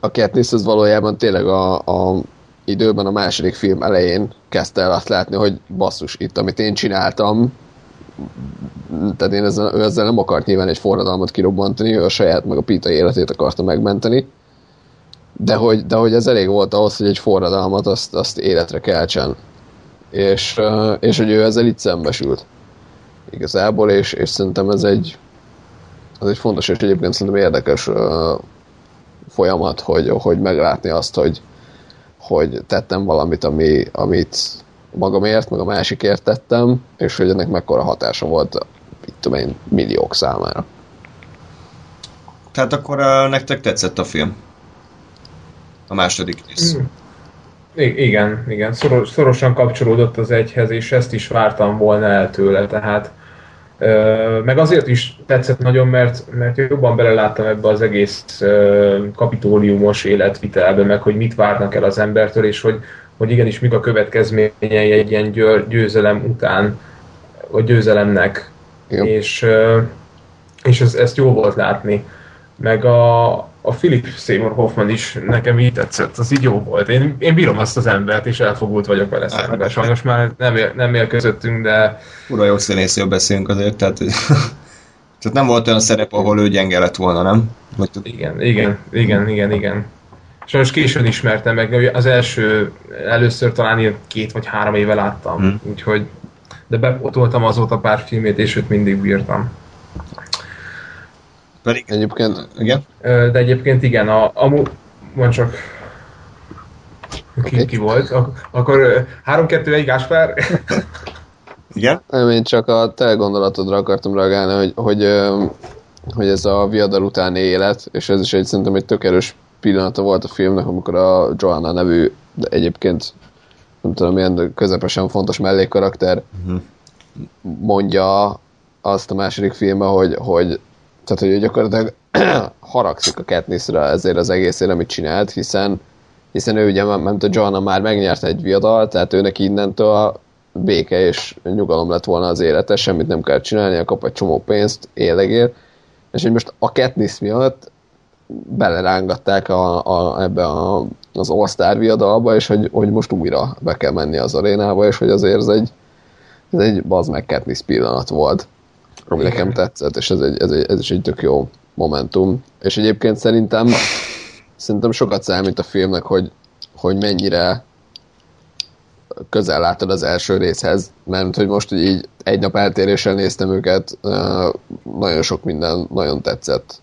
a Katniss az valójában tényleg a, a időben a második film elején kezdte el azt látni, hogy basszus, itt amit én csináltam, tehát én ezzel, ő ezzel nem akart nyilván egy forradalmat kirobbantani, ő a saját meg a Pita életét akarta megmenteni, de hogy, de hogy ez elég volt ahhoz, hogy egy forradalmat azt, azt életre keltsen. És, és hogy ő ezzel itt szembesült. Igazából, és, és szerintem ez egy, ez egy fontos, és egyébként szerintem érdekes folyamat, hogy, hogy meglátni azt, hogy, hogy tettem valamit, ami, amit magamért, meg a másikért tettem, és hogy ennek mekkora hatása volt, itt tudom én, milliók számára. Tehát akkor uh, nektek tetszett a film? A második rész. Mm. I- igen, igen. Szoros, szorosan kapcsolódott az egyhez, és ezt is vártam volna el tőle, tehát meg azért is tetszett nagyon, mert, mert jobban beleláttam ebbe az egész kapitóliumos életvitelbe, meg hogy mit várnak el az embertől, és hogy, hogy igenis mik a következményei egy ilyen győzelem után, vagy győzelemnek. Jó. És, és ez, ezt jó volt látni. Meg a, a Philip Seymour Hoffman is nekem így tetszett, az így jó volt. Én, én bírom azt az embert, és elfogult vagyok vele szemben. Sajnos már nem él, nem él közöttünk, de... Ura, jó színészről beszélünk azért, tehát... (laughs) tehát nem volt olyan szerep, ahol ő gyenge lett volna, nem? Vagy... Igen, igen, igen, igen, igen. Sajnos későn ismertem meg, az első, először talán ilyen két vagy három éve láttam, hmm. úgyhogy de bepotoltam azóta pár filmét, és őt mindig bírtam. Pedig Egyébként, igen? De egyébként igen, a, a mond csak ki, okay. ki volt, Ak- akkor 3-2-1 Gáspár. (laughs) Igen? Nem, én csak a te gondolatodra akartam reagálni, hogy, hogy, hogy ez a viadal utáni élet, és ez is egy szerintem egy tök erős pillanata volt a filmnek, amikor a Joanna nevű, de egyébként nem tudom, milyen közepesen fontos mellékkarakter uh-huh. mondja azt a második filmben, hogy, hogy tehát, hogy gyakorlatilag (clears throat) haragszik a Katnissra ezért az egészért, amit csinált, hiszen hiszen ő ugye, mert a Joanna már megnyert egy viadal, tehát őnek innentől béke és nyugalom lett volna az élete, semmit nem kell csinálnia, kap egy csomó pénzt élegér, és hogy most a Katniss miatt belerángatták a, a, ebbe a, az All-Star viadalba, és hogy, hogy most újra be kell menni az arénába, és hogy azért ez egy, ez egy bazd meg Katniss pillanat volt, ami nekem tetszett, és ez, egy, ez, egy, ez is egy tök jó momentum. És egyébként szerintem szerintem sokat számít a filmnek, hogy, hogy mennyire közel látod az első részhez, mert hogy most hogy így egy nap eltéréssel néztem őket, nagyon sok minden nagyon tetszett.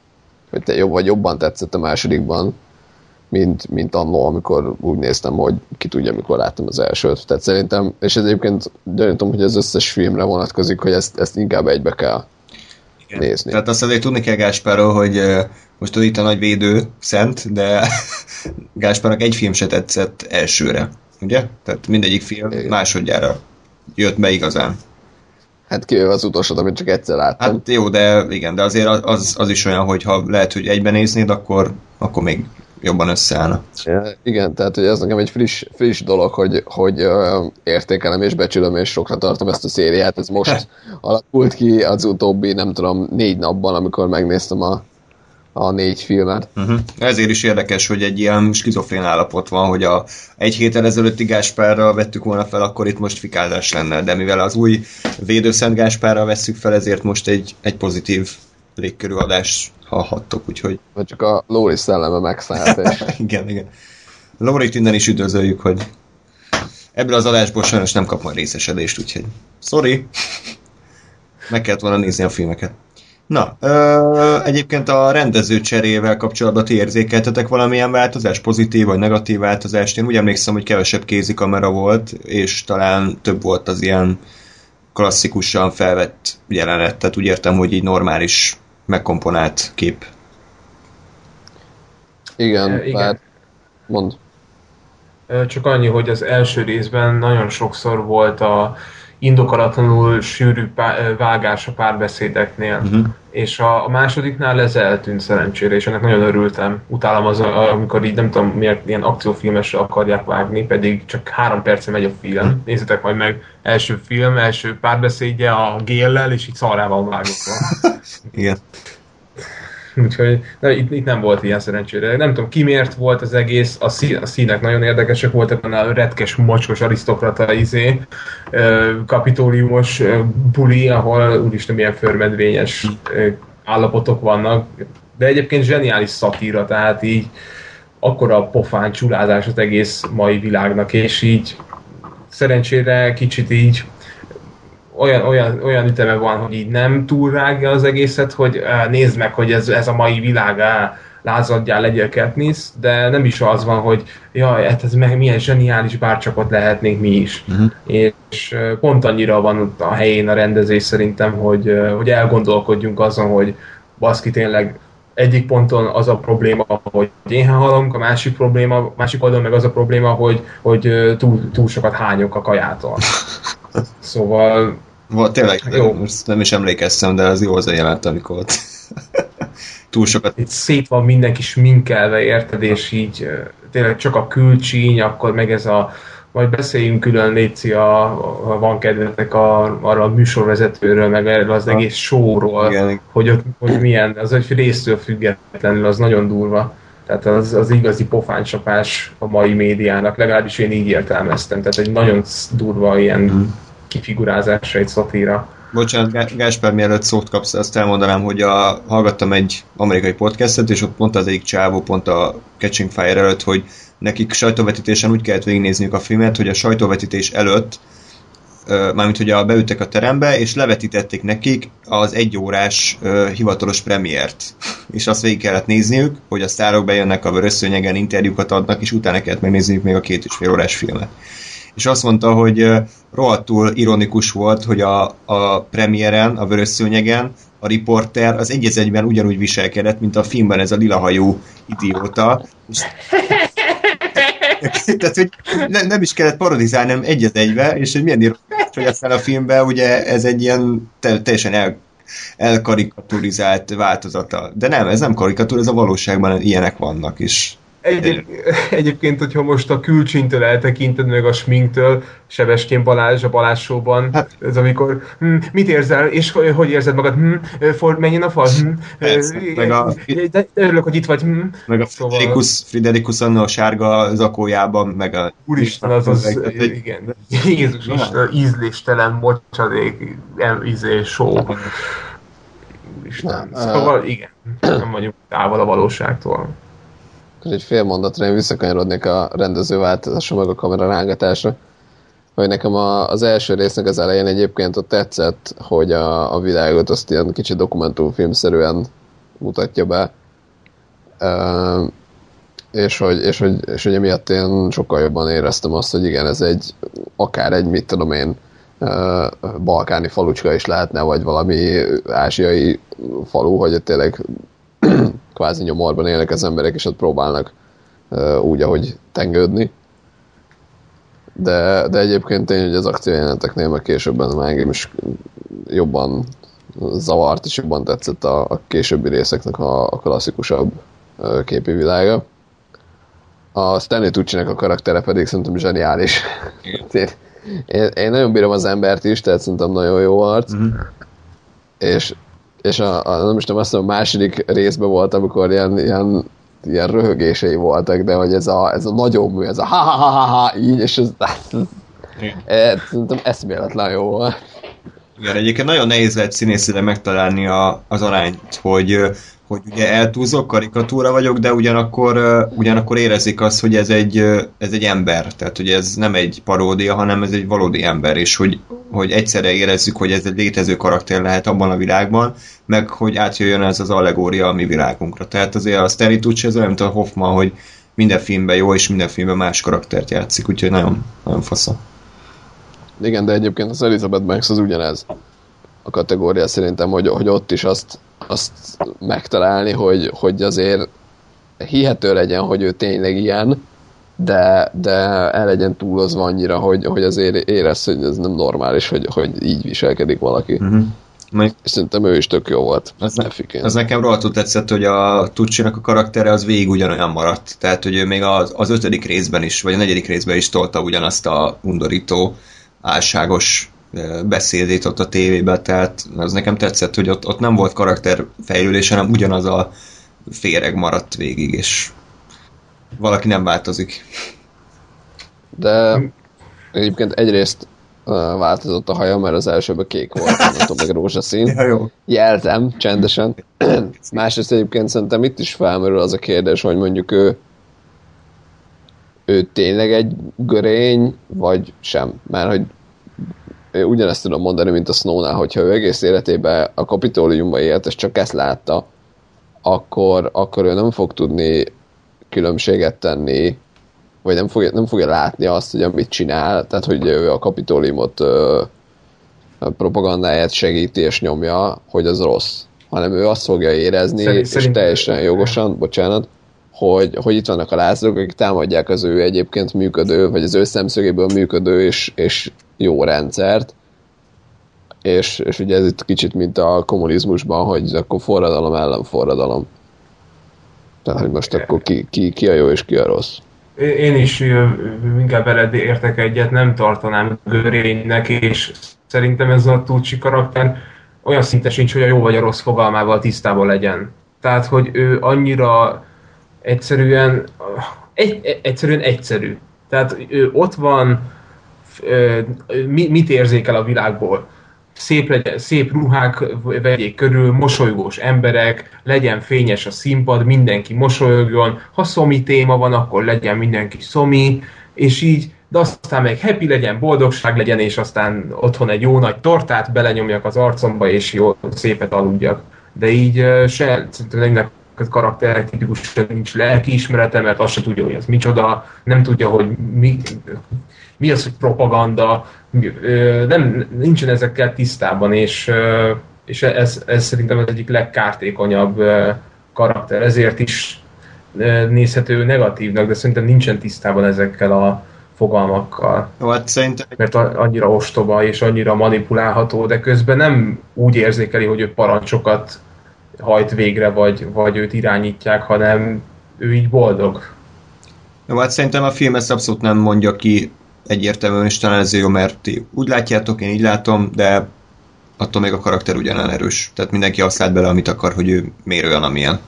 Hogy te jobb vagy jobban tetszett a másodikban, mint, mint annó, amikor úgy néztem, hogy ki tudja, mikor láttam az elsőt. Tehát szerintem, és ez egyébként gyanítom, hogy az összes filmre vonatkozik, hogy ezt, ezt inkább egybe kell Igen. nézni. Tehát azt azért tudni kell Gáspáról, hogy most itt a nagy védő szent, de (laughs) Gáspárnak egy film se tetszett elsőre, ugye? Tehát mindegyik film Igen. másodjára jött be igazán. Hát kivéve az utolsót, amit csak egyszer láttam. Hát jó, de igen, de azért az, az is olyan, hogy ha lehet, hogy egyben néznéd, akkor, akkor még jobban összeállna. Igen, tehát hogy ez nekem egy friss, friss dolog, hogy, hogy értékelem és becsülöm, és sokra tartom ezt a szériát. Ez most (laughs) alakult ki az utóbbi, nem tudom, négy napban, amikor megnéztem a a négy filmet. Uh-huh. Ezért is érdekes, hogy egy ilyen skizofrén állapot van, hogy a egy héttel ezelőtti Gáspárra vettük volna fel, akkor itt most fikázás lenne, de mivel az új védőszent Gáspárra vesszük fel, ezért most egy, egy pozitív légkörű adást hallhattok, úgyhogy... Vagy csak a Lóri szelleme megszállt. És... (laughs) igen, igen. Lórit innen is üdvözöljük, hogy ebből az adásból sajnos nem kap majd részesedést, úgyhogy sorry. Meg kellett volna nézni a filmeket. Na, ö, egyébként a rendező cserével kapcsolatban ti érzékeltetek valamilyen változás, pozitív vagy negatív változást? Én úgy emlékszem, hogy kevesebb kézikamera volt, és talán több volt az ilyen klasszikusan felvett jelenet, tehát úgy értem, hogy így normális, megkomponált kép. Igen, e, igen. Hát mond. Csak annyi, hogy az első részben nagyon sokszor volt a indokolatlanul sűrű pá- vágás a párbeszédeknél. Uh-huh. És a, a másodiknál ez eltűnt szerencsére, és ennek nagyon örültem. Utálom az, amikor így nem tudom miért ilyen akciófilmesre akarják vágni, pedig csak három perce megy a film. Uh-huh. Nézzétek majd meg, első film, első párbeszédje a géllel, és így szarrával vágott (laughs) Igen. (laughs) Úgyhogy de itt, itt nem volt ilyen szerencsére. Nem tudom, ki miért volt az egész, a, szí, a színek nagyon érdekesek voltak, a retkes, mocskos arisztokrata izé, kapitóliumos buli, ahol úristen milyen förmedvényes állapotok vannak, de egyébként zseniális szatíra, tehát így akkora pofán csulázás az egész mai világnak, és így szerencsére kicsit így olyan, olyan, olyan üteme van, hogy így nem túl rágja az egészet, hogy nézd meg, hogy ez, ez a mai világ, á, lázadjál, legyél Katniss, de nem is az van, hogy jaj, hát ez meg milyen zseniális, bárcsak ott lehetnénk mi is. Uh-huh. És pont annyira van a helyén a rendezés szerintem, hogy, hogy elgondolkodjunk azon, hogy baszki tényleg egyik ponton az a probléma, hogy éhen halunk, a másik probléma, másik oldalon meg az a probléma, hogy, hogy túl, túl sokat hányok a kajától. (laughs) Szóval volt, tényleg, jó. most nem is emlékeztem, de az jó az a jelent, amikor ott (laughs) túl sokat... Itt szét van mindenki sminkelve, érted, és így tényleg csak a külcsíny, akkor meg ez a majd beszéljünk külön, Léci, a, a van kedvetek a, arra a műsorvezetőről, meg erről az egész showról, Igen. hogy ott hogy milyen, az egy résztől függetlenül, az nagyon durva. Tehát az, az igazi pofáncsapás a mai médiának, legalábbis én így értelmeztem. Tehát egy nagyon durva ilyen mm kifigurázása egy szatíra. Bocsánat, Gásper, mielőtt szót kapsz, azt elmondanám, hogy a, hallgattam egy amerikai podcastet, és ott pont az egyik csávó, pont a Catching Fire előtt, hogy nekik sajtóvetítésen úgy kellett végignézniük a filmet, hogy a sajtóvetítés előtt mármint hogy a, beültek a terembe, és levetítették nekik az egyórás hivatalos premiért. (laughs) és azt végig kellett nézniük, hogy a sztárok bejönnek a vörösszőnyegen, interjúkat adnak, és utána kellett megnézniük még a két és fél órás filmet. És azt mondta, hogy rohadtul ironikus volt, hogy a, a premiéren, a vörösszőnyegen a riporter az egy egyben ugyanúgy viselkedett, mint a filmben ez a lilahajú idióta. És (laughs) Tehát, hogy ne, nem is kellett parodizálni, nem egyet egybe, és hogy milyen ironikus, hogy aztán a filmben ugye ez egy ilyen te, teljesen el, elkarikaturizált változata. De nem, ez nem karikatúr, ez a valóságban ilyenek vannak is. Egyéb, egyébként, hogyha most a külcsintől eltekinted, meg a sminktől, Sebeskén Balázs a Balázs showban, hát, ez amikor, hm, mit érzel, és hogy érzed magad, hm, for, menjen a fal, hm, meg a, de, örülök, hogy itt vagy, hm. Meg a szóval... Friderikus, Friderikus a sárga zakójában, meg a... Úristen, az az, az igen, Jézus Isten, ízléstelen mocsadék, ízés show. Úristen, szóval igen, nem vagyunk távol a valóságtól akkor egy fél mondatra én visszakanyarodnék a rendezőváltozásra, meg a kamera rángatásra. Hogy nekem a, az első résznek az elején egyébként ott tetszett, hogy a, a világot azt ilyen kicsit dokumentumfilmszerűen mutatja be. Uh, és hogy, és, hogy, és hogy emiatt én sokkal jobban éreztem azt, hogy igen, ez egy akár egy, mit tudom én, balkáni falucska is lehetne, vagy valami ázsiai falu, hogy tényleg kvázi nyomorban élnek az emberek, és ott próbálnak uh, úgy, ahogy tengődni. De, de egyébként tény, hogy az akciójeleneteknél meg későbben már engem is jobban zavart, és jobban tetszett a, a későbbi részeknek a, a klasszikusabb uh, képi világa. A Stanley tucci a karaktere pedig szerintem zseniális. (laughs) én, én, én nagyon bírom az embert is, tehát szerintem nagyon jó arc. Mm-hmm. És és a, a, nem is tudom, azt mondom, a második részben volt, amikor ilyen, ilyen, ilyen röhögései voltak, de hogy ez a, ez a nagyon mű, ez a ha ha ha ha, ha így, és ez, ez (laughs) szerintem eszméletlen jó volt. Igen, egyébként nagyon nehéz lehet színészére megtalálni a, az arányt, hogy hogy ugye eltúzok, karikatúra vagyok, de ugyanakkor, ugyanakkor érezik azt, hogy ez egy, ez egy ember, tehát hogy ez nem egy paródia, hanem ez egy valódi ember, és hogy, hogy egyszerre érezzük, hogy ez egy létező karakter lehet abban a világban, meg hogy átjöjjön ez az allegória a mi világunkra. Tehát azért a Stanley Tucci ez olyan, mint a Hoffman, hogy minden filmben jó, és minden filmben más karaktert játszik, úgyhogy nagyon, nagyon fasza. Igen, de egyébként az Elizabeth Banks az ugyanez a kategória szerintem, hogy, hogy ott is azt, azt megtalálni, hogy, hogy azért hihető legyen, hogy ő tényleg ilyen, de, de el legyen túlozva annyira, hogy, hogy azért érez, hogy ez nem normális, hogy, hogy így viselkedik valaki. Uh-huh. Meg... És szerintem ő is tök jó volt. Ez, ne, ez nekem rohadtul tetszett, hogy a tucci a karaktere az végig ugyanolyan maradt. Tehát, hogy ő még az, az ötödik részben is, vagy a negyedik részben is tolta ugyanazt a undorító, álságos beszédét ott a tévében, tehát az nekem tetszett, hogy ott, ott nem volt karakterfejlődés, hanem ugyanaz a féreg maradt végig, és valaki nem változik. De egyébként egyrészt változott a haja, mert az elsőben kék volt, nem meg rózsaszín. Ja, jó. Jeltem, csendesen. (coughs) Másrészt egyébként szerintem itt is felmerül az a kérdés, hogy mondjuk ő ő tényleg egy görény, vagy sem. Mert hogy ugyanezt tudom mondani, mint a Snownál, hogyha ő egész életében a kapitóliumban élt, és csak ezt látta, akkor, akkor ő nem fog tudni különbséget tenni, vagy nem fogja, nem fogja látni azt, hogy amit csinál, tehát hogy ő a kapitóliumot a propagandáját segíti és nyomja, hogy az rossz. Hanem ő azt fogja érezni, Szerint, és szerint teljesen jogosan, bocsánat, hogy, hogy itt vannak a lázadók, akik támadják az ő egyébként működő, vagy az ő szemszögéből működő és, és jó rendszert, és, és ugye ez itt kicsit mint a kommunizmusban, hogy akkor forradalom ellen forradalom. Tehát, hogy most akkor ki, ki, ki a jó és ki a rossz. Én is inkább veled értek egyet, nem tartanám görénynek, és szerintem ez a Tucci karakter olyan szinte sincs, hogy a jó vagy a rossz fogalmával tisztában legyen. Tehát, hogy ő annyira egyszerűen, egy, egyszerűen egyszerű. Tehát ő ott van, mit érzékel a világból. szép, legyen, szép ruhák vegyék körül, mosolygós emberek, legyen fényes a színpad, mindenki mosolyogjon, ha szomi téma van, akkor legyen mindenki szomi, és így, de aztán meg happy legyen, boldogság legyen, és aztán otthon egy jó nagy tortát belenyomjak az arcomba, és jó szépet aludjak. De így se, szerintem karakterek tipikusan nincs lelkiismerete, mert azt se tudja, hogy ez micsoda, nem tudja, hogy mi, mi az, hogy propaganda, nem, nincsen ezekkel tisztában, és, és ez, ez szerintem az egyik legkártékonyabb karakter, ezért is nézhető negatívnak, de szerintem nincsen tisztában ezekkel a fogalmakkal. Jó, hát szerintem... Mert annyira ostoba és annyira manipulálható, de közben nem úgy érzékeli, hogy ő parancsokat hajt végre, vagy, vagy őt irányítják, hanem ő így boldog. Jó, hát szerintem a film ezt abszolút nem mondja ki egyértelműen, és talán ez jó, mert ti úgy látjátok, én így látom, de attól még a karakter ugyanán erős. Tehát mindenki azt lát bele, amit akar, hogy ő miért olyan, amilyen.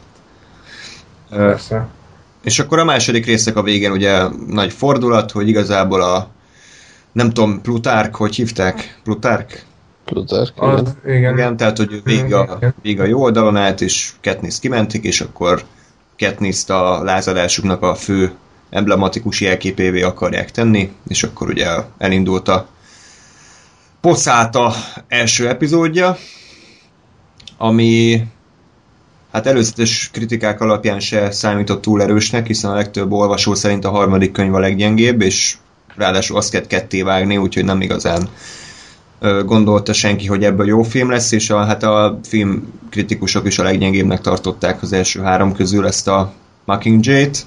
Persze. És akkor a második részek a végén ugye nagy fordulat, hogy igazából a nem tudom, Plutark, hogy hívták? Plutark? Plutark, igen. Az, igen. igen. tehát hogy vég a, vég a jó oldalon állt, és Katniss kimentik, és akkor katniss a lázadásuknak a fő emblematikus jelképévé akarják tenni, és akkor ugye elindult a Poszáta első epizódja, ami hát előzetes kritikák alapján se számított túl erősnek, hiszen a legtöbb olvasó szerint a harmadik könyv a leggyengébb, és ráadásul azt kell ketté vágni, úgyhogy nem igazán gondolta senki, hogy ebből jó film lesz, és a, hát a film kritikusok is a leggyengébbnek tartották az első három közül ezt a Mockingjay-t,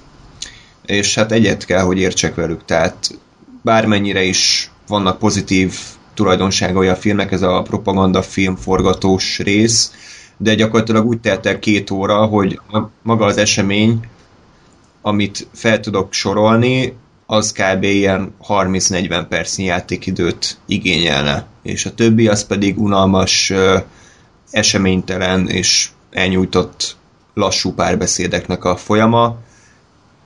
és hát egyet kell, hogy értsek velük, tehát bármennyire is vannak pozitív tulajdonságai a filmnek, ez a propaganda film forgatós rész, de gyakorlatilag úgy telt el két óra, hogy maga az esemény, amit fel tudok sorolni, az kb. ilyen 30-40 percnyi játékidőt igényelne, és a többi az pedig unalmas, eseménytelen és elnyújtott lassú párbeszédeknek a folyama,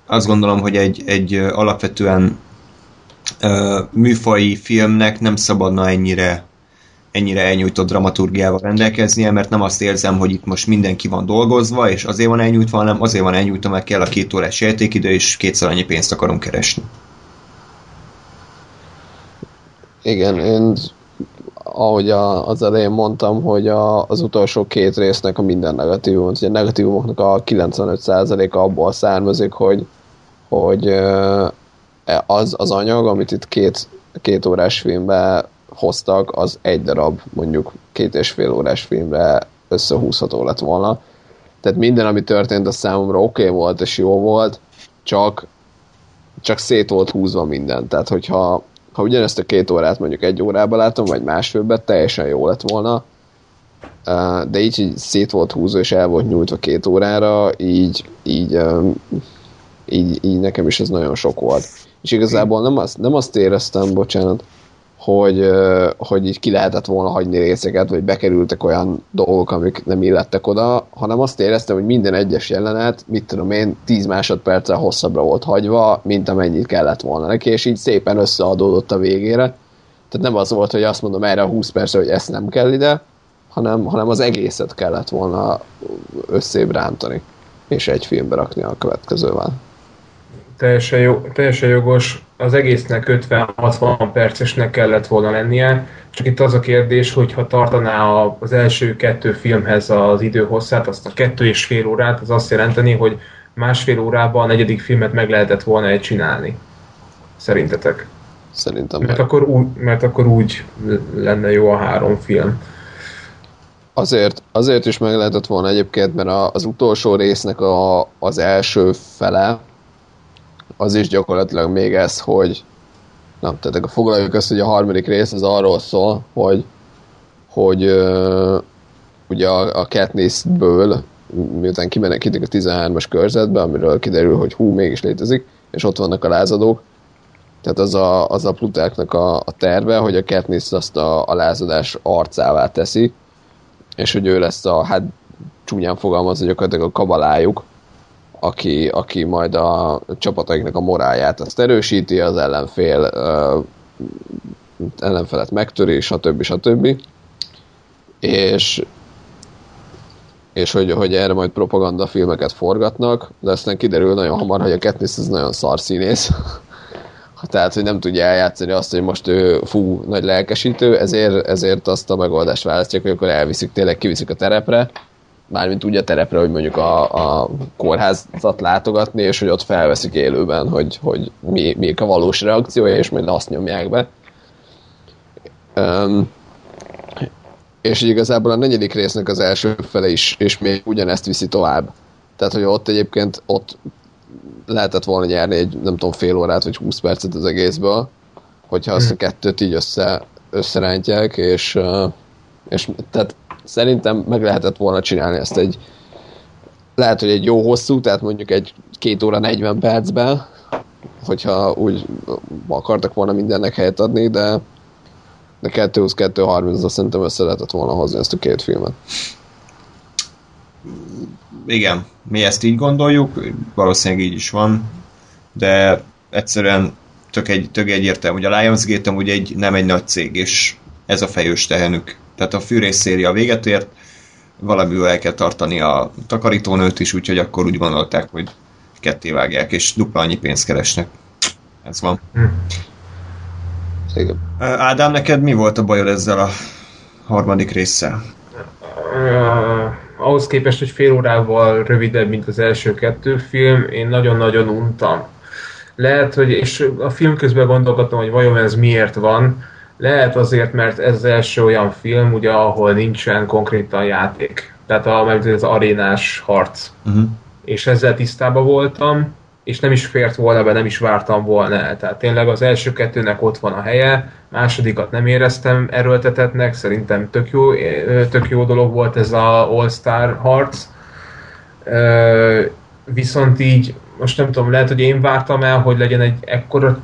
azt gondolom, hogy egy, egy alapvetően uh, műfai filmnek nem szabadna ennyire ennyire elnyújtott dramaturgiával rendelkeznie, mert nem azt érzem, hogy itt most mindenki van dolgozva, és azért van elnyújtva, hanem azért van elnyújtva, mert kell a két órás játékidő, és kétszer annyi pénzt akarunk keresni. Igen, én ahogy a, az elején mondtam, hogy a, az utolsó két résznek a minden negatívum, hogy a negatívumoknak a 95%-a abból származik, hogy hogy e, az, az anyag, amit itt két, két órás filmbe hoztak, az egy darab, mondjuk két és fél órás filmre összehúzható lett volna. Tehát minden, ami történt, a számomra oké okay volt és jó volt, csak, csak szét volt húzva minden. Tehát, hogyha ha ugyanezt a két órát mondjuk egy órába látom, vagy másfélbe, teljesen jó lett volna. De így, így szét volt húzva és el volt nyújtva két órára, így, így így, így nekem is ez nagyon sok volt. És igazából nem azt, nem azt éreztem, bocsánat, hogy, hogy így ki lehetett volna hagyni részeket, vagy bekerültek olyan dolgok, amik nem illettek oda, hanem azt éreztem, hogy minden egyes jelenet, mit tudom én, 10 másodperccel hosszabbra volt hagyva, mint amennyit kellett volna neki, és így szépen összeadódott a végére. Tehát nem az volt, hogy azt mondom erre a 20 percre, hogy ezt nem kell ide, hanem, hanem az egészet kellett volna összébb rántani, és egy filmbe rakni a következővel teljesen, jó, teljesen jogos, az egésznek 50-60 percesnek kellett volna lennie, csak itt az a kérdés, hogy ha tartaná az első kettő filmhez az időhosszát, azt a kettő és fél órát, az azt jelenteni, hogy másfél órában a negyedik filmet meg lehetett volna egy csinálni. Szerintetek? Szerintem mert akkor, úgy, mert akkor úgy lenne jó a három film. Azért, azért is meg lehetett volna egyébként, mert az utolsó résznek a, az első fele, az is gyakorlatilag még ez, hogy nem, tehát akkor foglaljuk azt, hogy a harmadik rész az arról szól, hogy, hogy uh, ugye a, a Katniss-ből miután kimenekítik a 13-as körzetbe, amiről kiderül, hogy hú, mégis létezik, és ott vannak a lázadók, tehát az a, az a Plutáknak a, a terve, hogy a Katniss azt a, a lázadás arcává teszi, és hogy ő lesz a, hát csúnyán fogalmaz, hogy gyakorlatilag a kabalájuk, aki, aki majd a csapataiknak a moráját azt erősíti, az ellenfél uh, ellenfelet megtöri, stb. stb. és és hogy, hogy erre majd propaganda filmeket forgatnak, de aztán kiderül nagyon hamar, hogy a Katniss ez nagyon szar színész. (laughs) Tehát, hogy nem tudja eljátszani azt, hogy most ő fú, nagy lelkesítő, ezért, ezért azt a megoldást választják, hogy akkor elviszik, tényleg kiviszik a terepre, mármint úgy a terepre, hogy mondjuk a, a kórházat látogatni, és hogy ott felveszik élőben, hogy, hogy mi, mi a valós reakciója, és majd azt nyomják be. Um, és igazából a negyedik résznek az első fele is, és még ugyanezt viszi tovább. Tehát, hogy ott egyébként ott lehetett volna nyerni egy, nem tudom, fél órát, vagy 20 percet az egészből, hogyha azt a hmm. kettőt így össze, összerántják, és, és tehát szerintem meg lehetett volna csinálni ezt egy lehet, hogy egy jó hosszú, tehát mondjuk egy két óra 40 percben, hogyha úgy akartak volna mindennek helyet adni, de de 2-20-2-30-ra szerintem össze lehetett volna hozni ezt a két filmet. Igen, mi ezt így gondoljuk, valószínűleg így is van, de egyszerűen tök, egy, tök egyértelmű, hogy a Lionsgate amúgy egy, nem egy nagy cég, és ez a fejős tehenük. Tehát a fűrész széria véget ért, valamiből el kell tartani a takarítónőt is, úgyhogy akkor úgy gondolták, hogy ketté vágják, és dupla annyi pénzt keresnek. Ez van. Hm. Igen. Ádám, neked mi volt a bajod ezzel a harmadik résszel? Uh, ahhoz képest, hogy fél órával rövidebb, mint az első kettő film, én nagyon-nagyon untam. Lehet, hogy, és a film közben gondolkodtam, hogy vajon ez miért van, lehet azért, mert ez az első olyan film, ugye, ahol nincsen konkrétan játék. Tehát a, az arénás harc. Uh-huh. És ezzel tisztában voltam, és nem is fért volna be, nem is vártam volna. Tehát tényleg az első kettőnek ott van a helye, másodikat nem éreztem erőltetetnek, szerintem tök jó, tök jó dolog volt ez a All-Star harc. Viszont így, most nem tudom, lehet, hogy én vártam el, hogy legyen egy ekkora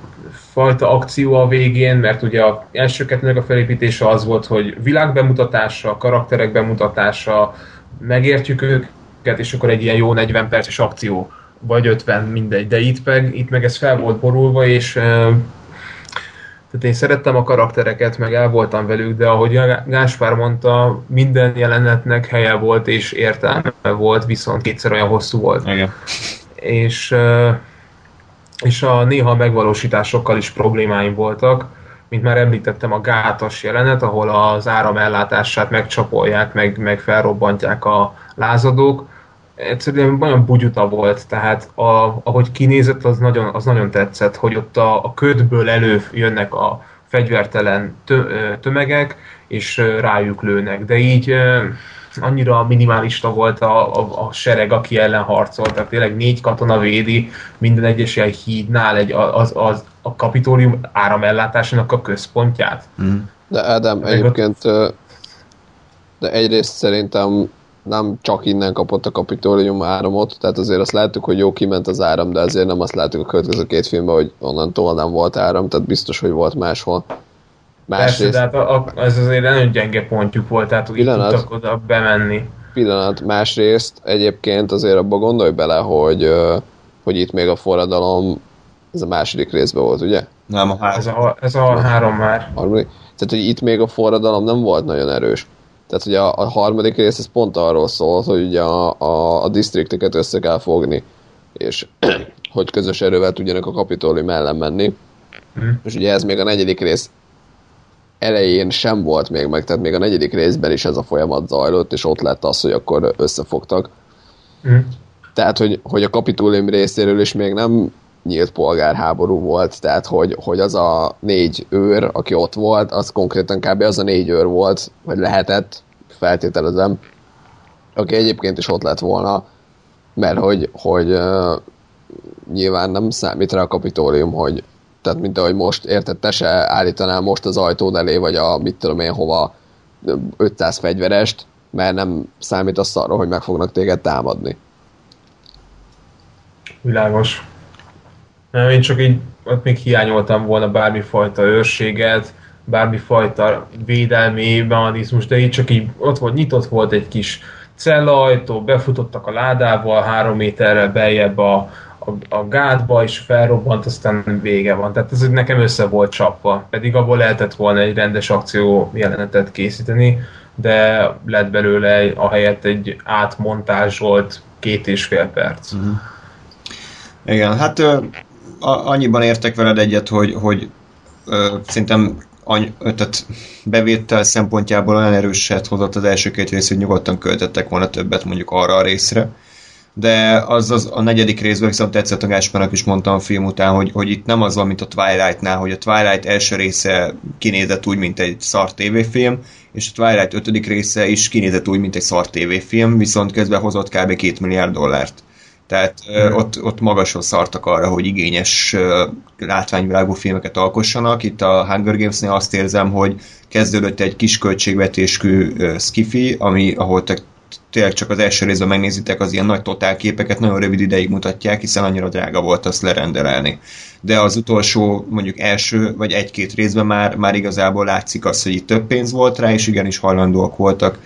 fajta akció a végén, mert ugye a első kettőnek a felépítése az volt, hogy világbemutatása, karakterek bemutatása, megértjük őket, és akkor egy ilyen jó 40 perces akció vagy 50, mindegy, de itt meg, itt meg ez fel volt borulva, és tehát én szerettem a karaktereket, meg el voltam velük, de ahogy Gáspár mondta, minden jelenetnek helye volt és értelme volt, viszont kétszer olyan hosszú volt. Igen. És, és a néha megvalósításokkal is problémáim voltak, mint már említettem, a gátas jelenet, ahol az áram ellátását megcsapolják, meg, meg felrobbantják a lázadók, egyszerűen nagyon bugyuta volt, tehát a, ahogy kinézett, az nagyon, az nagyon tetszett, hogy ott a, a ködből előjönnek a fegyvertelen tö, tömegek, és rájuk lőnek, de így annyira minimalista volt a, a, a sereg, aki ellen harcolt, tehát tényleg négy katona védi minden egyes ilyen hídnál egy, az, az, a kapitórium áramellátásának a központját. Mm. De Ádám, egyébként de egyrészt szerintem nem csak innen kapott a kapitólium áramot, tehát azért azt láttuk, hogy jó kiment az áram, de azért nem azt láttuk a következő két filmben, hogy onnantól nem volt áram, tehát biztos, hogy volt máshol. Másrészt... Persze, de hát a, a, ez azért nagyon gyenge pontjuk volt, tehát úgy pillanat, tudtak oda bemenni. Pillanat, másrészt egyébként azért abba gondolj bele, hogy, hogy itt még a forradalom ez a második részben volt, ugye? Nem, a három. Ez a, ez a három már. Harmadik. Tehát, hogy itt még a forradalom nem volt nagyon erős. Tehát ugye a, a harmadik rész ez pont arról szól, hogy ugye a, a, a disztrikteket össze kell fogni, és (clears throat) hogy közös erővel tudjanak a kapitólium ellen menni. Mm. És ugye ez még a negyedik rész elején sem volt még meg, tehát még a negyedik részben is ez a folyamat zajlott, és ott lett az, hogy akkor összefogtak. Mm. Tehát, hogy, hogy a kapitólium részéről is még nem nyílt polgárháború volt, tehát hogy, hogy az a négy őr, aki ott volt, az konkrétan kb. az a négy őr volt, vagy lehetett, feltételezem, aki egyébként is ott lett volna, mert hogy, hogy uh, nyilván nem számít rá a kapitólium, hogy tehát mint ahogy most, érted, te se állítanál most az ajtód elé, vagy a mit tudom én hova 500 fegyverest, mert nem számít azt arra, hogy meg fognak téged támadni. Világos. Én csak így ott még hiányoltam volna bármifajta őrséget, bármifajta védelmi mechanizmus, de így csak így ott volt, nyitott volt egy kis cellaajtó, befutottak a ládával, három méterrel beljebb a, a, a gátba is felrobbant, aztán vége van. Tehát ez nekem össze volt csapva, pedig abból lehetett volna egy rendes akció jelenetet készíteni, de lett belőle a helyett egy átmontázsolt két és fél perc. Uh-huh. Igen, hát ö, a, annyiban értek veled egyet, hogy, hogy ö, szerintem any, tehát bevétel szempontjából olyan erőset hozott az első két rész, hogy nyugodtan költöttek volna többet mondjuk arra a részre. De az, az a negyedik részben viszont tetszett a Gáspának is mondtam a film után, hogy, hogy itt nem az van, mint a Twilight-nál, hogy a Twilight első része kinézett úgy, mint egy szar tévéfilm, és a Twilight ötödik része is kinézett úgy, mint egy szar tévéfilm, viszont közben hozott kb. 2 milliárd dollárt. Tehát mm. ott, ott magasról szartak arra, hogy igényes látványvilágú filmeket alkossanak. Itt a Hunger Games-nél azt érzem, hogy kezdődött egy kis költségvetésű skifi, ami, ahol te tényleg csak az első részben megnézitek, az ilyen nagy totálképeket nagyon rövid ideig mutatják, hiszen annyira drága volt azt lerendelni. De az utolsó, mondjuk első vagy egy-két részben már, már igazából látszik az, hogy itt több pénz volt rá, és igenis hajlandóak voltak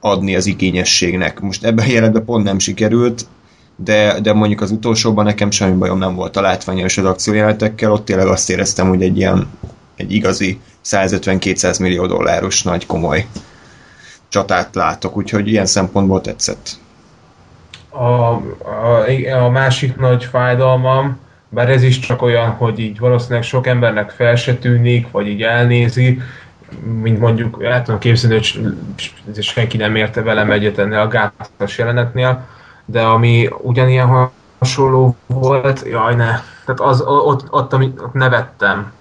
adni az igényességnek. Most ebben a jelenetben pont nem sikerült, de, de mondjuk az utolsóban nekem semmi bajom nem volt a látványos az akciójelenetekkel, ott tényleg azt éreztem, hogy egy ilyen egy igazi 150-200 millió dolláros nagy komoly csatát látok, úgyhogy ilyen szempontból tetszett. A, a, a másik nagy fájdalmam, bár ez is csak olyan, hogy így valószínűleg sok embernek fel se tűnik, vagy így elnézi, mint mondjuk el tudom képzelni, hogy senki nem érte velem egyet ennél a gátos jelenetnél, de ami ugyanilyen hasonló volt, jaj ne, tehát az, ott, ott, ott nevettem,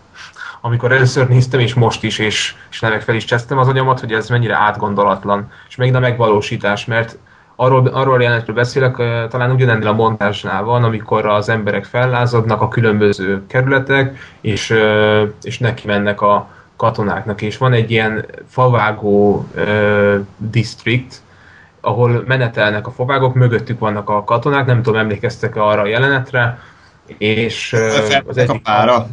amikor először néztem, és most is, és, és nevek fel is csesztem az agyamat, hogy ez mennyire átgondolatlan, és még a megvalósítás, mert arról, arról jelenetről beszélek, talán ugyanennél a montázsnál van, amikor az emberek fellázadnak a különböző kerületek, és, és neki mennek a, katonáknak, és van egy ilyen favágó district, ahol menetelnek a favágok, mögöttük vannak a katonák, nem tudom, emlékeztek-e arra a jelenetre, és az egyik... A fára.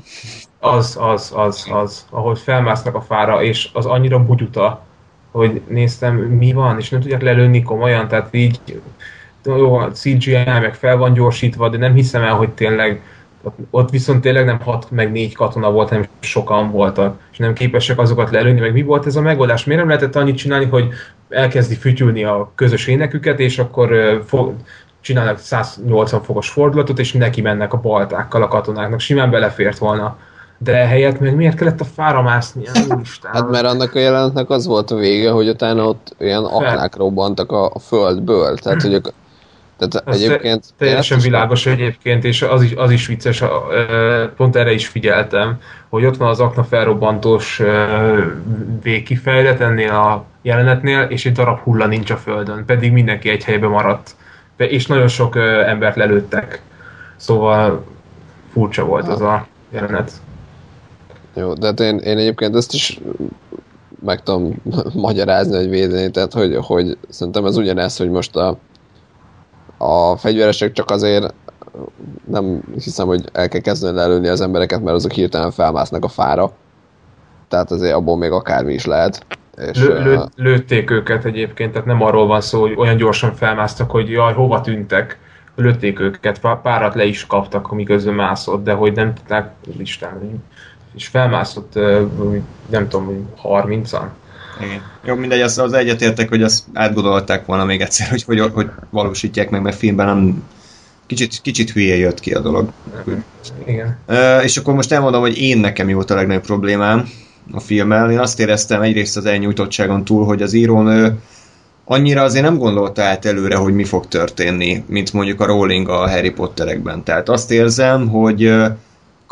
Az, az, az, az, ahol felmásznak a fára, és az annyira bugyuta, hogy néztem, mi van, és nem tudják lelőni komolyan, tehát így jó, a CGI meg fel van gyorsítva, de nem hiszem el, hogy tényleg ott viszont tényleg nem hat meg négy katona volt, hanem sokan voltak, és nem képesek azokat lelőni, meg mi volt ez a megoldás? Miért nem lehetett annyit csinálni, hogy elkezdi fütyülni a közös éneküket, és akkor fog, csinálnak 180 fokos fordulatot, és neki mennek a baltákkal a katonáknak, simán belefért volna. De helyett meg miért kellett a fára mászni? Hát mert annak a jelenetnek az volt a vége, hogy utána ott ilyen aknák robbantak a, a földből, tehát hogy tehát az egyébként... Teljesen világos van. egyébként, és az is, az is vicces, pont erre is figyeltem, hogy ott van az akna felrobbantós végkifejlet ennél a jelenetnél, és egy darab hulla nincs a földön, pedig mindenki egy helyben maradt. És nagyon sok embert lelőttek. Szóval furcsa volt az a jelenet. Jó, de hát én, én egyébként ezt is meg tudom (laughs) magyarázni, vagy védeni, tehát hogy, hogy szerintem ez ugyanez, hogy most a, a fegyveresek csak azért nem hiszem, hogy el kell kezdeni lelőni az embereket, mert azok hirtelen felmásznak a fára. Tehát azért abból még akármi is lehet. És, lő, lő, lőtték őket egyébként, tehát nem arról van szó, hogy olyan gyorsan felmásztak, hogy jaj, hova tűntek. Lőtték őket, párat le is kaptak, amiközben mászott, de hogy nem tudták listán. És felmászott, nem tudom, 30-an. Igen. Jó, mindegy, az, az egyetértek, hogy azt átgondolták volna még egyszer, hogy, hogy, hogy valósítják meg, mert filmben nem kicsit, kicsit hülye jött ki a dolog. Igen. Uh, és akkor most elmondom, hogy én nekem jó a legnagyobb problémám a filmmel. Én azt éreztem egyrészt az elnyújtottságon túl, hogy az írónő annyira azért nem gondolta át előre, hogy mi fog történni, mint mondjuk a Rowling a Harry Potterekben. Tehát azt érzem, hogy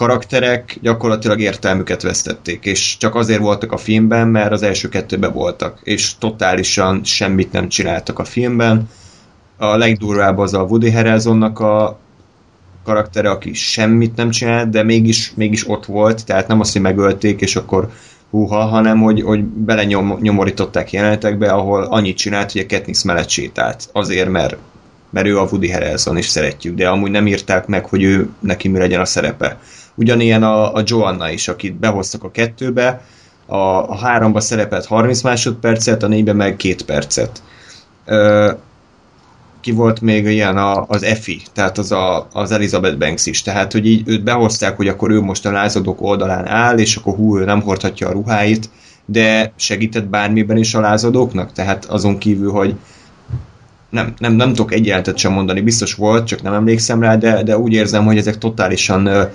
karakterek gyakorlatilag értelmüket vesztették, és csak azért voltak a filmben, mert az első kettőben voltak, és totálisan semmit nem csináltak a filmben. A legdurvább az a Woody Harrelsonnak a karaktere, aki semmit nem csinált, de mégis, mégis ott volt, tehát nem azt, hogy megölték, és akkor húha, hanem hogy, hogy belenyomorították jelenetekbe, ahol annyit csinált, hogy a Katniss mellett sétált. Azért, mert, mert ő a Woody Harrelson, és szeretjük, de amúgy nem írták meg, hogy ő neki mi legyen a szerepe. Ugyanilyen a, a Joanna is, akit behoztak a kettőbe, a, a háromba szerepelt 30 másodpercet, a négybe meg két percet. Ö, ki volt még ilyen a, az Effie, tehát az, a, az Elizabeth Banks is, tehát hogy így őt behozták, hogy akkor ő most a lázadók oldalán áll, és akkor hú, ő nem hordhatja a ruháit, de segített bármiben is a lázadóknak, tehát azon kívül, hogy nem, nem, nem tudok egy jelentet sem mondani, biztos volt, csak nem emlékszem rá, de, de úgy érzem, hogy ezek totálisan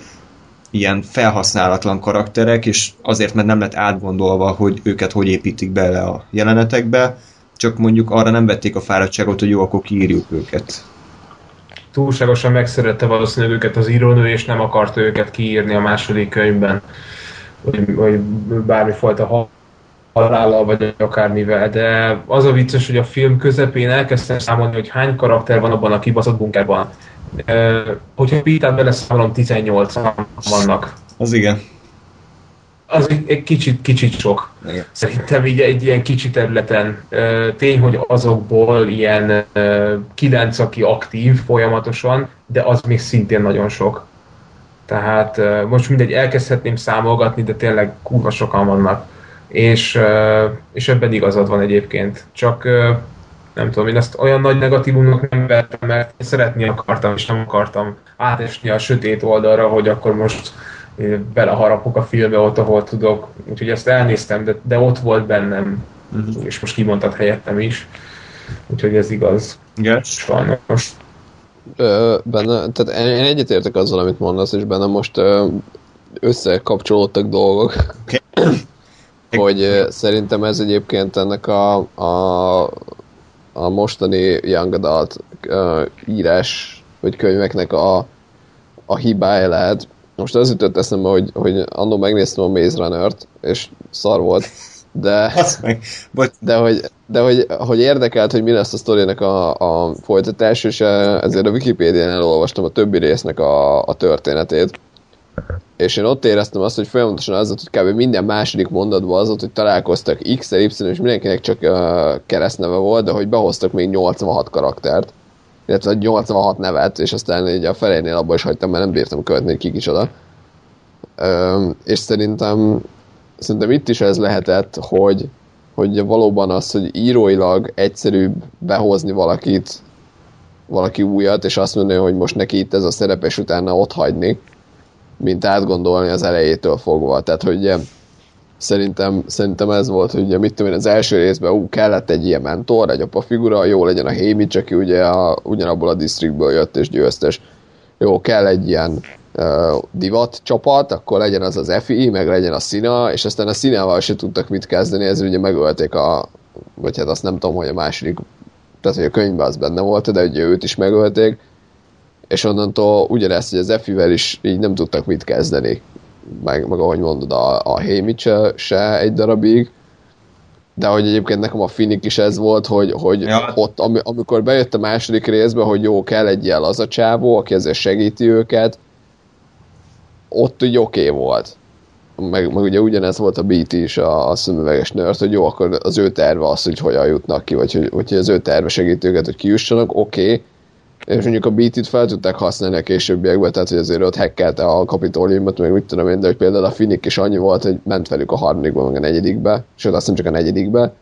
ilyen felhasználatlan karakterek, és azért, mert nem lett átgondolva, hogy őket hogy építik bele a jelenetekbe, csak mondjuk arra nem vették a fáradtságot, hogy jó, akkor kiírjuk őket. Túlságosan megszerette valószínűleg őket az írónő, és nem akarta őket kiírni a második könyvben, hogy, hogy bármifajta halállal, vagy akármivel, de az a vicces, hogy a film közepén elkezdtem számolni, hogy hány karakter van abban a kibaszott bunkerban. Hogyha Pitát beleszámolom, 18 vannak. Az igen az egy, egy kicsit, kicsit sok. Igen. Szerintem így egy ilyen kicsi területen. Tény, hogy azokból ilyen kilenc, aki aktív folyamatosan, de az még szintén nagyon sok. Tehát most mindegy, elkezdhetném számolgatni, de tényleg kurva sokan vannak. És, és ebben igazad van egyébként. Csak nem tudom, én ezt olyan nagy negatívumnak nem vettem, mert szeretni akartam, és nem akartam átesni a sötét oldalra, hogy akkor most beleharapok a filmbe ott, ahol tudok. Úgyhogy ezt elnéztem, de, de ott volt bennem, uh-huh. és most kimondtad helyettem is. Úgyhogy ez igaz. Yes. Sajnos. Ö, benne, tehát én egyetértek azzal, amit mondasz, és benne most ö, összekapcsolódtak dolgok. Okay. hogy szerintem ez egyébként ennek a, a, a mostani Young Adult ö, írás, vagy könyveknek a, a hibája lehet, most az jutott eszembe, hogy, hogy annól megnéztem a Maze Runner-t, és szar volt, de, (laughs) de, hogy, de hogy, hogy érdekelt, hogy mi lesz a sztorinak a, a folytatás, és ezért a Wikipédián elolvastam a többi résznek a, a történetét. És én ott éreztem azt, hogy folyamatosan az, hogy kb. minden második mondatban az, hogy találkoztak X, Y, és mindenkinek csak uh, keresztneve volt, de hogy behoztak még 86 karaktert illetve 86 nevet, és aztán így a felénél abban is hagytam, mert nem bírtam követni, hogy ki kicsoda. Ö, és szerintem, szerintem itt is ez lehetett, hogy, hogy valóban az, hogy íróilag egyszerűbb behozni valakit, valaki újat, és azt mondani, hogy most neki itt ez a szerep, és utána ott hagyni, mint átgondolni az elejétől fogva. Tehát, hogy Szerintem, szerintem ez volt, hogy ugye, mit tudom én, az első részben ú, kellett egy ilyen mentor, egy apa figura, jó legyen a Hémics, aki ugye a, ugyanabból a disztriktből jött és győztes. Jó, kell egy ilyen uh, divat csapat, akkor legyen az az FI, meg legyen a Szina, és aztán a Színával se tudtak mit kezdeni, ezért ugye megölték a, vagy hát azt nem tudom, hogy a második, tehát hogy a könyvben az benne volt, de ugye őt is megölték, és onnantól ugyanezt, hogy az FI-vel is így nem tudtak mit kezdeni meg, meg ahogy mondod, a, a Hémit se, se egy darabig, de hogy egyébként nekem a finik is ez volt, hogy, hogy ja. ott, ami, amikor bejött a második részbe, hogy jó, kell egy ilyen az a csávó, aki ezért segíti őket, ott úgy oké okay volt. Meg, meg ugye ugyanez volt a BT is, a, a szemüveges nőrt, hogy jó, akkor az ő terve az, hogy hogyan jutnak ki, vagy hogy, hogy az ő terve segíti őket, hogy kijussanak, oké, okay, és mondjuk a BT-t fel tudták használni a későbbiekben, tehát hogy azért ott hackelte a kapitóliumot, meg úgy tudom én, de hogy például a Finik is annyi volt, hogy ment velük a harmadikba, meg a negyedikbe, sőt azt nem csak a negyedikbe,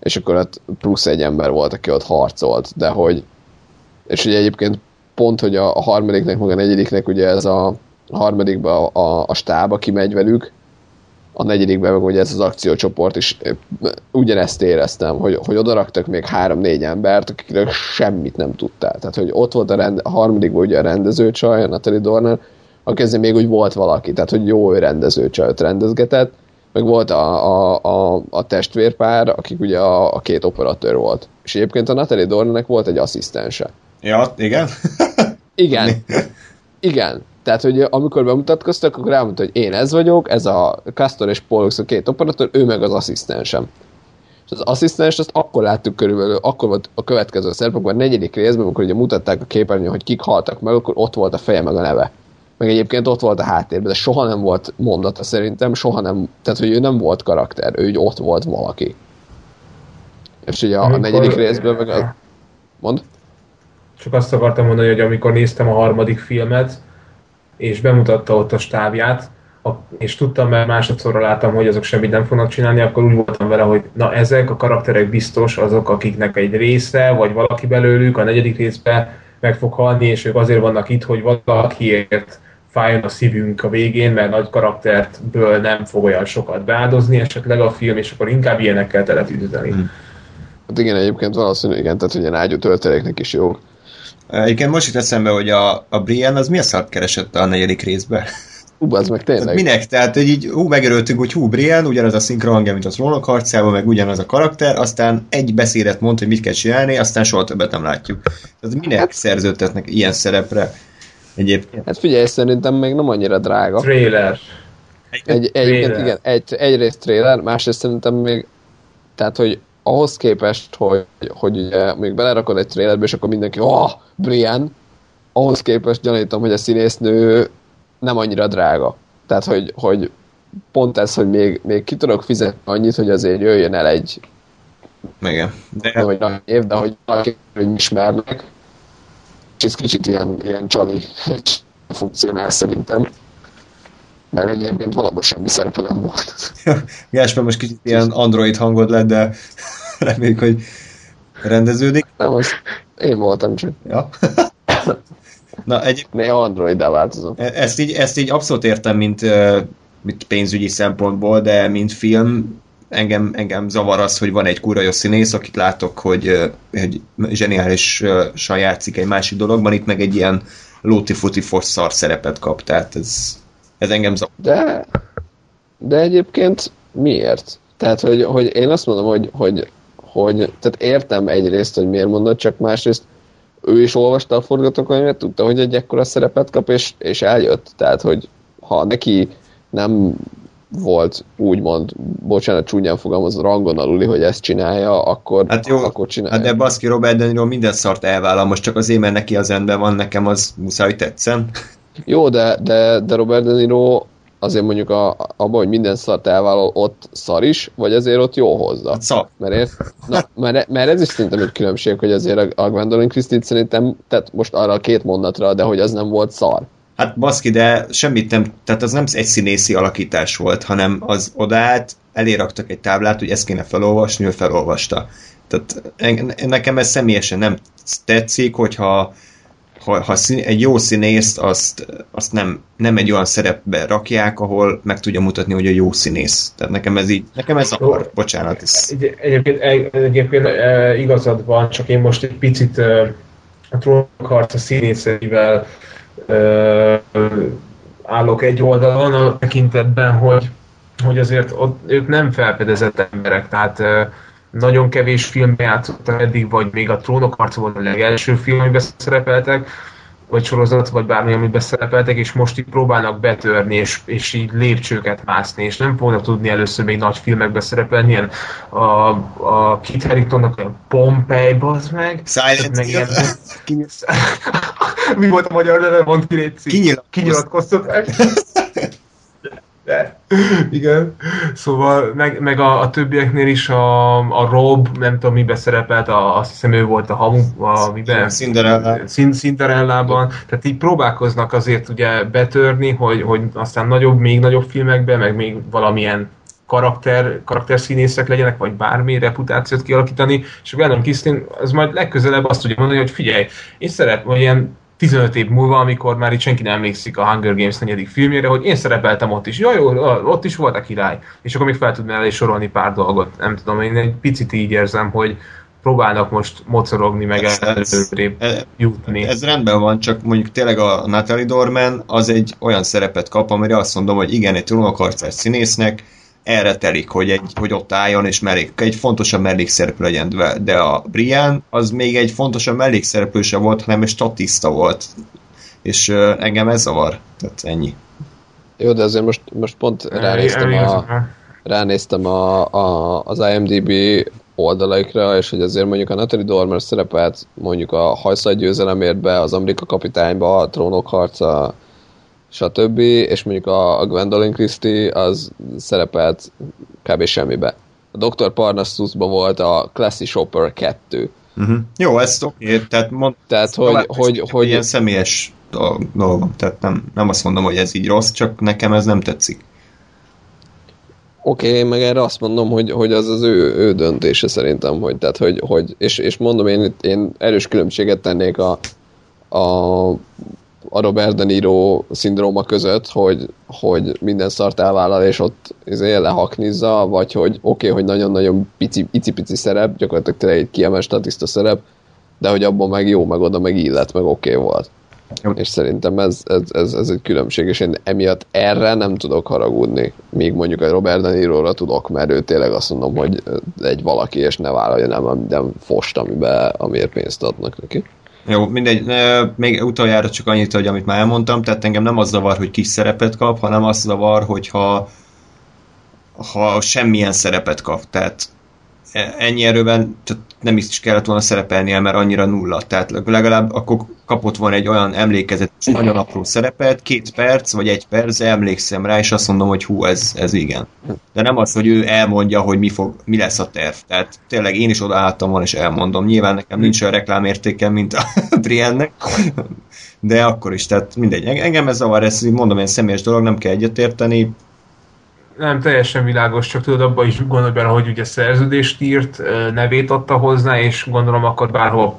és akkor ott plusz egy ember volt, aki ott harcolt, de hogy és ugye egyébként pont, hogy a, harmadiknek, meg a negyediknek ugye ez a, a harmadikba a, a, a stáb, aki megy velük, a negyedikben meg ugye ez az akciócsoport is ugyanezt éreztem, hogy, hogy odaraktak még három-négy embert, akikről semmit nem tudtál. Tehát, hogy ott volt a, rend, a harmadikban ugye a rendezőcsaj, a Natalie Dorner, aki ezzel még úgy volt valaki, tehát, hogy jó rendezőcsajot rendezgetett, meg volt a, a, a, a testvérpár, akik ugye a, a két operatőr volt. És egyébként a Natalie Dornernek volt egy asszisztense. Ja, igen? igen. (laughs) Igen. Tehát, hogy amikor bemutatkoztak, akkor elmondta, hogy én ez vagyok, ez a Castor és Pollux a két operatőr, ő meg az asszisztensem. És az asszisztens azt akkor láttuk körülbelül, akkor volt a következő szerep, akkor a negyedik részben, amikor ugye mutatták a képernyőn, hogy kik haltak meg, akkor ott volt a feje meg a neve. Meg egyébként ott volt a háttérben, de soha nem volt mondata szerintem, soha nem, tehát hogy ő nem volt karakter, ő úgy ott volt valaki. És ugye a, a negyedik részben meg a... Mond? Csak azt akartam mondani, hogy amikor néztem a harmadik filmet, és bemutatta ott a stábját, és tudtam, mert másodszorra láttam, hogy azok semmit nem fognak csinálni, akkor úgy voltam vele, hogy na ezek a karakterek biztos azok, akiknek egy része, vagy valaki belőlük a negyedik részben meg fog halni, és ők azért vannak itt, hogy valakiért fájjon a szívünk a végén, mert nagy karaktertből nem fog olyan sokat beáldozni esetleg a film, és akkor inkább ilyenekkel teletűzíteni. Hmm. Hát igen, egyébként valószínű, igen, tehát ugye ágyú tölteléknek is jó. Egyébként most itt eszembe, hogy a, a Brian az mi a szart keresett a negyedik részbe? Hú, az meg tényleg. (laughs) Tehát minek? Tehát, hogy így hú, megörültünk, hogy hú, Brian, ugyanaz a szinkron hangja, mint a trónok harcában, meg ugyanaz a karakter, aztán egy beszédet mond, hogy mit kell csinálni, aztán soha többet nem látjuk. Tehát minek hát, szerződtetnek ilyen szerepre egyébként? Hát figyelj, szerintem még nem annyira drága. Trailer. Egy, egyébként igen, egy, egyrészt trailer, másrészt szerintem még, tehát, hogy ahhoz képest, hogy, hogy ugye még belerakod egy trailerbe, és akkor mindenki, oh, Brian, ahhoz képest gyanítom, hogy a színésznő nem annyira drága. Tehát, hogy, hogy pont ez, hogy még, még ki tudok fizetni annyit, hogy azért jöjjön el egy igen. De... Nem, hogy nagy év, de hogy valaki ismernek, és ez kicsit ilyen, ilyen csali (laughs) funkcionál szerintem. Mert egyébként valóban semmi szerepe nem volt. Gásper most kicsit ilyen android hangod lett, de (laughs) reméljük, hogy rendeződik. Nem, most én voltam csak. Ja. (laughs) Na, egy... Néha android változom. E- ezt így, ezt így abszolút értem, mint, mint pénzügyi szempontból, de mint film, engem, engem zavar az, hogy van egy kura jó színész, akit látok, hogy, hogy zseniálisan játszik egy másik dologban, itt meg egy ilyen lóti-futi szar szerepet kap, tehát ez, ez engem zavar. De, de egyébként miért? Tehát, hogy, hogy én azt mondom, hogy, hogy, hogy tehát értem egyrészt, hogy miért mondod, csak másrészt ő is olvasta a forgatókönyvet, tudta, hogy egy ekkora szerepet kap, és, és eljött. Tehát, hogy ha neki nem volt úgymond, bocsánat, csúnyán fogalmaz, rangon aluli, hogy ezt csinálja, akkor, hát jó, akkor csinálja. Hát de baszki, Robert De Niro minden szart elvállal, most csak azért, mert neki az rendben van, nekem az muszáj, hogy tetszen. Jó, de, de, de Robert De Niro azért mondjuk a, abban, hogy minden szart elvállal, ott szar is, vagy azért ott jó hozza? Hát szar. Mert, ér, na, mert, mert ez is szerintem egy különbség, hogy azért a, Gwendolyn Christie szerintem, tehát most arra a két mondatra, de hogy az nem volt szar. Hát baszki, de semmit nem, tehát az nem egy színészi alakítás volt, hanem az odaállt, eléraktak egy táblát, hogy ezt kéne felolvasni, ő felolvasta. Tehát nekem ez személyesen nem tetszik, hogyha ha, ha szín, egy jó színészt azt, azt nem, nem egy olyan szerepbe rakják, ahol meg tudja mutatni, hogy a jó színész. Tehát nekem ez így, nekem ez akar, bocsánat. Ez... Egy, egyébként, egyébként e, igazad van, csak én most egy picit e, a trónokharca színészeivel e, állok egy oldalon a tekintetben, hogy, hogy azért ott, ők nem felfedezett emberek, tehát nagyon kevés filmben játszottak eddig, vagy még a Trónok harca volt a legelső film, amiben szerepeltek, vagy sorozat, vagy bármi, amiben szerepeltek, és most így próbálnak betörni, és, és így lépcsőket mászni, és nem fognak tudni először még nagy filmekbe szerepelni, ilyen a, a Kit Haringtonnak a Pompei, bazd meg. Silent meg ilyen, (laughs) (laughs) Mi volt a magyar neve? Mondd ki, Kinyilatkoztatok. (laughs) De, igen. Szóval, meg, meg a, a többieknél is a, a Rob, nem tudom mibe szerepelt, a, azt hiszem ő volt a hamu, a miben? Cinderella. Cinderellában. Tehát így próbálkoznak azért ugye betörni, hogy, hogy aztán nagyobb, még nagyobb filmekbe, meg még valamilyen karakter, karakterszínészek legyenek, vagy bármi reputációt kialakítani, és a Venom Kisztin az majd legközelebb azt tudja mondani, hogy figyelj, én szeretem, hogy ilyen 15 év múlva, amikor már itt senki nem emlékszik a Hunger Games negyedik filmjére, hogy én szerepeltem ott is. Jaj, jó, ott is volt a király. És akkor még fel tudnál elé sorolni pár dolgot. Nem tudom, én egy picit így érzem, hogy próbálnak most mocorogni, meg előrébb jutni. Ez rendben van, csak mondjuk tényleg a Natalie Dorman az egy olyan szerepet kap, amire azt mondom, hogy igen, egy trónokharcás színésznek, erre telik, hogy, egy, hogy ott álljon, és mellék, egy fontosabb mellékszereplő legyen, de a Brian az még egy fontosabb mellékszereplő sem volt, hanem egy statiszta volt. És uh, engem ez zavar. Tehát ennyi. Jó, de azért most, most pont ránéztem, a, ránéztem a, a, az IMDB oldalaikra, és hogy azért mondjuk a Natalie Dormer szerepelt mondjuk a hajszaj győzelemért be, az Amerika kapitányba, a trónok harca stb. És mondjuk a, a Gwendolyn Christie az szerepelt kb. semmibe. A Dr. Parnassusban volt a Classy Shopper 2. Uh-huh. Jó, ez oké, okay. tehát mond, tehát, hogy, hogy, hogy, ilyen személyes dolgom. Tehát nem, nem azt mondom, hogy ez így rossz, csak nekem ez nem tetszik. Oké, okay, meg erre azt mondom, hogy, hogy az az ő, ő döntése szerintem, hogy, tehát, hogy, hogy és, és mondom, én, én erős különbséget tennék a, a, a Robert De Niro szindróma között, hogy, hogy minden szart elvállal, és ott izé lehaknizza, vagy hogy oké, okay, hogy nagyon-nagyon pici, pici szerep, gyakorlatilag tényleg egy kiemelt statiszta szerep, de hogy abban meg jó, meg oda meg illet, meg oké okay volt. És szerintem ez, ez, ez, ez egy különbség, és én emiatt erre nem tudok haragudni. Míg mondjuk a Robert De Niro-ra tudok, mert ő tényleg azt mondom, hogy egy valaki, és ne vállalja nem minden fost, amiben, amiért pénzt adnak neki. Jó, mindegy, még utoljára csak annyit, hogy amit már elmondtam, tehát engem nem az zavar, hogy kis szerepet kap, hanem az zavar, hogyha ha semmilyen szerepet kap. Tehát ennyi erőben tehát nem is kellett volna szerepelnie, mert annyira nulla. Tehát legalább akkor kapott volna egy olyan emlékezet, nagyon apró szerepet, két perc, vagy egy perc, emlékszem rá, és azt mondom, hogy hú, ez, ez igen. De nem az, hogy ő elmondja, hogy mi, fog, mi lesz a terv. Tehát tényleg én is odaálltam volna, és elmondom. Nyilván nekem nincs olyan reklámértékem, mint a (laughs) Briennek, de akkor is, tehát mindegy. Engem ez zavar, ez mondom, egy személyes dolog, nem kell egyetérteni, nem teljesen világos, csak tudod, abban is gondolj bele, hogy ugye szerződést írt, nevét adta hozzá, és gondolom akkor bárhol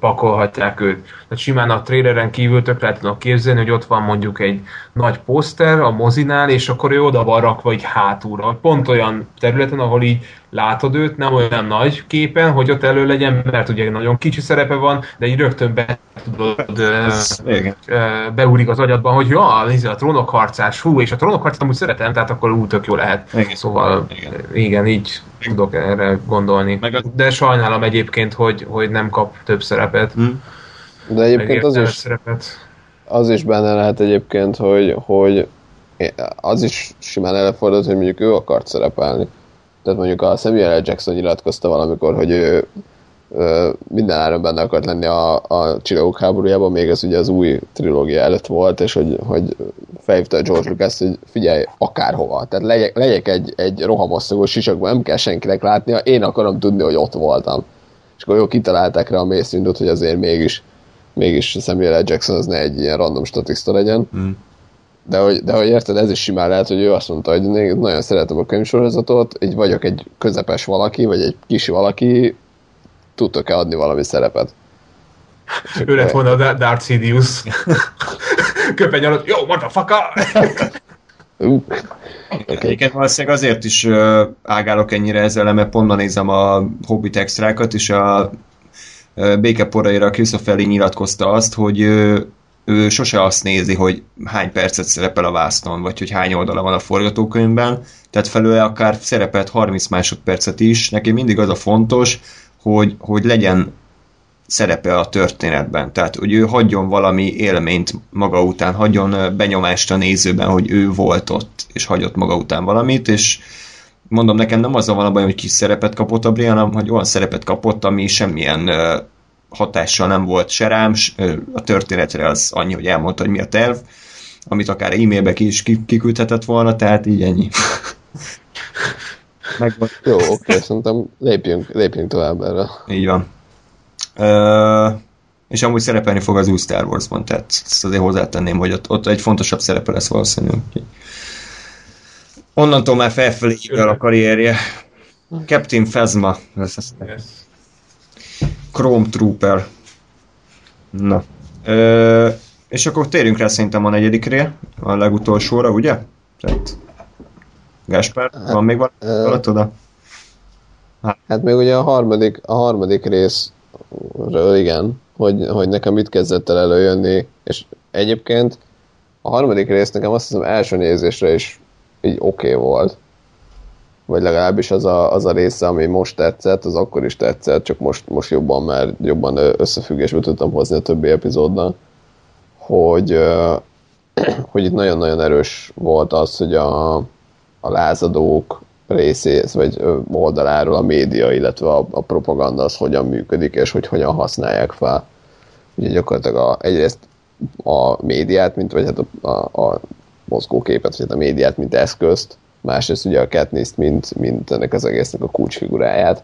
pakolhatják őt. Tehát simán a traileren kívül tök lehet tudok képzelni, hogy ott van mondjuk egy nagy poszter a mozinál, és akkor ő oda van rakva egy hátulra. Pont olyan területen, ahol így látod őt, nem olyan nagy képen, hogy ott elő legyen, mert ugye nagyon kicsi szerepe van, de így rögtön be tudod, Ez, beúrik az agyadban, hogy ja, a trónok harcás, hú, és a trónok harcát amúgy szeretem, tehát akkor úgy tök jó lehet. Igen. Szóval igen. igen, így tudok erre gondolni. Meg a... De sajnálom egyébként, hogy, hogy nem kap több szerepet. Hmm. De egyébként az is, szerepet. az is benne lehet egyébként, hogy, hogy az is simán előfordult, hogy mondjuk ő akart szerepelni. Tehát mondjuk a Samuel L. Jackson nyilatkozta valamikor, hogy ő, minden áron benne akart lenni a, a Csillagok háborújában, még ez ugye az új trilógia előtt volt, és hogy, hogy felhívta a George Lucas, hogy figyelj, akárhova. Tehát legyek, legyek egy, egy rohamosszagó sisakban, nem kell senkinek látnia, én akarom tudni, hogy ott voltam. És akkor jó kitalálták rá a mészindút, hogy azért mégis mégis Samuel L. Jackson az ne egy ilyen random statiszta legyen. Mm. De hogy, de hogy érted, ez is simán lehet, hogy ő azt mondta, hogy nagyon szeretem a könyvsorozatot, így vagyok egy közepes valaki, vagy egy kisi valaki, tudtok-e adni valami szerepet? ő lett volna a Darth Sidious. (laughs) Köpeny alatt, jó, motherfucker! Uh, okay. Igen, valószínűleg azért is uh, ágálok ennyire ezzel, mert pont nézem a Hobbit extrákat, és a békeporaira Christopher Lee nyilatkozta azt, hogy ő, sose azt nézi, hogy hány percet szerepel a vásznon, vagy hogy hány oldala van a forgatókönyvben, tehát felőle akár szerepelt 30 másodpercet is, neki mindig az a fontos, hogy, hogy legyen szerepe a történetben. Tehát, hogy ő hagyjon valami élményt maga után, hagyjon benyomást a nézőben, hogy ő volt ott, és hagyott maga után valamit, és mondom, nekem nem van a baj, hogy kis szerepet kapott a Brian, hanem hogy olyan szerepet kapott, ami semmilyen hatással nem volt se rám, a történetre az annyi, hogy elmondta, hogy mi a terv, amit akár e-mailbe ki is kiküldhetett volna, tehát így ennyi. (laughs) Megvan. Jó, oké, szerintem lépjünk, lépjünk tovább erre. Így van. Uh, és amúgy szerepelni fog az új Star Wars-ban, tehát ezt azért hozzátenném, hogy ott, ott egy fontosabb szerepe lesz valószínűleg. Onnantól már felfelé a karrierje. Captain Phasma lesz ez. Yes. Chrome Trooper. Na. Ö, és akkor térjünk rá szerintem a negyedikre, a legutolsóra, ugye? Tehát, Gáspár, hát, van még valami oda? Hát. hát még ugye a harmadik, a harmadik részről igen, hogy, hogy nekem mit kezdett el előjönni, és egyébként a harmadik rész nekem azt hiszem első nézésre is így oké okay volt. Vagy legalábbis az a, az a része, ami most tetszett, az akkor is tetszett, csak most, most jobban, mert jobban összefüggésbe tudtam hozni a többi epizóddal, hogy, (clears throat) hogy itt nagyon-nagyon erős volt az, hogy a, a lázadók részész, vagy oldaláról a média, illetve a, a propaganda az hogyan működik, és hogy hogyan használják fel. Ugye gyakorlatilag a, egyrészt a médiát, mint vagy hát a, a, a mozgóképet, vagy a médiát, mint eszközt, másrészt ugye a katniss mint, mint ennek az egésznek a kulcsfiguráját.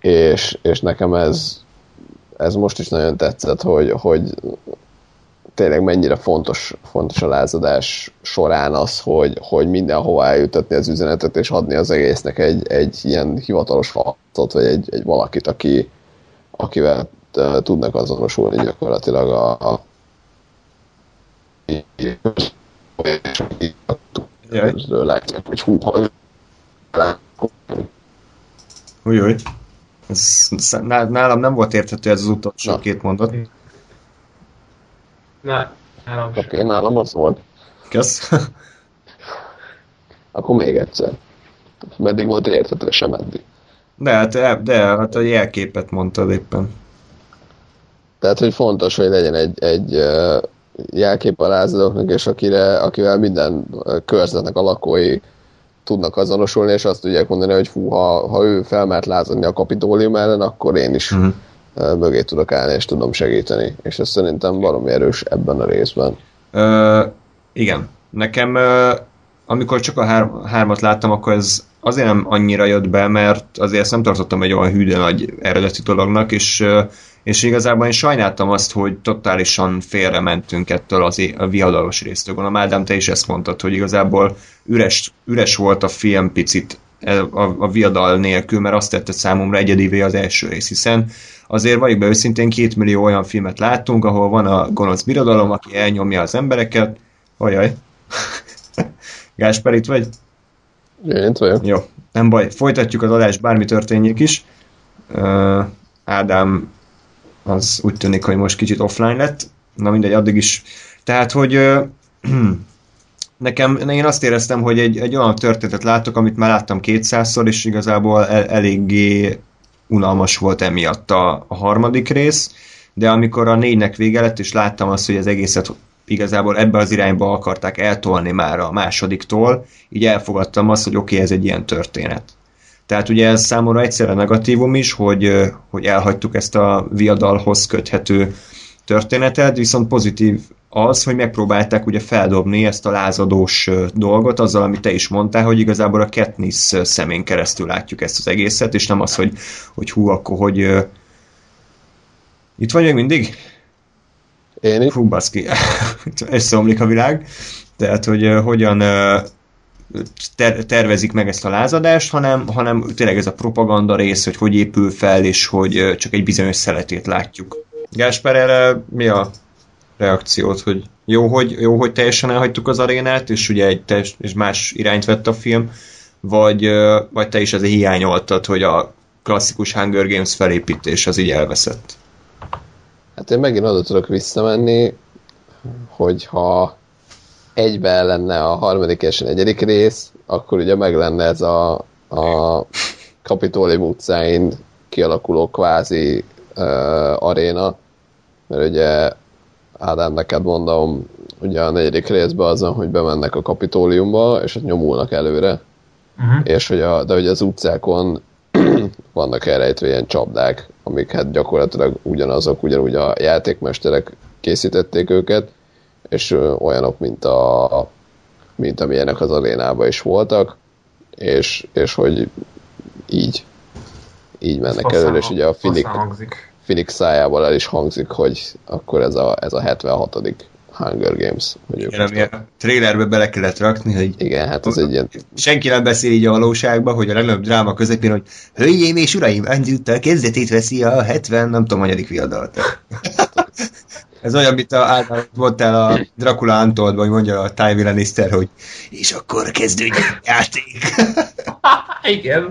És, és nekem ez, ez most is nagyon tetszett, hogy, hogy tényleg mennyire fontos, fontos a lázadás során az, hogy, hogy mindenhova eljutatni az üzenetet, és adni az egésznek egy, egy ilyen hivatalos harcot, vagy egy, egy valakit, aki, akivel tudnak azonosulni gyakorlatilag a, a látják, hogy hú, Új, Ez, nálam nem volt érthető ez az utolsó Na. két mondat. Na, nálam Oké, okay, nálam az volt. Kösz. (laughs) Akkor még egyszer. Meddig volt érthető, sem eddig. De hát, de, hát a jelképet mondtad éppen. Tehát, hogy fontos, hogy legyen egy, egy jelkép a lázadóknak, és akire, akivel minden körzetnek a lakói tudnak azonosulni, és azt tudják mondani, hogy fú, ha, ha ő felmert lázadni a kapitólium ellen, akkor én is uh-huh. mögé tudok állni, és tudom segíteni. És ez szerintem valami erős ebben a részben. Uh, igen. Nekem, amikor csak a hár, hármat láttam, akkor ez azért nem annyira jött be, mert azért ezt nem tartottam egy olyan hűde nagy eredeti dolognak, és és igazából én sajnáltam azt, hogy totálisan félre mentünk ettől az a viadalos résztől. Gondolom, Ádám, te is ezt mondtad, hogy igazából üres, üres volt a film picit e, a, a viadal nélkül, mert azt tette számomra egyedivé az első rész, hiszen azért vagyok be őszintén, két millió olyan filmet láttunk, ahol van a gonosz birodalom, aki elnyomja az embereket. Ajaj. (laughs) Gásper, itt vagy? Én itt vagyok. Jó, nem baj. Folytatjuk az adást, bármi történjék is. Uh, Ádám az úgy tűnik, hogy most kicsit offline lett. Na mindegy, addig is. Tehát, hogy (clears throat) nekem, én azt éreztem, hogy egy, egy olyan történetet látok, amit már láttam kétszázszor, és igazából el, eléggé unalmas volt emiatt a, a harmadik rész, de amikor a négynek vége lett, és láttam azt, hogy az egészet igazából ebbe az irányba akarták eltolni már a másodiktól, így elfogadtam azt, hogy oké, okay, ez egy ilyen történet. Tehát ugye ez számomra egyszerre negatívum is, hogy, hogy elhagytuk ezt a viadalhoz köthető történetet, viszont pozitív az, hogy megpróbálták ugye feldobni ezt a lázadós dolgot, azzal, amit te is mondtál, hogy igazából a Katniss szemén keresztül látjuk ezt az egészet, és nem az, hogy, hogy hú, akkor hogy itt vagy még mindig? Én itt? Hú, baszki, (laughs) összeomlik a világ. Tehát, hogy hogyan ter- tervezik meg ezt a lázadást, hanem, hanem tényleg ez a propaganda rész, hogy hogy épül fel, és hogy csak egy bizonyos szeletét látjuk. Gásper, erre mi a reakciót, hogy jó, hogy, jó, hogy teljesen elhagytuk az arénát, és ugye egy teljes, és más irányt vett a film, vagy, vagy te is azért hiányoltad, hogy a klasszikus Hunger Games felépítés az így elveszett? Hát én megint oda tudok visszamenni, hogyha egybe lenne a harmadik és a negyedik rész, akkor ugye meg lenne ez a, a Kapitolium utcáin kialakuló kvázi uh, aréna, mert ugye Ádám, neked mondom, ugye a negyedik részben azon, hogy bemennek a kapitóliumba, és ott nyomulnak előre, uh-huh. és hogy a, de hogy az utcákon (clears throat) vannak elrejtve ilyen csapdák, amik hát gyakorlatilag ugyanazok, ugyanúgy a játékmesterek készítették őket, és olyanok, mint, a, mint amilyenek az arénában is voltak, és, és hogy így így mennek elő, és ugye a Finik, Finik szájából el is hangzik, hogy akkor ez a, ez a 76. Hunger Games. Hogy Igen, ami a trailerbe bele kellett rakni, hogy Igen, hát ez egy ilyen... Senki nem beszél így a valóságban, hogy a legnagyobb dráma közepén, hogy Hölgyeim és uraim, Andrew kezdetét veszi a 70, nem tudom, hanyadik viadalt. (laughs) Ez olyan, mint a, általában voltál a Dracula Untold, vagy mondja a Tywin Lannister, hogy és akkor kezdődjön a játék. (laughs) Igen.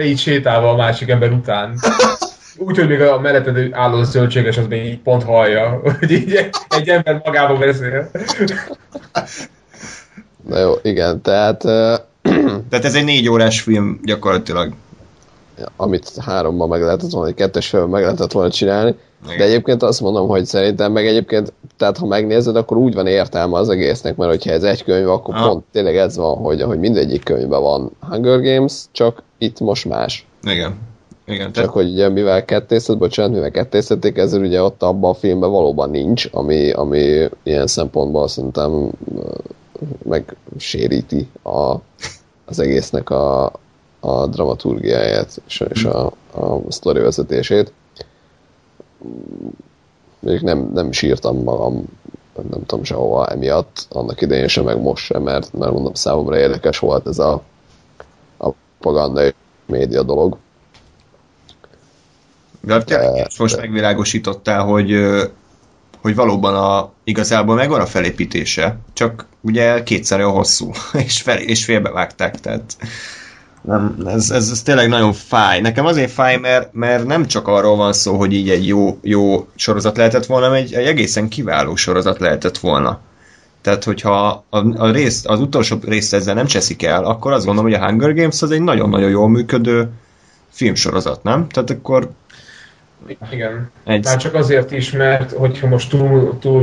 Így sétálva a másik ember után. Úgyhogy még a melletted álló zöldséges az még így pont hallja, hogy így egy ember magába beszél. Na jó, igen, tehát... (clears throat) tehát ez egy négy órás film gyakorlatilag. Amit háromban meg lehetett volna, egy kettes meg lehetett volna csinálni. Igen. De egyébként azt mondom, hogy szerintem meg egyébként, tehát ha megnézed, akkor úgy van értelme az egésznek, mert hogyha ez egy könyv, akkor ha. pont tényleg ez van, hogy, hogy mindegyik könyvben van Hunger Games, csak itt most más. Igen. Igen, Csak tehát... hogy ugye mivel kettészet, bocsánat, mivel kettészedték, ezért ugye ott abban a filmben valóban nincs, ami, ami ilyen szempontból szerintem megséríti a, az egésznek a, a dramaturgiáját és, a, a sztori vezetését még nem, nem sírtam magam nem tudom sehova emiatt, annak idején sem, meg most sem, mert, mert mondom, számomra érdekes volt ez a, a propaganda és média dolog. De, de most de... megvilágosítottál, hogy, hogy valóban a, igazából megvan a felépítése, csak ugye kétszer olyan hosszú, (laughs) és, fel, és félbevágták, tehát nem, ez, ez, ez tényleg nagyon fáj. Nekem azért fáj, mert, mert nem csak arról van szó, hogy így egy jó, jó sorozat lehetett volna, hanem egy, egy egészen kiváló sorozat lehetett volna. Tehát, hogyha a, a rész, az utolsó részt ezzel nem cseszik el, akkor azt gondolom, hogy a Hunger Games az egy nagyon-nagyon jól működő filmsorozat, nem? Tehát akkor igen. Egy... Már csak azért is, mert hogyha most túl, túl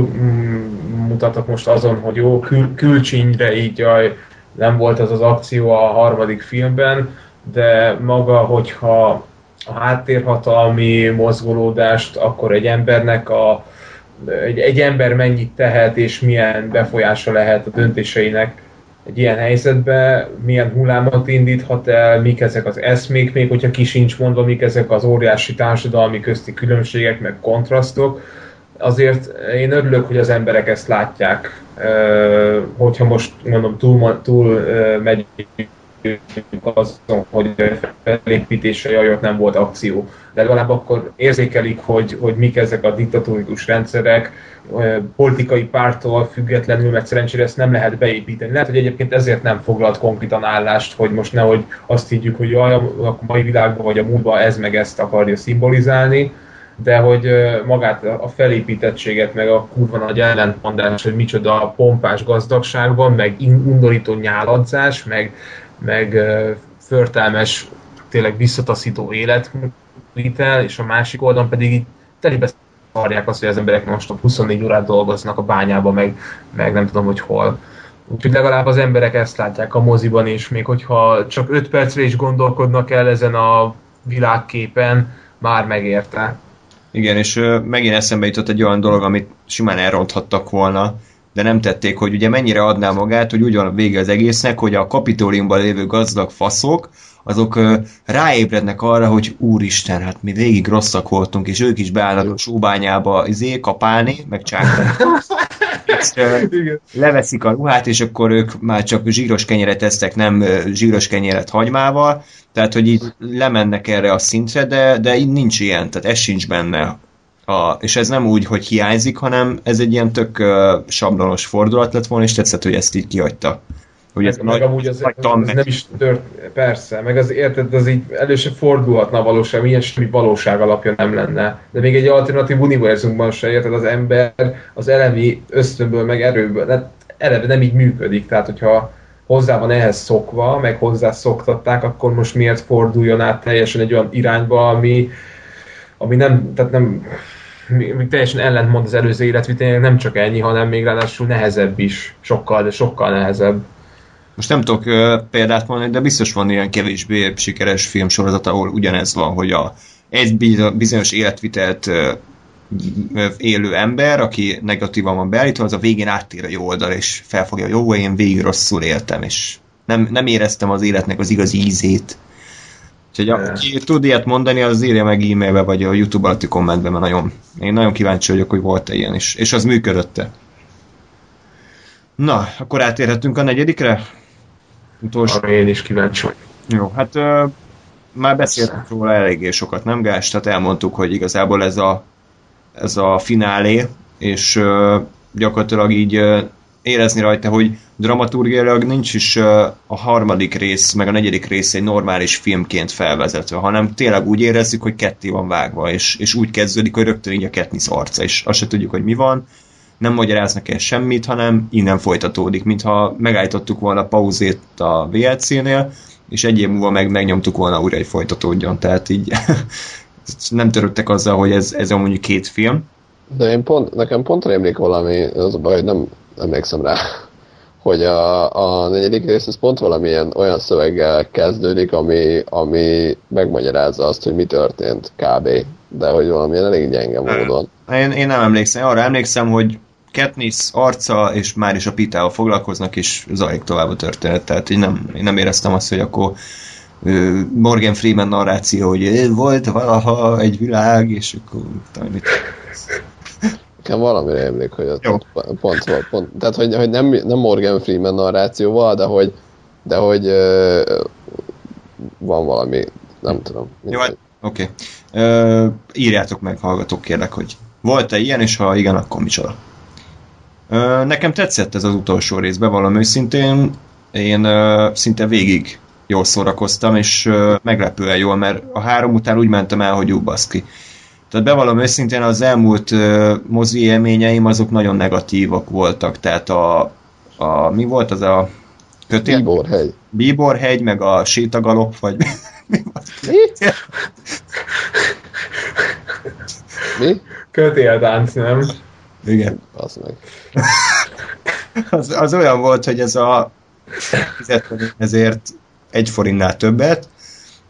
mutatok most azon, hogy jó, kül, külcsínyre így jaj, nem volt az az akció a harmadik filmben, de maga, hogyha a háttérhatalmi mozgolódást, akkor egy embernek a, egy, egy ember mennyit tehet, és milyen befolyása lehet a döntéseinek egy ilyen helyzetben, milyen hullámot indíthat el, mik ezek az eszmék, még hogyha ki sincs mondva, mik ezek az óriási társadalmi közti különbségek, meg kontrasztok, azért én örülök, hogy az emberek ezt látják, hogyha most mondom túl, túl megy azon, hogy felépítése jaj, nem volt akció. De legalább akkor érzékelik, hogy, hogy mik ezek a diktatórikus rendszerek, politikai pártól függetlenül, mert szerencsére ezt nem lehet beépíteni. Lehet, hogy egyébként ezért nem foglalt konkrétan állást, hogy most nehogy azt higgyük, hogy jaj, a mai világban vagy a múltban ez meg ezt akarja szimbolizálni, de hogy magát a felépítettséget, meg a kurva nagy ellentmondás, hogy micsoda pompás gazdagság van, meg undorító nyáladzás, meg, meg förtelmes, tényleg visszataszító életvitel, és a másik oldalon pedig így telibe szarják azt, hogy az emberek most 24 órát dolgoznak a bányában, meg, meg nem tudom, hogy hol. Úgyhogy legalább az emberek ezt látják a moziban is, még hogyha csak 5 percre is gondolkodnak el ezen a világképen, már megérte. Igen, és megint eszembe jutott egy olyan dolog, amit simán elronthattak volna, de nem tették, hogy ugye mennyire adná magát, hogy úgy van vége az egésznek, hogy a kapitóliumban lévő gazdag faszok, azok ráébrednek arra, hogy úristen, hát mi végig rosszak voltunk, és ők is beállnak a sóbányába izé, kapálni, meg csákálni. leveszik a ruhát, és akkor ők már csak zsíros kenyeret tesztek, nem zsíros kenyeret hagymával, tehát, hogy így lemennek erre a szintre, de, de így nincs ilyen, tehát ez sincs benne. A, és ez nem úgy, hogy hiányzik, hanem ez egy ilyen tök uh, sablonos fordulat lett volna, és tetszett, hogy ezt így kihagyta. Meg, ez meg nagy, amúgy az, az, az, az nem is tört, persze, meg az érted, az így elő se fordulhatna a valóság, milyen semmi valóság alapja nem lenne. De még egy alternatív univerzumban se érted, az ember az elemi ösztönből, meg erőből, de eleve nem így működik, tehát hogyha hozzá van ehhez szokva, meg hozzá szoktatták, akkor most miért forduljon át teljesen egy olyan irányba, ami, ami nem, tehát nem, még teljesen ellentmond az előző életvitének, nem csak ennyi, hanem még ráadásul nehezebb is, sokkal, de sokkal nehezebb. Most nem tudok példát mondani, de biztos van ilyen kevésbé sikeres filmsorozat, ahol ugyanez van, hogy a egy bizonyos életvitelt élő ember, aki negatívan van beállítva, az a végén áttér a jó oldal, és felfogja, jó, én végig rosszul éltem, és nem, nem éreztem az életnek az igazi ízét. Úgyhogy aki tud ilyet mondani, az írja meg e-mailbe, vagy a YouTube alatti kommentben, mert nagyon, én nagyon kíváncsi vagyok, hogy volt-e ilyen is. És az működött-e. Na, akkor átérhetünk a negyedikre? Utolsó. Arra én is kíváncsi vagyok. Jó, hát uh, már beszéltünk róla eléggé sokat, nem Gás? Tehát elmondtuk, hogy igazából ez a ez a finálé, és uh, gyakorlatilag így uh, érezni rajta, hogy dramaturgiailag nincs is uh, a harmadik rész, meg a negyedik rész egy normális filmként felvezetve, hanem tényleg úgy érezzük, hogy ketté van vágva, és, és úgy kezdődik, hogy rögtön így a Katniss arca, és azt se tudjuk, hogy mi van, nem magyaráznak el semmit, hanem innen folytatódik, mintha megállítottuk volna a pauzét a VLC-nél, és egy év múlva meg megnyomtuk volna újra, hogy folytatódjon. Tehát így (laughs) nem törődtek azzal, hogy ez, ez mondjuk két film. De én pont, nekem pont rémlik valami, az a baj, hogy nem emlékszem rá, (laughs) hogy a, a negyedik rész ez pont valamilyen olyan szöveggel kezdődik, ami, ami megmagyarázza azt, hogy mi történt kb. De hogy valamilyen elég gyenge módon. Én, én nem emlékszem. Arra emlékszem, hogy Katniss arca és már is a pitával foglalkoznak, és zajlik tovább a történet. Tehát én nem, én nem éreztem azt, hogy akkor Morgan Freeman narráció, hogy volt valaha egy világ, és akkor mit nekem valami emlék, hogy ott, pont, pont, pont, tehát hogy, hogy nem, nem Morgan Freeman narrációval, de hogy, de hogy uh, van valami, nem tudom. Jó, hát, oké. Okay. Írjátok meg, hallgatók, kérlek, hogy volt-e ilyen, és ha igen, akkor micsoda. Nekem tetszett ez az utolsó rész, bevallom őszintén. Én szinte végig jól szórakoztam, és meglepően jól, mert a három után úgy mentem el, hogy ú, baszki. Tehát bevallom őszintén, az elmúlt mozi élményeim azok nagyon negatívak voltak, tehát a, a mi volt az a kötél? Bíborhegy. Bíborhegy, meg a sétagalop, vagy mi? Mi? mi? Kötéldánc, nem? Igen. Az meg. (laughs) az, az olyan volt, hogy ez a fizetni ezért egy forintnál többet,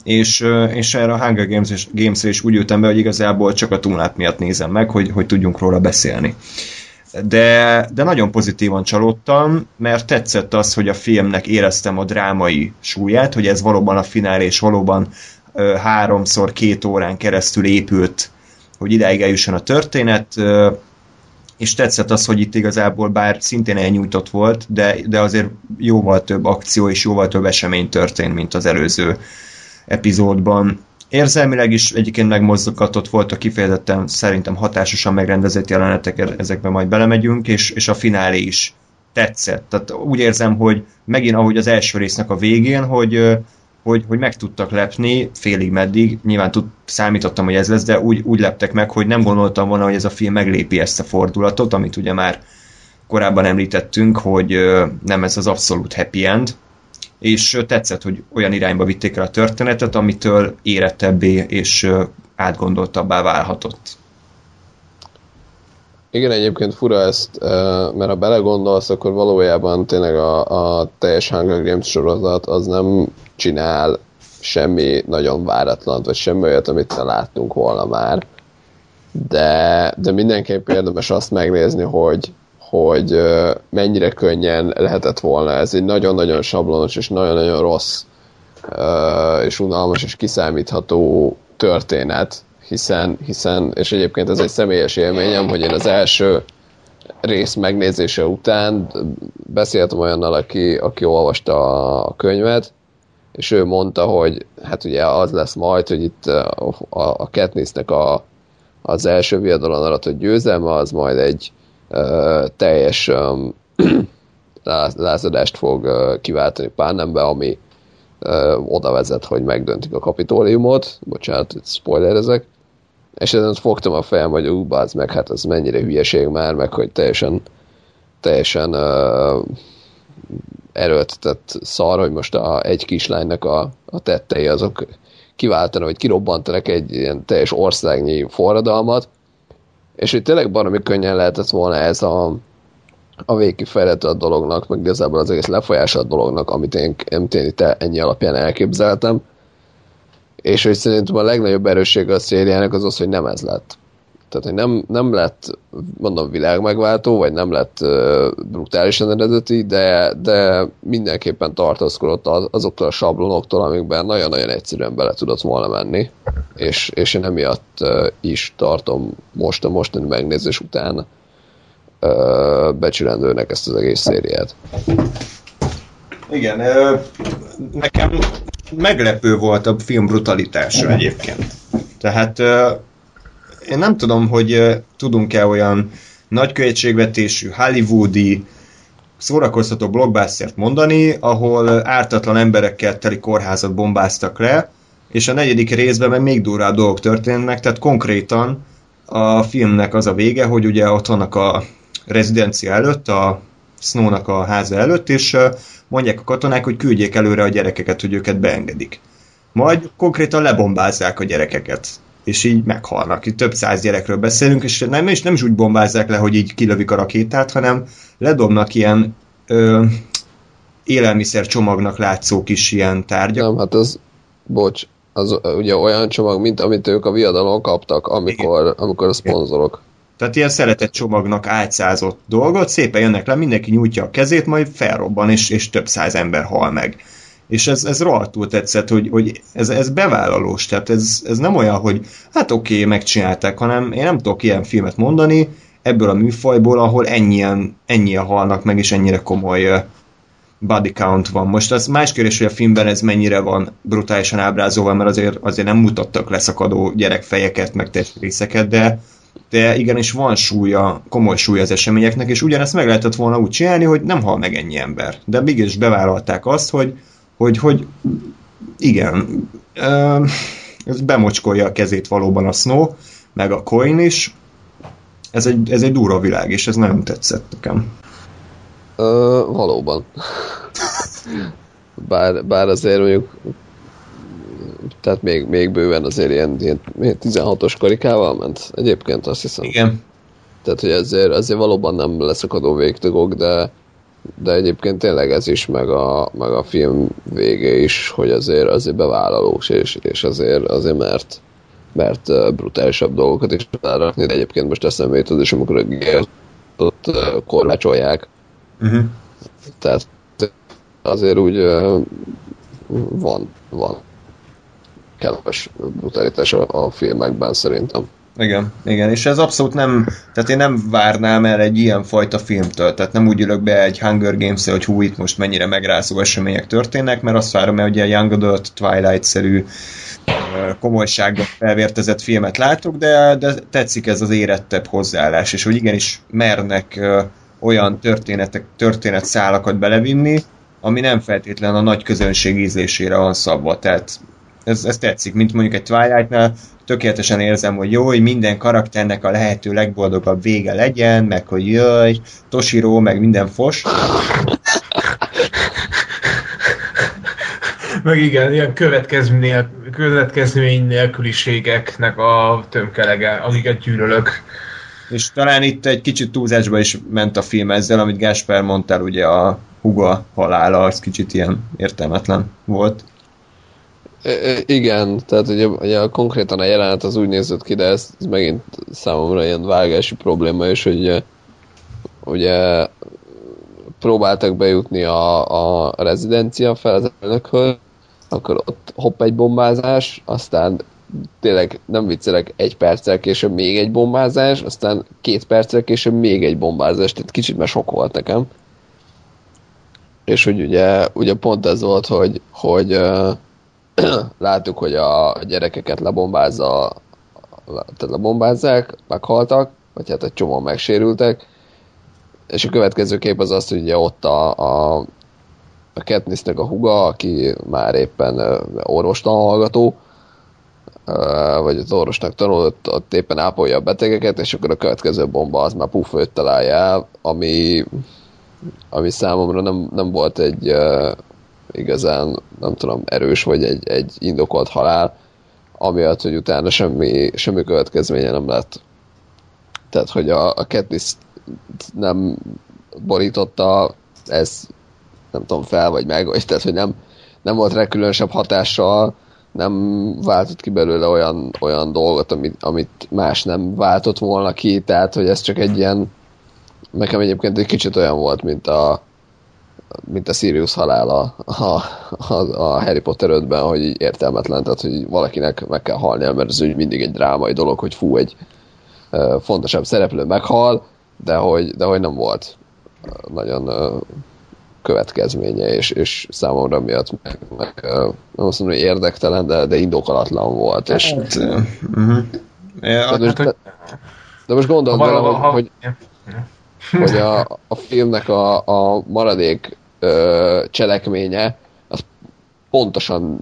és, és erre a Hunger Games Games-re is úgy ültem be, hogy igazából csak a túlnát miatt nézem meg, hogy, hogy tudjunk róla beszélni. De, de nagyon pozitívan csalódtam, mert tetszett az, hogy a filmnek éreztem a drámai súlyát, hogy ez valóban a finál, és valóban ö, háromszor két órán keresztül épült, hogy ideig eljusson a történet, ö, és tetszett az, hogy itt igazából bár szintén elnyújtott volt, de, de azért jóval több akció és jóval több esemény történt, mint az előző epizódban. Érzelmileg is egyébként megmozgatott volt a kifejezetten szerintem hatásosan megrendezett jelenetek, ezekbe majd belemegyünk, és, és a finálé is tetszett. Tehát úgy érzem, hogy megint ahogy az első résznek a végén, hogy, hogy, hogy meg tudtak lepni félig meddig, nyilván tud, számítottam, hogy ez lesz, de úgy, úgy leptek meg, hogy nem gondoltam volna, hogy ez a film meglépi ezt a fordulatot, amit ugye már korábban említettünk, hogy nem ez az abszolút happy end, és tetszett, hogy olyan irányba vitték el a történetet, amitől érettebbé és átgondoltabbá válhatott. Igen, egyébként fura ezt, mert ha belegondolsz, akkor valójában tényleg a, a teljes Hunger Games sorozat az nem csinál semmi nagyon váratlant, vagy semmi olyat, amit láttunk volna már. De, de mindenképp érdemes azt megnézni, hogy, hogy mennyire könnyen lehetett volna. Ez egy nagyon-nagyon sablonos és nagyon-nagyon rossz és unalmas és kiszámítható történet, hiszen, hiszen, és egyébként ez egy személyes élményem, hogy én az első rész megnézése után beszéltem olyannal, aki, aki olvasta a könyvet, és ő mondta, hogy hát ugye az lesz majd, hogy itt a, a, Katnissnek a, az első viadalon aratott győzelme, az majd egy uh, teljes um, (clears throat) lázadást fog uh, kiváltani Pánembe, ami uh, oda vezet, hogy megdöntik a kapitóliumot. Bocsánat, spoilerezek. És ezen fogtam a fejem, hogy ú, meg, hát az mennyire hülyeség már, meg hogy teljesen teljesen uh, erőltetett szar, hogy most a, egy kislánynak a, a tettei azok kiváltanak, vagy kirobbantanak egy ilyen teljes országnyi forradalmat, és hogy tényleg baromi könnyen lehetett volna ez a, a végkifejlete a dolognak, meg igazából az egész lefolyása a dolognak, amit én, amit én itt ennyi alapján elképzeltem. És hogy szerintem a legnagyobb erőssége a szériának az az, hogy nem ez lett. Tehát, hogy nem, nem lett, mondom, világmegváltó, vagy nem lett uh, brutálisan eredeti, de, de mindenképpen tartózkodott az, azoktól a sablonoktól, amikben nagyon-nagyon egyszerűen bele tudott volna menni, és, és én emiatt uh, is tartom most a mostani megnézés után uh, becsülendőnek ezt az egész szériát. Igen, nekem meglepő volt a film brutalitása egyébként. Tehát én nem tudom, hogy tudunk-e olyan nagy költségvetésű, hollywoodi, szórakoztató blockbustert mondani, ahol ártatlan emberekkel teli kórházat bombáztak le, és a negyedik részben meg még durvább dolgok történnek, tehát konkrétan a filmnek az a vége, hogy ugye ott vannak a rezidencia előtt, a Snownak a háza előtt, és mondják a katonák, hogy küldjék előre a gyerekeket, hogy őket beengedik. Majd konkrétan lebombázzák a gyerekeket és így meghalnak. Itt több száz gyerekről beszélünk, és nem, és nem is úgy bombázzák le, hogy így kilövik a rakétát, hanem ledobnak ilyen ö, élelmiszer csomagnak látszó kis ilyen tárgyak. Nem, hát az, bocs, az ugye olyan csomag, mint amit ők a viadalon kaptak, amikor, amikor a szponzorok. Tehát ilyen szeretett csomagnak átszázott dolgot, szépen jönnek le, mindenki nyújtja a kezét, majd felrobban, és, és több száz ember hal meg. És ez, ez rohadtul tetszett, hogy, hogy ez, ez bevállalós, tehát ez, ez nem olyan, hogy hát oké, okay, megcsinálták, hanem én nem tudok ilyen filmet mondani, ebből a műfajból, ahol ennyien, ennyien halnak meg, és ennyire komoly body count van. Most az más kérdés, hogy a filmben ez mennyire van brutálisan ábrázolva, mert azért, azért nem mutattak leszakadó gyerekfejeket, meg testrészeket, de, de igenis van súlya, komoly súlya az eseményeknek, és ugyanezt meg lehetett volna úgy csinálni, hogy nem hal meg ennyi ember. De mégis bevállalták azt, hogy, hogy, hogy igen, ez bemocskolja a kezét valóban a Snow, meg a Coin is. Ez egy, ez egy durva világ, és ez nagyon tetszett nekem. Ö, valóban. bár, bár azért mondjuk tehát még, még bőven azért ilyen, ilyen 16-os karikával ment egyébként azt hiszem. Igen. Tehát, hogy ezért, azért valóban nem leszakadó végtagok, de, de egyébként tényleg ez is, meg a, meg a film vége is, hogy azért, azért bevállalós, és, és azért, azért mert, mert brutálisabb dolgokat is rárakni, de egyébként most eszembe jutott, és amikor a ott korlácsolják, uh-huh. tehát azért úgy van, van kellemes brutalitás a, a filmekben szerintem. Igen, igen, és ez abszolút nem, tehát én nem várnám el egy ilyen fajta filmtől, tehát nem úgy ülök be egy Hunger games hogy hú, itt most mennyire megrázó események történnek, mert azt várom el, hogy a Young Adult Twilight-szerű komolyságban felvértezett filmet látok, de, de tetszik ez az érettebb hozzáállás, és hogy igenis mernek olyan történetek, történetszálakat belevinni, ami nem feltétlen a nagy közönség ízlésére van szabva. Tehát ez, ez tetszik, mint mondjuk egy Twilight-nál, tökéletesen érzem, hogy jó, hogy minden karakternek a lehető legboldogabb vége legyen, meg hogy jöjj, Toshiro, meg minden fos. meg igen, ilyen következmény, következmény nélküliségeknek a tömkelege, amiket gyűlölök. És talán itt egy kicsit túlzásba is ment a film ezzel, amit Gásper mondtál, ugye a Huga halála, az kicsit ilyen értelmetlen volt. Igen, tehát ugye, ugye konkrétan a jelenet az úgy nézett ki, de ez, ez megint számomra ilyen vágási probléma, és hogy ugye, próbáltak bejutni a, a rezidencia felzetelnökhöz, akkor ott hopp egy bombázás, aztán tényleg nem viccelek, egy perccel később még egy bombázás, aztán két perccel később még egy bombázás, tehát kicsit már sok volt nekem. És hogy ugye, ugye pont ez volt, hogy, hogy (clears throat) láttuk, hogy a gyerekeket lebombázza, tehát lebombázzák, meghaltak, vagy hát egy csomó megsérültek, és a következő kép az az, hogy ugye ott a, a, a Katnissnek a huga, aki már éppen orvostan hallgató, vagy az orvosnak tanul, ott, ott éppen ápolja a betegeket, és akkor a következő bomba az már puff találja el, ami, ami számomra nem, nem volt egy igazán, nem tudom, erős, vagy egy, egy indokolt halál, amiatt, hogy utána semmi, semmi következménye nem lett. Tehát, hogy a, a Katniss nem borította, ez nem tudom, fel vagy meg, vagy tehát, hogy nem, nem volt rá különösebb hatással, nem váltott ki belőle olyan, olyan dolgot, amit, amit más nem váltott volna ki, tehát, hogy ez csak egy ilyen nekem egyébként egy kicsit olyan volt, mint a mint a Sirius halála a, a, a Harry Potter 5-ben, hogy így értelmetlen, tehát hogy valakinek meg kell halnia, mert ez úgy mindig egy drámai dolog, hogy fú, egy uh, fontosabb szereplő meghal, de hogy, de hogy nem volt nagyon uh, következménye, és, és számomra miatt meg, meg uh, nem azt mondom, hogy érdektelen, de, de indokolatlan volt. És, hát, uh-huh. ja, most, de, de most gondold bele, hogy, hogy, hogy a, a filmnek a, a maradék ö, cselekménye, az pontosan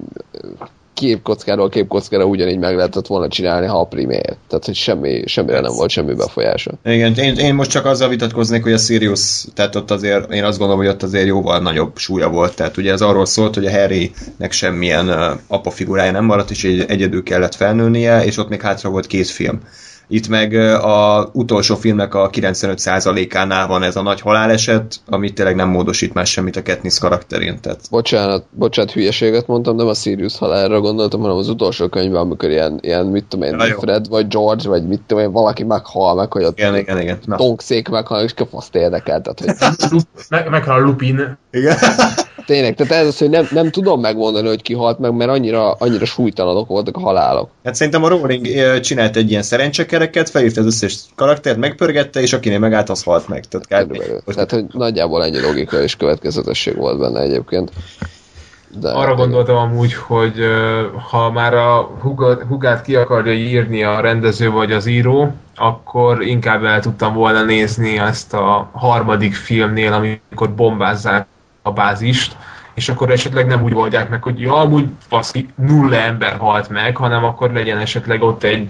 képkockáról képkockára ugyanígy meg lehetett volna csinálni, ha a primér. Tehát, hogy semmi, semmire nem volt semmi befolyása. Igen, én, én most csak azzal vitatkoznék, hogy a Sirius, tehát ott azért, én azt gondolom, hogy ott azért jóval nagyobb súlya volt. Tehát ugye ez arról szólt, hogy a Harrynek semmilyen uh, apa figurája nem maradt, és egyedül kellett felnőnie, és ott még hátra volt két film. Itt meg a utolsó filmnek a 95%-ánál van ez a nagy haláleset, amit tényleg nem módosít más semmit a Katniss karakterén. Tehát... Bocsánat, bocsánat, hülyeséget mondtam, nem a Sirius halálra gondoltam, hanem az utolsó könyvben, amikor ilyen, ilyen mit tudom én, ja, Fred vagy George, vagy mit tudom én, valaki meghal meg, hogy ott igen, igen, igen. Tonkszék meghal, és kapaszt érdekel. Tehát, hogy... (laughs) meg, meghal Lupin. Igen. (laughs) Tényleg, tehát ez az, hogy nem, nem tudom megmondani, hogy ki halt meg, mert annyira, annyira súlytalanok voltak a halálok. Hát szerintem a Rowling csinált egy ilyen szerencsekereket, felírta az összes karaktert, megpörgette, és akinél megállt, az halt meg. Tehát, kb. Tehát, hogy nagyjából ennyi logika és következetesség volt benne egyébként. De Arra gondoltam amúgy, hogy ha már a hugát, hugát ki akarja írni a rendező vagy az író, akkor inkább el tudtam volna nézni ezt a harmadik filmnél, amikor bombázzák a bázist, és akkor esetleg nem úgy oldják meg, hogy ja, amúgy baszki, nulla ember halt meg, hanem akkor legyen esetleg ott egy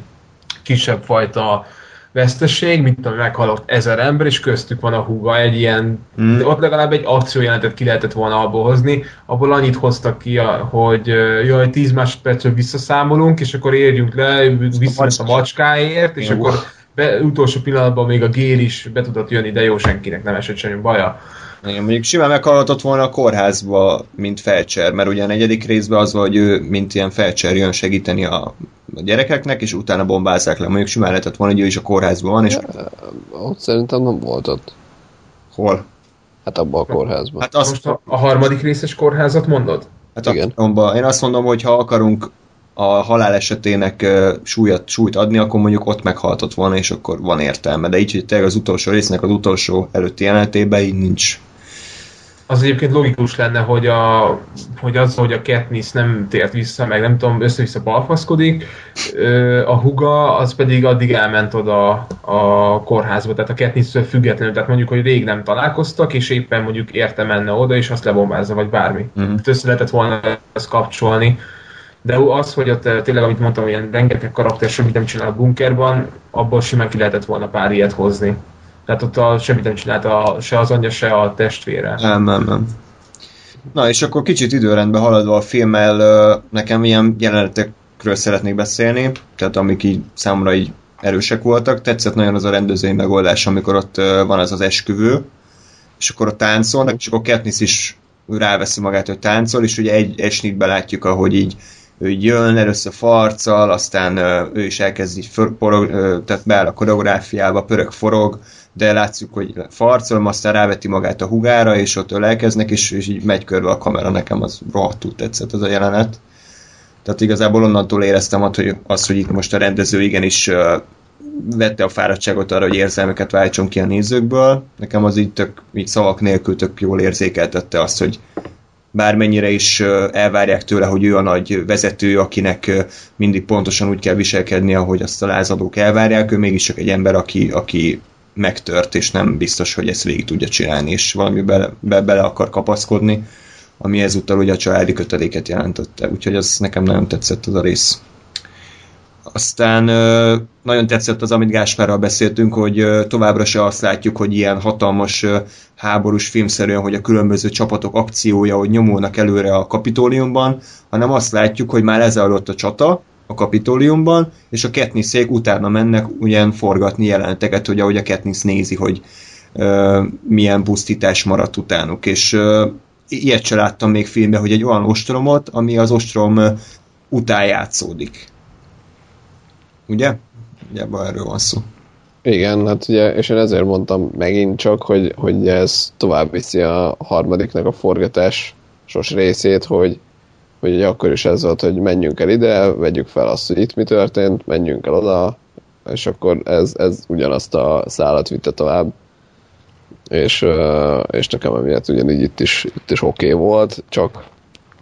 kisebb fajta veszteség, mint a meghalott ezer ember, és köztük van a húga, egy ilyen, mm. de ott legalább egy akciójelentet ki lehetett volna abból hozni, abból annyit hoztak ki, hogy jaj, 10 másodpercre visszaszámolunk, és akkor érjünk le, vissza a macskáért, és Jó. akkor be, utolsó pillanatban még a gér is be tudott jönni, de jó, senkinek nem esett semmi baja. Igen, mondjuk simán meghallhatott volna a kórházba, mint felcser, mert ugye a negyedik részben az van, hogy ő, mint ilyen felcser jön segíteni a, a gyerekeknek, és utána bombázzák le. Mondjuk simán lehetett volna, hogy ő is a kórházban van, és... Ja, ott szerintem nem volt ott. Hol? Hát abban a kórházban. Hát azt... Most a, a harmadik részes kórházat mondod? Hát Igen. A, én azt mondom, hogy ha akarunk a halál esetének súlyat, súlyt adni, akkor mondjuk ott meghaltott volna, és akkor van értelme. De így, hogy tényleg az utolsó résznek az utolsó előtti jelenetében így nincs az egyébként logikus lenne, hogy, a, hogy az, hogy a Katniss nem tért vissza, meg nem tudom, össze-vissza balfaszkodik, a huga az pedig addig elment oda a kórházba, tehát a katniss függetlenül, tehát mondjuk, hogy rég nem találkoztak, és éppen mondjuk érte menne oda, és azt lebombázza, vagy bármi. Uh-huh. Össze lehetett volna ezt kapcsolni. De az, hogy ott tényleg, amit mondtam, ilyen rengeteg karakter semmit nem csinál a bunkerban, abból simán ki lehetett volna pár ilyet hozni. Tehát ott a, semmit nem csinált a, se az anyja, se a testvére. Nem, nem, nem. Na, és akkor kicsit időrendben haladva a filmmel, nekem ilyen jelenetekről szeretnék beszélni, tehát amik így számomra így erősek voltak. Tetszett nagyon az a rendezői megoldás, amikor ott van az az esküvő, és akkor a táncolnak, és akkor Katniss is ráveszi magát, hogy táncol, és ugye egy esnitben látjuk, ahogy így ő jön, először farcal, aztán ő is elkezd így för, porog, tehát beáll a koreográfiába, pörög, forog, de látszik, hogy farcolom, aztán ráveti magát a hugára, és ott ölelkeznek, és, és így megy körbe a kamera, nekem az rohadtul tetszett az a jelenet. Tehát igazából onnantól éreztem azt, hogy, az, hogy itt most a rendező igenis uh, vette a fáradtságot arra, hogy érzelmeket váltson ki a nézőkből. Nekem az így tök, így szavak nélkül tök jól érzékeltette azt, hogy bármennyire is elvárják tőle, hogy ő a nagy vezető, akinek mindig pontosan úgy kell viselkedni, ahogy azt a lázadók elvárják, ő mégis csak egy ember, aki, aki megtört, és nem biztos, hogy ezt végig tudja csinálni, és valami bele, be, bele akar kapaszkodni, ami ezúttal ugye a családi köteléket jelentette. Úgyhogy az nekem nagyon tetszett az a rész. Aztán nagyon tetszett az, amit Gáspárral beszéltünk, hogy továbbra se azt látjuk, hogy ilyen hatalmas háborús filmszerűen, hogy a különböző csapatok akciója, hogy nyomulnak előre a kapitóliumban, hanem azt látjuk, hogy már lezajlott a csata, a kapitóliumban, és a Katnisszék utána mennek ugyan forgatni jeleneteket, hogy ahogy a Katniss nézi, hogy ö, milyen pusztítás maradt utánuk, és ö, ilyet se láttam még filmben, hogy egy olyan ostromot, ami az ostrom után játszódik. Ugye? Ugye erről van szó. Igen, hát ugye, és én ezért mondtam megint csak, hogy, hogy ez tovább viszi a harmadiknak a forgatás sos részét, hogy, hogy akkor is ez volt, hogy menjünk el ide, vegyük fel azt, hogy itt mi történt, menjünk el oda, és akkor ez, ez ugyanazt a szállat vitte tovább. És, és nekem emiatt ugyanígy itt is, itt is oké okay volt, csak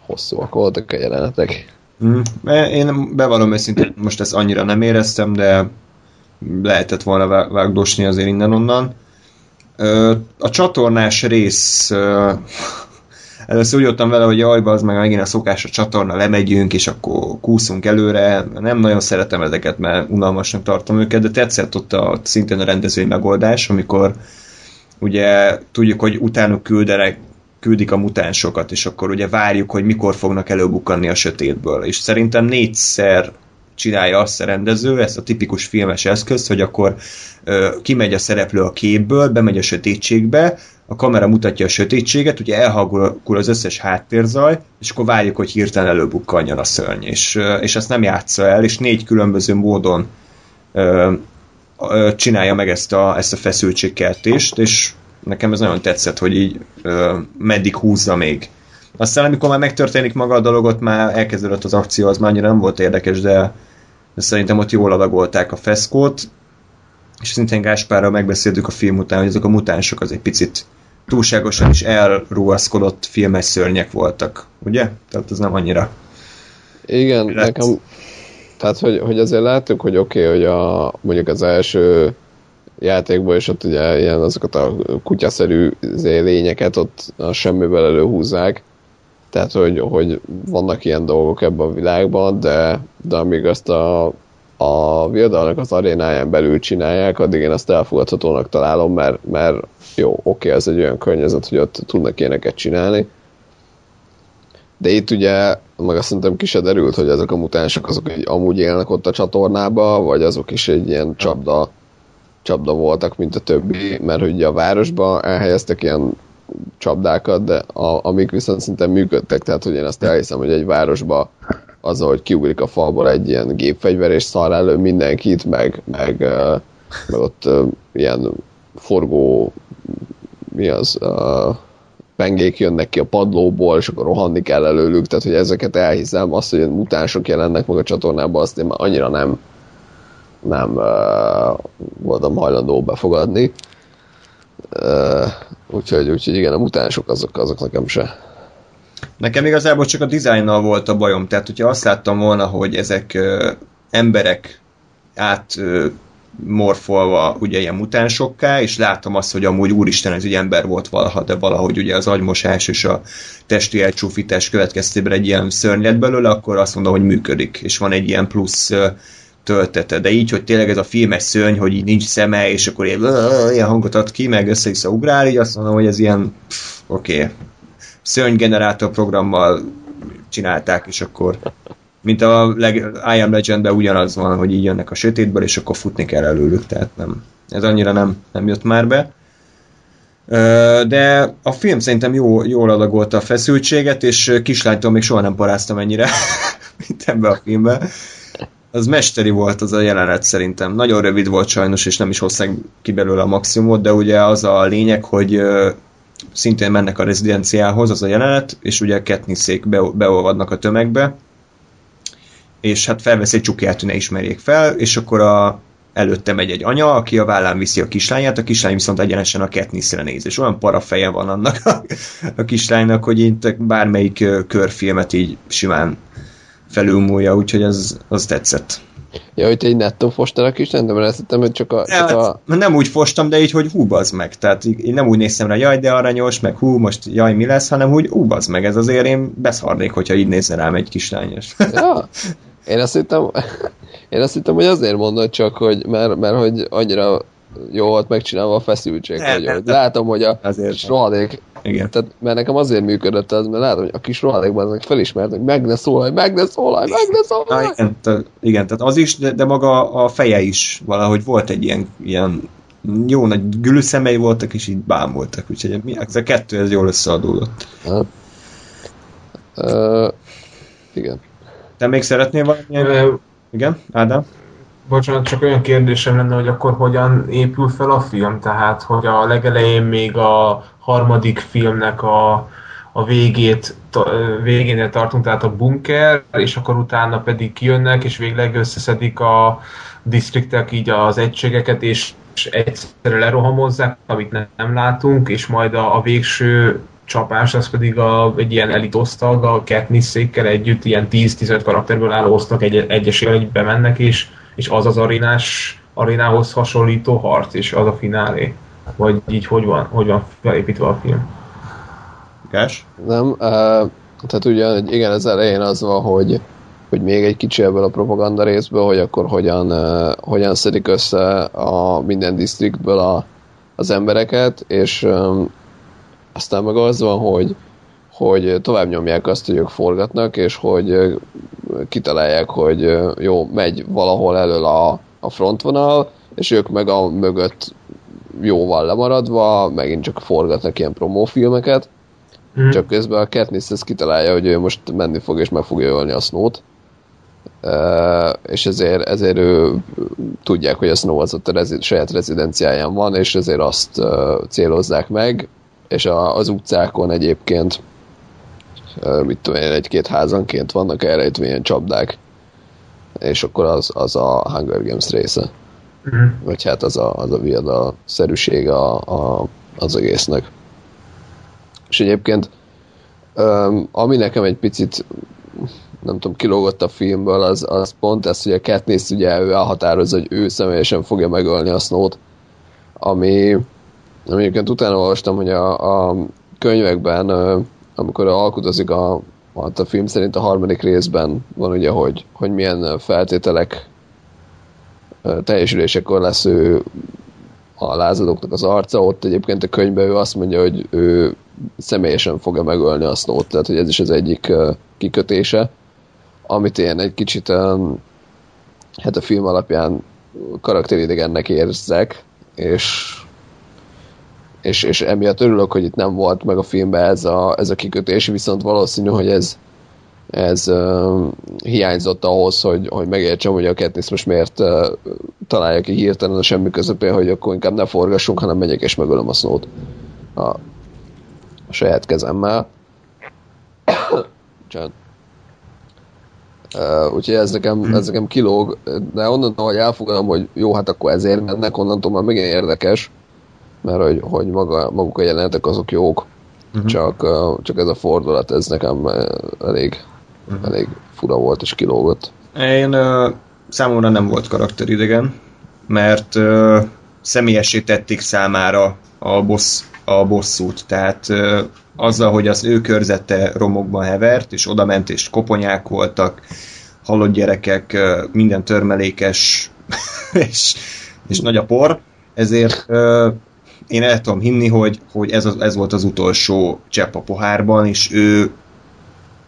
hosszúak voltak a jelenetek. Mm. Én bevallom őszintén, most ezt annyira nem éreztem, de lehetett volna vágdosni azért innen-onnan. A csatornás rész először úgy jöttem vele, hogy jaj, az meg megint a szokás a csatorna, lemegyünk, és akkor kúszunk előre. Nem nagyon szeretem ezeket, mert unalmasnak tartom őket, de tetszett ott a, szintén a rendezői megoldás, amikor ugye tudjuk, hogy utánuk küldenek, küldik a mutánsokat, és akkor ugye várjuk, hogy mikor fognak előbukkanni a sötétből. És szerintem négyszer csinálja azt a rendező, ezt a tipikus filmes eszközt, hogy akkor ö, kimegy a szereplő a képből, bemegy a sötétségbe, a kamera mutatja a sötétséget, ugye elhagul az összes háttérzaj, és akkor várjuk, hogy hirtelen előbukkanjon a szörny, és, és ezt nem játsza el, és négy különböző módon ö, ö, csinálja meg ezt a, ezt a feszültségkeltést, és nekem ez nagyon tetszett, hogy így ö, meddig húzza még. Aztán amikor már megtörténik maga a dolog, ott már elkezdődött az akció, az már annyira nem volt érdekes, de, de szerintem ott jól adagolták a feszkót, és szintén Gáspárral megbeszéltük a film után, hogy ezek a mutánsok az egy picit túlságosan is elruhaszkodott filmes szörnyek voltak, ugye? Tehát ez nem annyira. Igen, lett. nekem, tehát hogy, hogy azért láttuk, hogy oké, okay, hogy a, mondjuk az első játékból, és ott ugye ilyen azokat a kutyaszerű lényeket ott a semmiből előhúzzák, tehát hogy, hogy vannak ilyen dolgok ebben a világban, de, de amíg azt a, a viadalnak az arénáján belül csinálják, addig én azt elfogadhatónak találom, mert, mert jó, oké, ez egy olyan környezet, hogy ott tudnak ilyeneket csinálni. De itt ugye, meg azt szerintem ki se derült, hogy ezek a mutánsok azok így amúgy élnek ott a csatornába, vagy azok is egy ilyen csapda, csapda voltak, mint a többi, mert ugye a városba elhelyeztek ilyen csapdákat, de a, amik viszont szinte működtek, tehát hogy én azt elhiszem, hogy egy városba az, hogy kiugrik a falból egy ilyen gépfegyver, és szar elő mindenkit, meg, meg, meg ott ilyen forgó mi az, pengék jönnek ki a padlóból, és akkor rohanni kell előlük, tehát hogy ezeket elhiszem, azt, hogy mutánsok jelennek meg a csatornában, azt én már annyira nem nem uh, voltam hajlandó befogadni. Uh, úgyhogy, úgyhogy igen, a mutánsok azok, azok nekem se. Nekem igazából csak a dizájnnal volt a bajom, tehát hogyha azt láttam volna, hogy ezek uh, emberek át uh, morfolva ugye ilyen mutánsokká, és látom azt, hogy amúgy úristen ez egy ember volt valaha, de valahogy ugye az agymosás és a testi elcsúfítás következtében egy ilyen szörny lett belőle, akkor azt mondom, hogy működik, és van egy ilyen plusz töltete, de így, hogy tényleg ez a filmes szörny, hogy így nincs szeme, és akkor ilyen, ilyen hangot ad ki, meg össze-vissza ugrál, így azt mondom, hogy ez ilyen, oké, okay. Szörnygenerátor programmal csinálták, és akkor mint a leg, I Am Legend-ben ugyanaz van, hogy így jönnek a sötétből, és akkor futni kell előlük, tehát nem, ez annyira nem, nem jött már be. De a film szerintem jó, jól adagolta a feszültséget, és kislánytól még soha nem paráztam ennyire, (laughs) mint ebbe a filmbe. Az mesteri volt az a jelenet szerintem. Nagyon rövid volt sajnos, és nem is hozták ki belőle a maximumot, de ugye az a lényeg, hogy szintén mennek a rezidenciához az a jelenet, és ugye Katnisszék be, beolvadnak a tömegbe, és hát felvesz egy csukját, hogy ne ismerjék fel, és akkor a, előtte megy egy anya, aki a vállán viszi a kislányát, a kislány viszont egyenesen a Katniss-re néz, és olyan parafeje van annak a, a kislánynak, hogy itt bármelyik körfilmet így simán felülmúlja, úgyhogy az, az tetszett. Ja, hogy egy nettó fostál a kislány, de mert hittem, hogy csak a... Csak a... Hát, nem úgy fostam, de így, hogy hú, bazd meg. Tehát én nem úgy néztem rá, jaj, de aranyos, meg hú, most jaj, mi lesz, hanem úgy, hú, bazd meg, ez azért én beszarnék, hogyha így nézne rám egy kislányos. Ja, (laughs) én azt hittem, én azt hittem, hogy azért mondod csak, hogy mert, mert hogy annyira jó volt megcsinálva a feszültség, ne, hogy, ne, hogy látom, hogy a azért rohadék, igen. Tehát, mert nekem azért működött ez, mert látom, hogy a kis rohadékban meg felismert, hogy meg ne szólalj, meg ne szólalj, meg ne szólalj. Na, igen, te, igen, tehát az is, de, de, maga a feje is valahogy volt egy ilyen, ilyen jó nagy gülszemei voltak, és így bámultak, úgyhogy ez a kettő ez jól összeadódott. Hát. Uh, igen. Te még szeretnél valamilyen? Uh, Igen, Ádám? Bocsánat, csak olyan kérdésem lenne, hogy akkor hogyan épül fel a film? Tehát, hogy a legelején még a harmadik filmnek a, a végét, végénél tartunk, tehát a bunker, és akkor utána pedig kijönnek, és végleg összeszedik a disztriktek így az egységeket, és egyszerre lerohamozzák, amit nem, nem látunk, és majd a, a végső csapás, az pedig a, egy ilyen elit osztag, a Katniss-székkel együtt ilyen 10-15 karakterből álló osztag egy, egyesével egy bemennek, és, és az az arénás, arénához hasonlító harc, és az a finálé. Vagy így hogy van, hogy van felépítve a film? Gás? Nem, uh, tehát ugye igen, az elején az van, hogy hogy még egy kicsi ebből a propaganda részből, hogy akkor hogyan, uh, hogyan szedik össze a minden disztriktből a, az embereket, és um, aztán meg az van, hogy, hogy tovább nyomják azt, hogy ők forgatnak, és hogy kitalálják, hogy jó, megy valahol elől a, a frontvonal, és ők meg a mögött jóval lemaradva, megint csak forgatnak ilyen promófilmeket, mm. csak közben a Katniss ezt kitalálja, hogy ő most menni fog és meg fogja ölni a Snow-t. Uh, és ezért, ezért ő tudják, hogy a Snow az ott a rezi- saját rezidenciáján van, és ezért azt uh, célozzák meg, és a, az utcákon egyébként mit tudom én, egy-két házanként vannak elrejtve csapdák, és akkor az, az a Hunger Games része. Uh-huh. Vagy hát az a, az a viada szerűség a, a, az egésznek. És egyébként ami nekem egy picit nem tudom, kilógott a filmből, az, az pont ez, hogy a Katniss ugye ő elhatározza, hogy ő személyesen fogja megölni a Snow-t, ami, ami egyébként utána olvastam, hogy a, a könyvekben, amikor alkudozik a, a film szerint a harmadik részben van ugye, hogy, hogy milyen feltételek teljesülésekor lesz ő a lázadóknak az arca, ott egyébként a könyvben ő azt mondja, hogy ő személyesen fogja megölni a snow tehát hogy ez is az egyik kikötése, amit én egy kicsit hát a film alapján karakteridegennek érzek, és és, és emiatt örülök, hogy itt nem volt meg a filmben ez a, ez a kikötés, viszont valószínű, hogy ez, ez uh, hiányzott ahhoz, hogy, hogy megértsem, hogy a Katniss most miért uh, találja ki hirtelen a semmi közepén, hogy akkor inkább ne forgassunk, hanem megyek és megölöm a Snow-t a, a saját kezemmel. (coughs) Csend. Uh, úgyhogy ez nekem, ez nekem kilóg, de onnantól, hogy elfogadom, hogy jó, hát akkor ezért mennek, onnantól már megint érdekes, mert hogy, hogy maga, maguk a jelenetek azok jók, uh-huh. csak, csak ez a fordulat, ez nekem elég, uh-huh. elég fura volt és kilógott. Én uh, számomra nem volt karakteridegen, mert uh, személyessé tették számára a, boss, a bosszút, tehát uh, azzal, hogy az ő körzete romokban hevert, és oda ment, és koponyák voltak, halott gyerekek, uh, minden törmelékes, (laughs) és, és nagy a por, ezért uh, én el tudom hinni, hogy, hogy ez, az, ez volt az utolsó csepp a pohárban, és ő,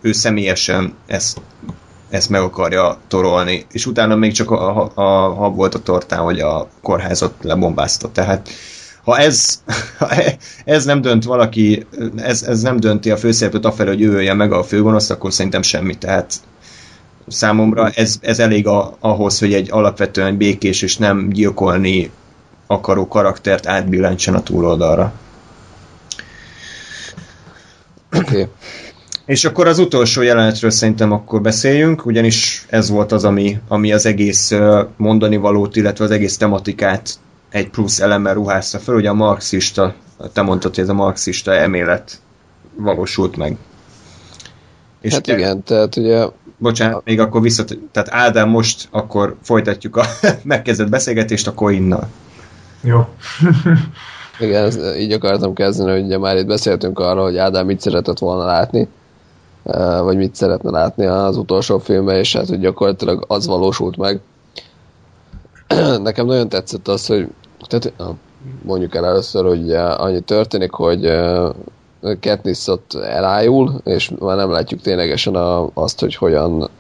ő személyesen ezt, ezt meg akarja torolni. És utána még csak a, a, a hab volt a tortán, hogy a kórházat lebombázta. Tehát ha ez, (laughs) ha ez nem dönt valaki, ez, ez nem dönti a főszereplőt afelé, hogy ő meg a főgonoszt, akkor szerintem semmi. Tehát számomra ez, ez elég a, ahhoz, hogy egy alapvetően békés és nem gyilkolni akaró karaktert átbillentsen a túloldalra. Oké. Okay. És akkor az utolsó jelenetről szerintem akkor beszéljünk, ugyanis ez volt az, ami, ami az egész mondani valót, illetve az egész tematikát egy plusz elemmel ruházta fel. Ugye a marxista, te mondtad, hogy ez a marxista elmélet valósult meg. És hát te, igen, tehát ugye... Bocsánat, még akkor vissza... Tehát Ádám most akkor folytatjuk a (laughs) megkezdett beszélgetést a coinnal. Jó. (laughs) Igen, ez, így akartam kezdeni, hogy ugye már itt beszéltünk arról, hogy Ádám mit szeretett volna látni, eh, vagy mit szeretne látni az utolsó filmben, és hát hogy gyakorlatilag az valósult meg. (clears throat) Nekem nagyon tetszett az, hogy tehát mondjuk el először, hogy annyi történik, hogy eh, Katniss ott elájul, és már nem látjuk ténylegesen a, azt, hogy hogyan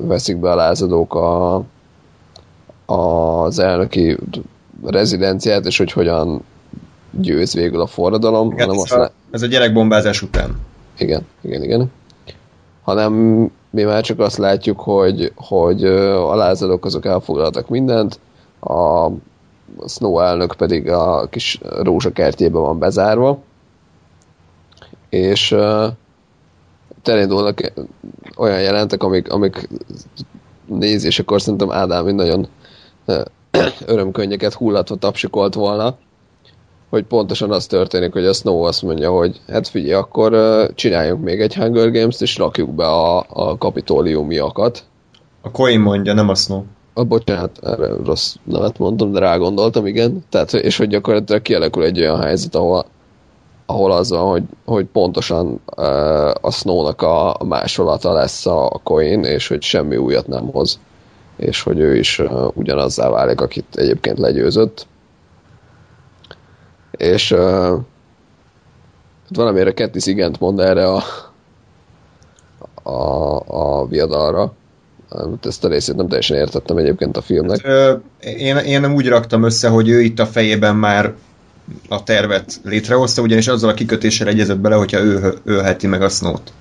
veszik be a lázadók a, az elnöki rezidenciát, és hogy hogyan győz végül a forradalom. Igen, hanem ez, azt a, ez a gyerekbombázás után. Igen, igen, igen. Hanem mi már csak azt látjuk, hogy, hogy a lázadók azok elfoglaltak mindent, a Snow elnök pedig a kis rózsakertjében van bezárva, és elindulnak olyan jelentek, amik, amik nézésekor szerintem Ádám nagyon örömkönnyeket hullatva tapsikolt volna, hogy pontosan az történik, hogy a Snow azt mondja, hogy hát figyelj, akkor csináljunk még egy Hunger Games-t, és rakjuk be a, a kapitóliumiakat. A Coin mondja, nem a Snow. A bocsánat, erre rossz nevet mondtam, de rá gondoltam, igen. Tehát, és hogy gyakorlatilag kialakul egy olyan helyzet, ahol, ahol az van, hogy, hogy pontosan uh, a Snow-nak a másolata lesz a Coin, és hogy semmi újat nem hoz és hogy ő is uh, ugyanazzá válik, akit egyébként legyőzött. És uh, valamire Katniss igent mond erre a, a, a viadalra. Ezt a részét nem teljesen értettem egyébként a filmnek. Hát, ö, én, én nem úgy raktam össze, hogy ő itt a fejében már a tervet létrehozta, ugyanis azzal a kikötéssel egyezett bele, hogyha ő ölheti meg a Snow-t.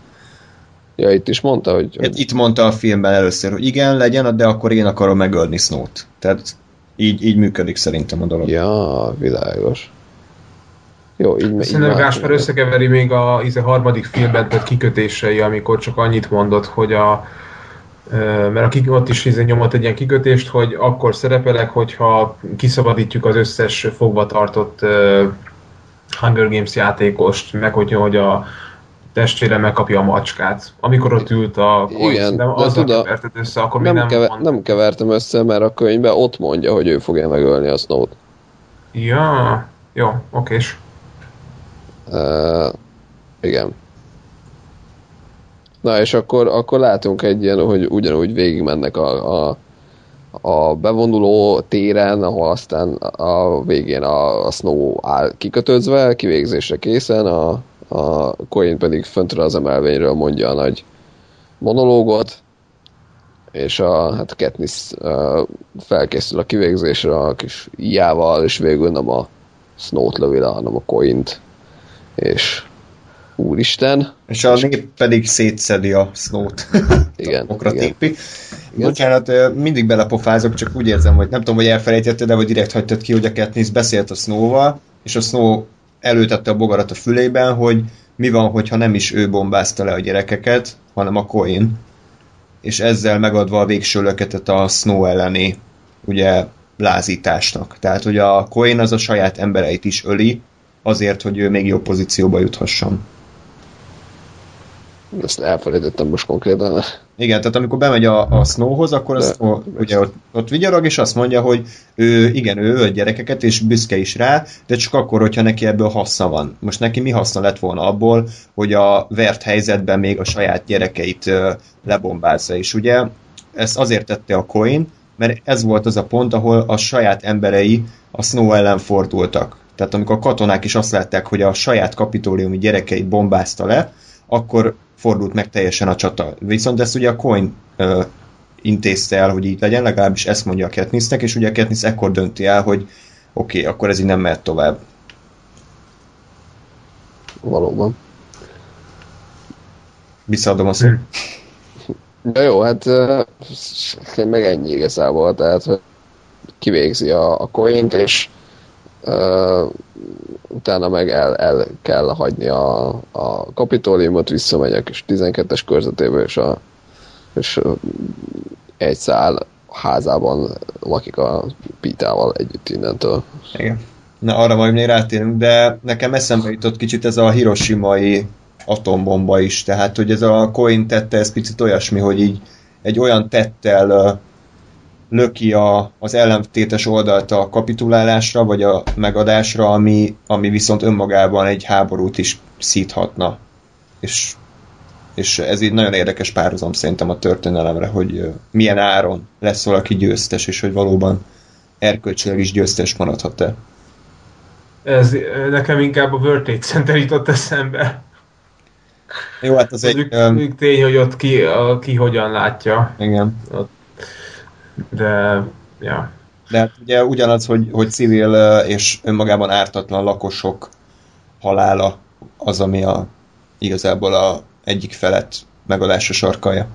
Ja, itt is mondta, hogy... Hát itt mondta a filmben először, hogy igen, legyen, de akkor én akarom megölni Snow-t. Tehát így, így működik szerintem a dolog. Ja, világos. Jó, így, így Szerintem Gáspár összekeveri még a, a harmadik filmben tett kikötései, amikor csak annyit mondott, hogy a mert a, ott is izé nyomott egy ilyen kikötést, hogy akkor szerepelek, hogyha kiszabadítjuk az összes fogva tartott uh, Hunger Games játékost, meg hogyha hogy a testvére megkapja a macskát. Amikor ott ült a Igen, de azzal keverted össze, akkor nem, még nem, kever, nem kevertem össze, mert a könyvben ott mondja, hogy ő fogja megölni a Snow-t. Ja, jó, okés. Uh, igen. Na és akkor, akkor látunk egy ilyen, hogy ugyanúgy végigmennek a, a, a bevonuló téren, ahol aztán a végén a, a Snow áll kikötözve, kivégzésre készen, a, a Coin pedig föntről az emelvényről mondja a nagy monológot, és a hát Katniss uh, felkészül a kivégzésre a kis ijával, és végül nem a Snow-t lövi le, hanem a Coint, és úristen. És a nép pedig szétszedi a Snow-t. (laughs) Igen. Okra igen. Tépi. Bocsánat, mindig belepofázok, csak úgy érzem, hogy nem tudom, hogy elfelejtetted, de vagy direkt hagytad ki, hogy a Katniss beszélt a Snow-val, és a Snow előtette a bogarat a fülében, hogy mi van, hogyha nem is ő bombázta le a gyerekeket, hanem a Coin. És ezzel megadva a végső löketet a Snow elleni ugye lázításnak. Tehát, hogy a Coin az a saját embereit is öli, azért, hogy ő még jobb pozícióba juthasson. Ezt elfelejtettem most konkrétan. Igen, tehát amikor bemegy a, a Snowhoz, akkor a Snow ugye ott, ott vigyarog, és azt mondja, hogy ő, igen, ő ölt gyerekeket, és büszke is rá, de csak akkor, hogyha neki ebből haszna van. Most neki mi haszna lett volna abból, hogy a vert helyzetben még a saját gyerekeit lebombázza, és ugye ezt azért tette a Coin, mert ez volt az a pont, ahol a saját emberei a Snow ellen fordultak. Tehát amikor a katonák is azt látták, hogy a saját kapitóliumi gyerekeit bombázta le, akkor fordult meg teljesen a csata. Viszont ezt ugye a Coin uh, intézte el, hogy így legyen, legalábbis ezt mondja a Katnissnek, és ugye a Katniss ekkor dönti el, hogy oké, okay, akkor ez így nem mehet tovább. Valóban. Visszaadom a szót. Ja, jó, hát meg ennyi igazából, tehát kivégzi a, a coint, és uh, utána meg el, el kell hagyni a, a kapitóliumot, visszamegy a kis 12-es körzetéből, és, a, és egy szál házában lakik a Pitával együtt innentől. Igen. Na, arra majd még rátérünk, de nekem eszembe jutott kicsit ez a hiroshimai atombomba is, tehát hogy ez a Coin tette, ez picit olyasmi, hogy így egy olyan tettel löki a, az ellentétes oldalt a kapitulálásra, vagy a megadásra, ami, ami viszont önmagában egy háborút is szíthatna. És, és ez így nagyon érdekes párhuzam szerintem a történelemre, hogy milyen áron lesz valaki győztes, és hogy valóban erkölcsileg is győztes maradhat-e. Ez nekem inkább a World Trade Center jutott eszembe. Jó, hát az, az egy... Tény, hogy ott ki, a, ki hogyan látja. Igen. Ott de, ja. De ugye ugyanaz, hogy, hogy civil és önmagában ártatlan lakosok halála az, ami a, igazából a egyik felett megadásra sarkalja.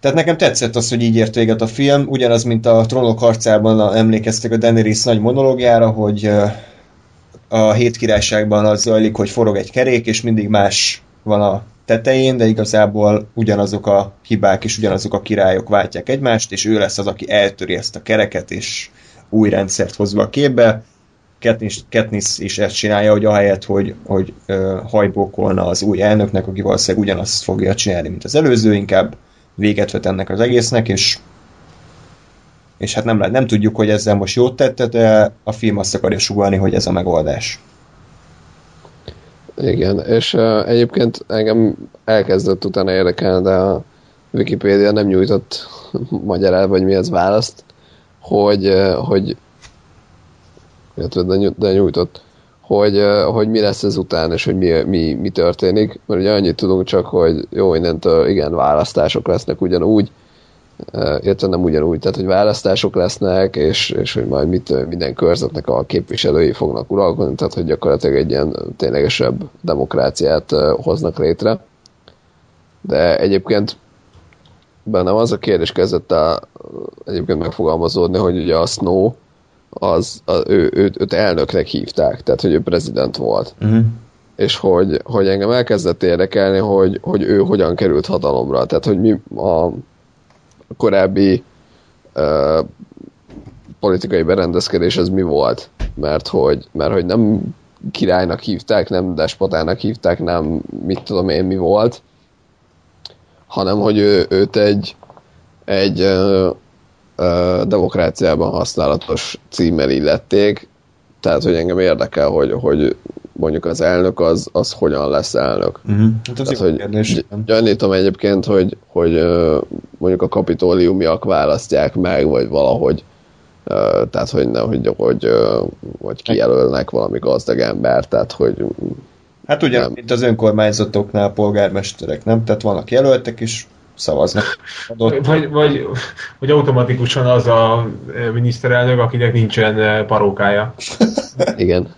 Tehát nekem tetszett az, hogy így ért véget a film, ugyanaz, mint a Trónok harcában emlékeztek a Daenerys nagy monológiára, hogy a hét királyságban az zajlik, hogy forog egy kerék, és mindig más van a tetején, de igazából ugyanazok a hibák és ugyanazok a királyok váltják egymást, és ő lesz az, aki eltöri ezt a kereket, és új rendszert hozva a képbe. Katniss, Katniss is ezt csinálja, hogy ahelyett, hogy, hogy uh, hajbókolna az új elnöknek, aki valószínűleg ugyanazt fogja csinálni, mint az előző, inkább véget vet ennek az egésznek, és és hát nem, nem tudjuk, hogy ezzel most jót tette, de a film azt akarja sugalni, hogy ez a megoldás. Igen, és uh, egyébként engem elkezdett utána érdekelni, de a Wikipédia nem nyújtott (laughs) magyarát, vagy mi az választ, hogy, uh, hogy de, de nyújtott, hogy, uh, hogy mi lesz ez után, és hogy mi, mi, mi történik, mert ugye annyit tudunk csak, hogy jó, innentől igen, választások lesznek ugyanúgy, illetve nem ugyanúgy, tehát hogy választások lesznek, és, és hogy majd mit, minden körzetnek a képviselői fognak uralkodni, tehát hogy gyakorlatilag egy ilyen ténylegesebb demokráciát hoznak létre. De egyébként bennem az a kérdés kezdett el egyébként megfogalmazódni, hogy ugye a Snow az, az ő, őt, őt elnöknek hívták, tehát hogy ő prezident volt. Uh-huh. És hogy, hogy engem elkezdett érdekelni, hogy, hogy ő hogyan került hatalomra, tehát hogy mi a korábbi uh, politikai berendezkedés ez mi volt, mert hogy, mert hogy nem királynak hívták, nem despotának hívták, nem mit tudom én mi volt, hanem hogy ő, őt egy, egy ö, ö, demokráciában használatos címmel illették, tehát hogy engem érdekel, hogy, hogy mondjuk az elnök az, az hogyan lesz elnök. Uh-huh. Hát Tehát, hogy gyanítom egyébként, hogy, hogy mondjuk a kapitóliumiak választják meg, vagy valahogy tehát hogy, ne, hogy, hogy, hogy kijelölnek valami gazdag ember, tehát hogy Hát ugye, nem. mint az önkormányzatoknál polgármesterek, nem? Tehát vannak jelöltek, és szavaznak. Adott. Vagy, vagy, vagy automatikusan az a miniszterelnök, akinek nincsen parókája. Igen.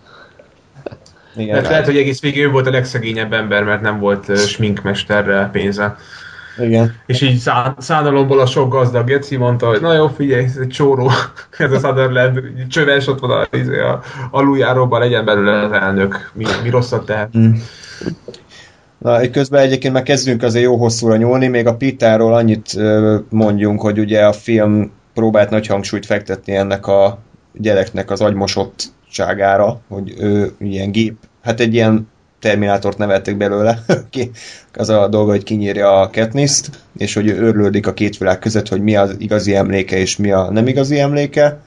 Igen. Mert lehet, hogy egész végig ő volt a legszegényebb ember, mert nem volt sminkmesterre pénze. Igen. És így szá- szánalomból a sok gazdag Geci mondta, hogy na jó, figyelj, ez egy csóró, (laughs) ez a Sutherland, csöves ott van a, izé, a aluljáróban, legyen belőle az elnök, mi, mi rosszat tehet. Mm. Na, közben egyébként már kezdünk azért jó hosszúra nyúlni, még a Pitáról annyit mondjunk, hogy ugye a film próbált nagy hangsúlyt fektetni ennek a gyereknek az agymosottságára, hogy ő ilyen gép, hát egy ilyen Terminátort neveltek belőle, (laughs) az a dolga, hogy kinyírja a Katniss-t, és hogy ő a két világ között, hogy mi az igazi emléke és mi a nem igazi emléke.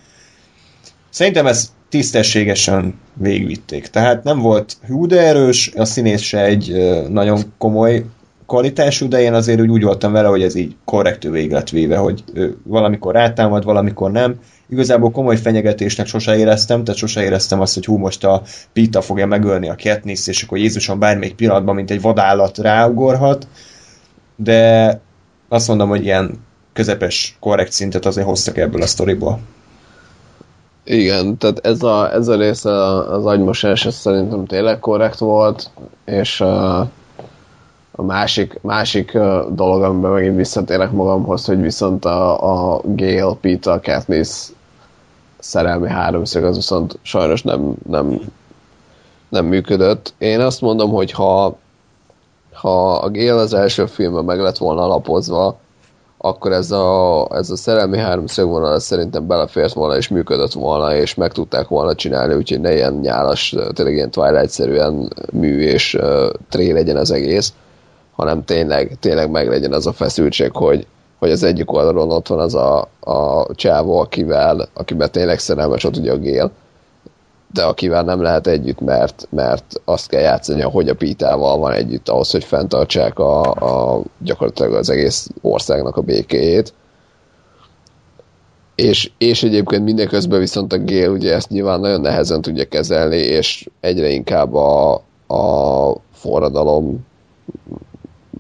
Szerintem ezt tisztességesen végigvitték. Tehát nem volt hú de erős, a színész se egy nagyon komoly kvalitású, de én azért úgy, úgy voltam vele, hogy ez így korrektő végig lett véve, hogy valamikor rátámad, valamikor nem, igazából komoly fenyegetésnek sose éreztem, tehát sose éreztem azt, hogy hú, most a Pita fogja megölni a Katniss, és akkor Jézuson bármelyik pillanatban, mint egy vadállat ráugorhat, de azt mondom, hogy ilyen közepes, korrekt szintet azért hoztak ebből a sztoriból. Igen, tehát ez a, ez a része az agymosás, ez szerintem tényleg korrekt volt, és a, a másik, másik dolog, amiben megint visszatérek magamhoz, hogy viszont a, a Gale, Peter, Katniss szerelmi háromszög az viszont sajnos nem, nem, nem működött. Én azt mondom, hogy ha, ha a Gale az első filmben meg lett volna alapozva, akkor ez a, ez a szerelmi háromszög vonal szerintem belefért volna és működött volna, és meg tudták volna csinálni, úgyhogy ne ilyen nyálas, tényleg ilyen Twilight-szerűen mű és uh, tré legyen az egész, hanem tényleg, tényleg meg legyen az a feszültség, hogy, hogy az egyik oldalon ott van az a, a csávó, akivel, akiben tényleg szerelmes ott ugye a Gél, de akivel nem lehet együtt, mert, mert azt kell játszani, hogy a Pítával van együtt ahhoz, hogy fenntartsák a, a, gyakorlatilag az egész országnak a békéjét. És, és egyébként mindeközben viszont a Gél ugye ezt nyilván nagyon nehezen tudja kezelni, és egyre inkább a, a forradalom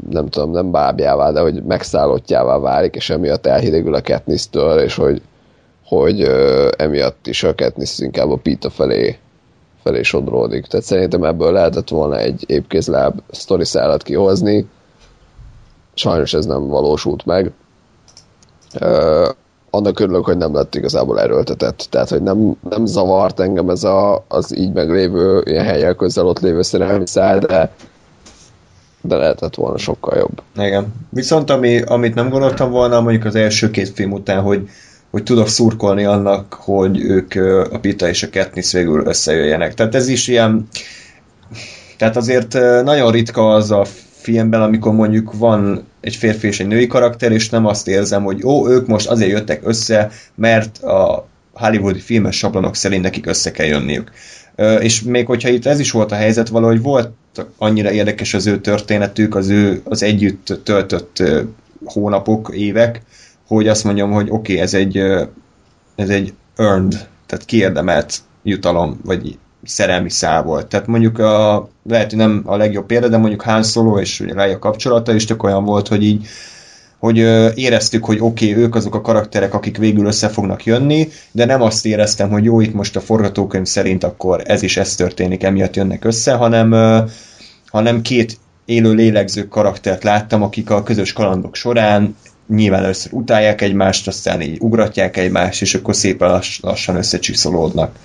nem tudom, nem bábjává, de hogy megszállottjává válik, és emiatt elhidegül a Katniss-től, és hogy, hogy ö, emiatt is a Katniss inkább a Pita felé, felé sodródik. Tehát szerintem ebből lehetett volna egy épkézláb sztori szállat kihozni. Sajnos ez nem valósult meg. Ö, annak örülök, hogy nem lett igazából erőltetett. Tehát, hogy nem, nem zavart engem ez a, az így meglévő, ilyen helyek közel ott lévő szerelmi szál, de de lehetett volna sokkal jobb. Igen. Viszont ami, amit nem gondoltam volna, mondjuk az első két film után, hogy, hogy tudok szurkolni annak, hogy ők a Pita és a Katniss végül összejöjjenek. Tehát ez is ilyen tehát azért nagyon ritka az a filmben, amikor mondjuk van egy férfi és egy női karakter, és nem azt érzem, hogy ó, ők most azért jöttek össze, mert a hollywoodi filmes sablonok szerint nekik össze kell jönniük. És még hogyha itt ez is volt a helyzet, valahogy volt annyira érdekes az ő történetük, az ő az együtt töltött hónapok, évek, hogy azt mondjam, hogy oké, okay, ez egy ez egy earned, tehát kiérdemelt jutalom, vagy szerelmi szál volt. Tehát mondjuk a, lehet, hogy nem a legjobb példa, de mondjuk Han Solo és Leia kapcsolata is csak olyan volt, hogy így hogy éreztük, hogy oké, okay, ők azok a karakterek, akik végül össze fognak jönni, de nem azt éreztem, hogy jó, itt most a forgatókönyv szerint akkor ez is ez történik, emiatt jönnek össze, hanem, hanem két élő lélegző karaktert láttam, akik a közös kalandok során nyilván először utálják egymást, aztán így ugratják egymást, és akkor szépen lass, lassan összecsiszolódnak.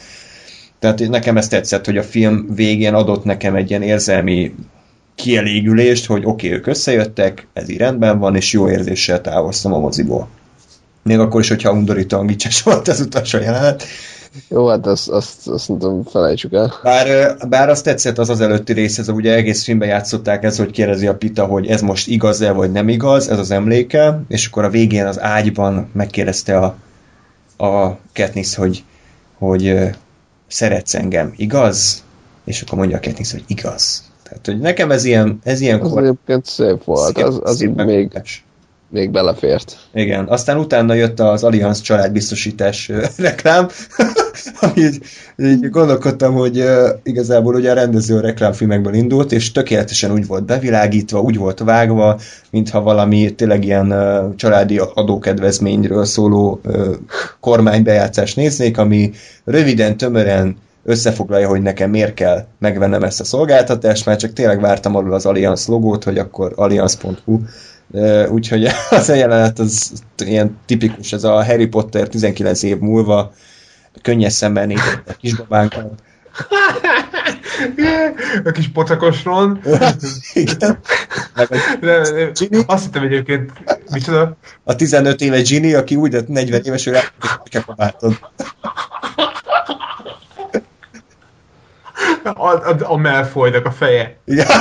Tehát nekem ez tetszett, hogy a film végén adott nekem egy ilyen érzelmi kielégülést, hogy oké, okay, ők összejöttek, ez így rendben van, és jó érzéssel távoztam a moziból. Még akkor is, hogyha undorítóan gicses (laughs) volt az utolsó jelenet. Jó, hát azt, azt, azt mondom, felejtsük el. Bár, bár azt tetszett az az előtti rész, ez ugye egész filmben játszották ez, hogy kérdezi a Pita, hogy ez most igaz-e, vagy nem igaz, ez az emléke, és akkor a végén az ágyban megkérdezte a, a Katniss, hogy, hogy szeretsz engem, igaz? És akkor mondja a Katniss, hogy igaz. Tehát, hogy nekem ez ilyen, ez ilyen Az egyébként szép volt, az, az szép még, megoldás. még belefért. Igen, aztán utána jött az Allianz családbiztosítás ö, (laughs) reklám, (laughs) ami így, gondolkodtam, hogy ö, igazából ugye a rendező a reklámfilmekből indult, és tökéletesen úgy volt bevilágítva, úgy volt vágva, mintha valami tényleg ilyen ö, családi adókedvezményről szóló kormánybejátszást néznék, ami röviden, tömören összefoglalja, hogy nekem miért kell megvennem ezt a szolgáltatást, már csak tényleg vártam alul az Allianz logót, hogy akkor allianz.hu úgyhogy (laughs) az a jelenet az ilyen tipikus, ez a Harry Potter 19 év múlva könnyes szemmel nézett a kisbabánkat. (laughs) a kis pocakos Ron. (laughs) Igen. De, Ginny? azt hittem egyébként, micsoda? a 15 éves Ginny, aki úgy lett 40 éves, hogy rá A, a, a Malfoynak a feje. Igen. (laughs)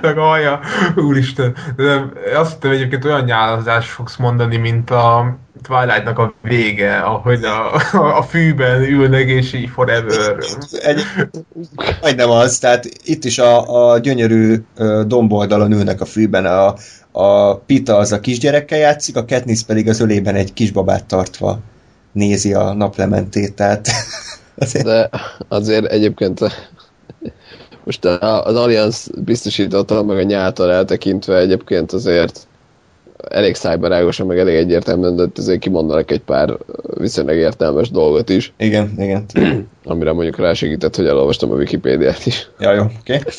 Meg a haja. Úristen. De azt hittem egyébként olyan nyálazás fogsz mondani, mint a Twilight-nak a vége, ahogy a, a, a fűben ülnek, és így forever. Egy, majdnem az, tehát itt is a, a gyönyörű domboldalon ülnek a fűben, a, a Pita az a kisgyerekkel játszik, a Katniss pedig az ölében egy kisbabát tartva nézi a naplementét, tehát azért De azért egyébként most az Allianz biztosította meg a nyáltal eltekintve egyébként azért elég szájbarágosan, meg elég egyértelműen, de azért kimondanak egy pár viszonylag értelmes dolgot is, igen, igen. (clears throat) amire mondjuk rásegített, hogy elolvastam a Wikipédiát is. Ja, jó, oké. Okay.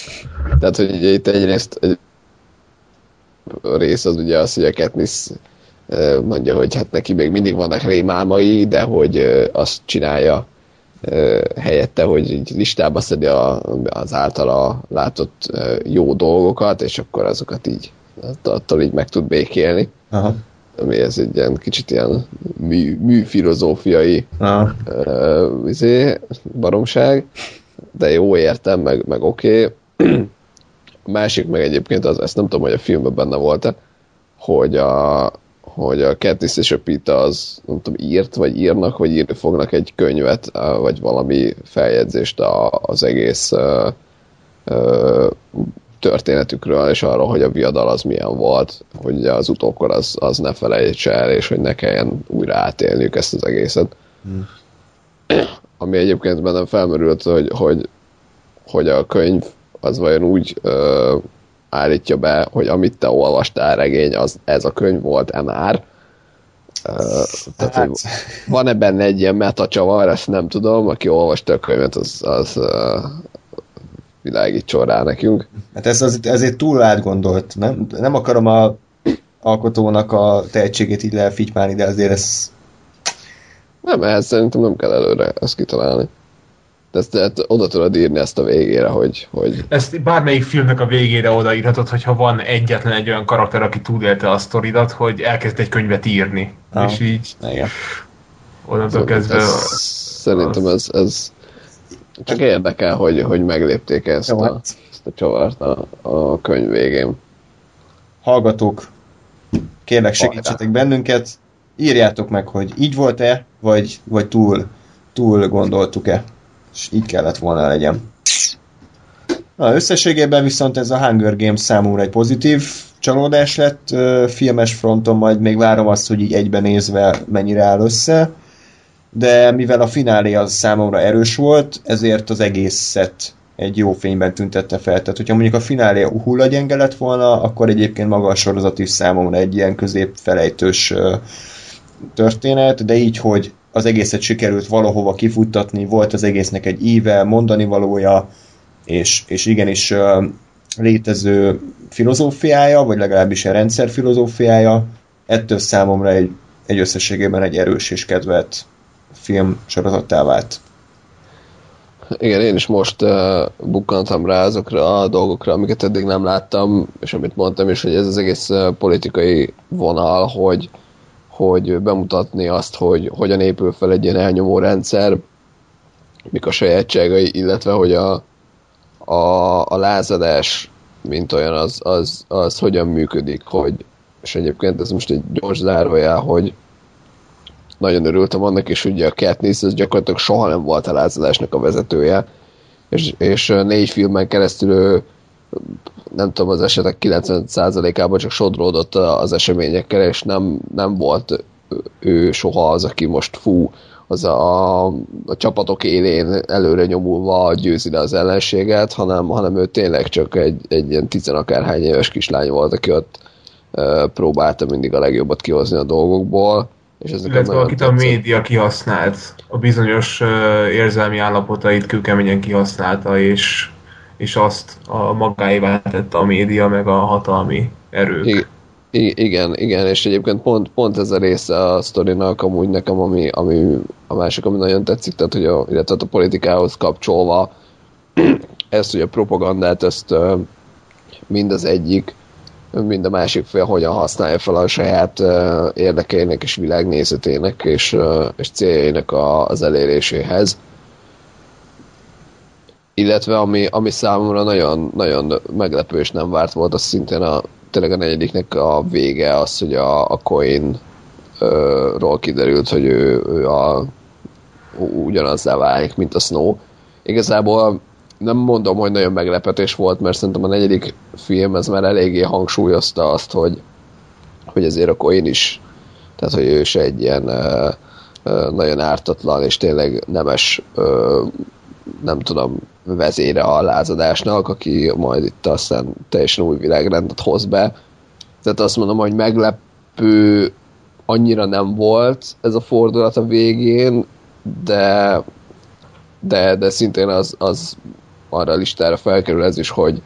Tehát, hogy ugye itt egyrészt egy rész az ugye az, hogy a Katniss ö, mondja, hogy hát neki még mindig vannak rémálmai, de hogy ö, azt csinálja helyette, hogy így listába szedi a, az általa látott jó dolgokat, és akkor azokat így attól így meg tud békélni. Aha. Ami ez egy ilyen kicsit ilyen mű, műfilozófiai uh, izé, baromság, de jó értem, meg, meg oké. Okay. Másik meg egyébként az, ezt nem tudom, hogy a filmben benne volt-e, hogy a, hogy a Katniss és a Pita az, nem tudom, írt, vagy írnak, vagy írni fognak egy könyvet, vagy valami feljegyzést a, az egész uh, uh, történetükről, és arról, hogy a viadal az milyen volt, hogy az utókor az, az ne felejtse el, és hogy ne kelljen újra átélniük ezt az egészet. Hmm. Ami egyébként bennem felmerült, hogy, hogy, hogy a könyv az vajon úgy ö, állítja be, hogy amit te olvastál regény, az ez a könyv volt-e már. Tehát, hát. van-e benne egy ilyen metacsavar, ezt nem tudom, aki olvasta a könyvet, az, az világítson rá nekünk. Hát ez az, ezért túl átgondolt. Nem, nem akarom a alkotónak a tehetségét így lefitymálni, de azért ez... Nem, ehhez szerintem nem kell előre ezt kitalálni. De ezt, tehát oda tudod írni ezt a végére, hogy, hogy... Ezt bármelyik filmnek a végére odaírhatod, hogyha van egyetlen egy olyan karakter, aki túlélte a sztoridat, hogy elkezd egy könyvet írni. Ah, és így igen. onnantól kezdve... Ez, szerintem ez, ez csak érdekel, hogy, hogy meglépték ezt, Jó, a, hát. ezt a csavart a, a könyv végén. Hallgatók, kérlek segítsetek bennünket, írjátok meg, hogy így volt-e, vagy, vagy túl, túl gondoltuk-e. És így kellett volna legyen. Na, összességében viszont ez a Hunger Games számomra egy pozitív csalódás lett filmes fronton, majd még várom azt, hogy így egyben nézve mennyire áll össze, de mivel a finálé az számomra erős volt, ezért az egészet egy jó fényben tüntette fel. Tehát, hogyha mondjuk a finálé hullagyenge lett volna, akkor egyébként maga a sorozat is számomra egy ilyen középfelejtős történet, de így, hogy az egészet sikerült valahova kifuttatni, volt az egésznek egy íve, mondani valója, és, és igenis létező filozófiája, vagy legalábbis a rendszer filozófiája, ettől számomra egy, egy összességében egy erős és kedvelt film sorozattá vált. Igen, én is most uh, bukkantam rá azokra a dolgokra, amiket eddig nem láttam, és amit mondtam is, hogy ez az egész uh, politikai vonal, hogy, hogy bemutatni azt, hogy hogyan épül fel egy ilyen elnyomó rendszer, mik a sajátságai, illetve hogy a, a, a lázadás, mint olyan, az, az, az hogyan működik, hogy, és egyébként ez most egy gyors zárójel, hogy nagyon örültem annak, és ugye a Katniss az gyakorlatilag soha nem volt a lázadásnak a vezetője, és, és négy filmen keresztül ő, nem tudom, az esetek 90%-ában csak sodródott az eseményekkel, és nem, nem volt ő soha az, aki most fú, az a, a csapatok élén előre nyomulva győzi le az ellenséget, hanem, hanem ő tényleg csak egy, egy ilyen tizenakárhány éves kislány volt, aki ott e, próbálta mindig a legjobbat kihozni a dolgokból. És ez Illetve akit a média kihasznált, a bizonyos uh, érzelmi állapotait kőkeményen kihasználta, és, és azt a magáévá tette a média, meg a hatalmi erők. Igen igen, igen, és egyébként pont, pont ez a része a sztorinak amúgy nekem, ami, ami a másik, ami nagyon tetszik, tehát hogy a, illetve a politikához kapcsolva (clears throat) ezt ugye a propagandát, ezt mind az egyik, mind a másik fél hogyan használja fel a saját érdekeinek és világnézetének és, és céljainak az eléréséhez. Illetve ami, ami számomra nagyon, nagyon meglepő és nem várt volt, az szintén a tényleg a negyediknek a vége az, hogy a, a coin ról kiderült, hogy ő, ő a, ugyanazzá válik, mint a Snow. Igazából nem mondom, hogy nagyon meglepetés volt, mert szerintem a negyedik film ez már eléggé hangsúlyozta azt, hogy, hogy ezért a Coin is, tehát hogy ő is egy ilyen ö, ö, nagyon ártatlan és tényleg nemes ö, nem tudom, vezére a lázadásnak, aki majd itt aztán teljesen új világrendet hoz be. Tehát azt mondom, hogy meglepő annyira nem volt ez a fordulat a végén, de de, de szintén az, az arra a listára felkerül ez is, hogy,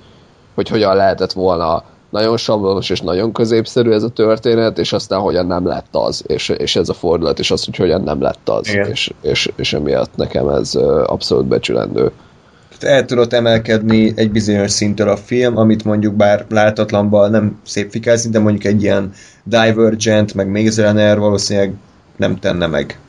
hogy hogyan lehetett volna nagyon sablonos és nagyon középszerű ez a történet, és aztán hogyan nem lett az, és, és ez a fordulat, és az, hogy hogyan nem lett az, és, és, és emiatt nekem ez abszolút becsülendő. El tudott emelkedni egy bizonyos szintől a film, amit mondjuk bár látatlanban nem szép fikázni, de mondjuk egy ilyen Divergent, meg Maze Runner valószínűleg nem tenne meg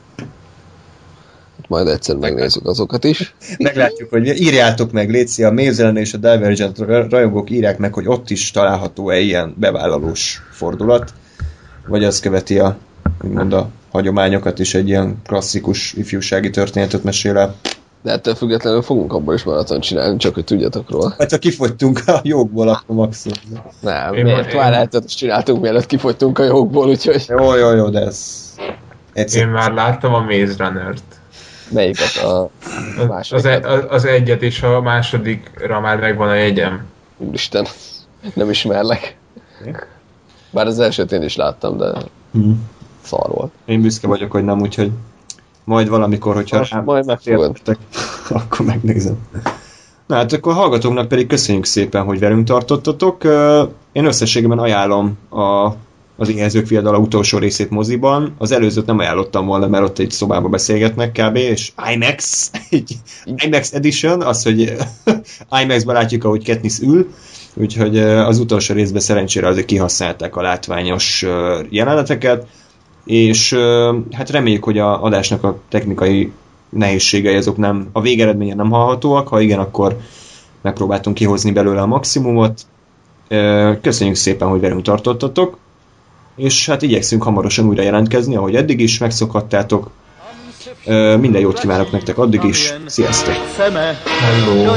majd egyszer megnézzük azokat is. Meglátjuk, hogy írjátok meg, Léci, a Maze és a Divergent rajongók írják meg, hogy ott is található-e ilyen bevállalós fordulat, vagy az követi a, úgymond a hagyományokat is egy ilyen klasszikus ifjúsági történetet mesél el. De ettől függetlenül fogunk abból is maraton csinálni, csak hogy tudjatok róla. Hát ha kifogytunk a jogból, akkor maximum. Nem, én miért? Twilight-ot is csináltunk, mielőtt kifogytunk a jogból, úgyhogy... Jó, jó, jó, de ez... Egyszer. Én már láttam a Maze Runner-t. Melyiket a második? Az, e, az egyet és a másodikra már megvan a jegyem. Úristen, nem ismerlek. Bár az elsőt én is láttam, de hmm. szar volt. Én büszke vagyok, hogy nem, úgyhogy majd valamikor, hogyha Most majd megfogod. (laughs) akkor megnézem. Na hát akkor hallgatóknak pedig köszönjük szépen, hogy velünk tartottatok. Én összességében ajánlom a az éhezők fiadala utolsó részét moziban. Az előzőt nem ajánlottam volna, mert ott egy szobába beszélgetnek kb. és IMAX, (laughs) egy IMAX edition, az, hogy (laughs) IMAX-ban látjuk, ahogy Katniss ül, úgyhogy az utolsó részben szerencsére azért kihasználták a látványos jeleneteket, és hát reméljük, hogy a adásnak a technikai nehézségei azok nem, a végeredménye nem hallhatóak, ha igen, akkor megpróbáltunk kihozni belőle a maximumot. Köszönjük szépen, hogy velünk tartottatok és hát igyekszünk hamarosan újra jelentkezni, ahogy eddig is megszokhattátok. Minden jót kívánok nektek addig is. Sziasztok! Hello!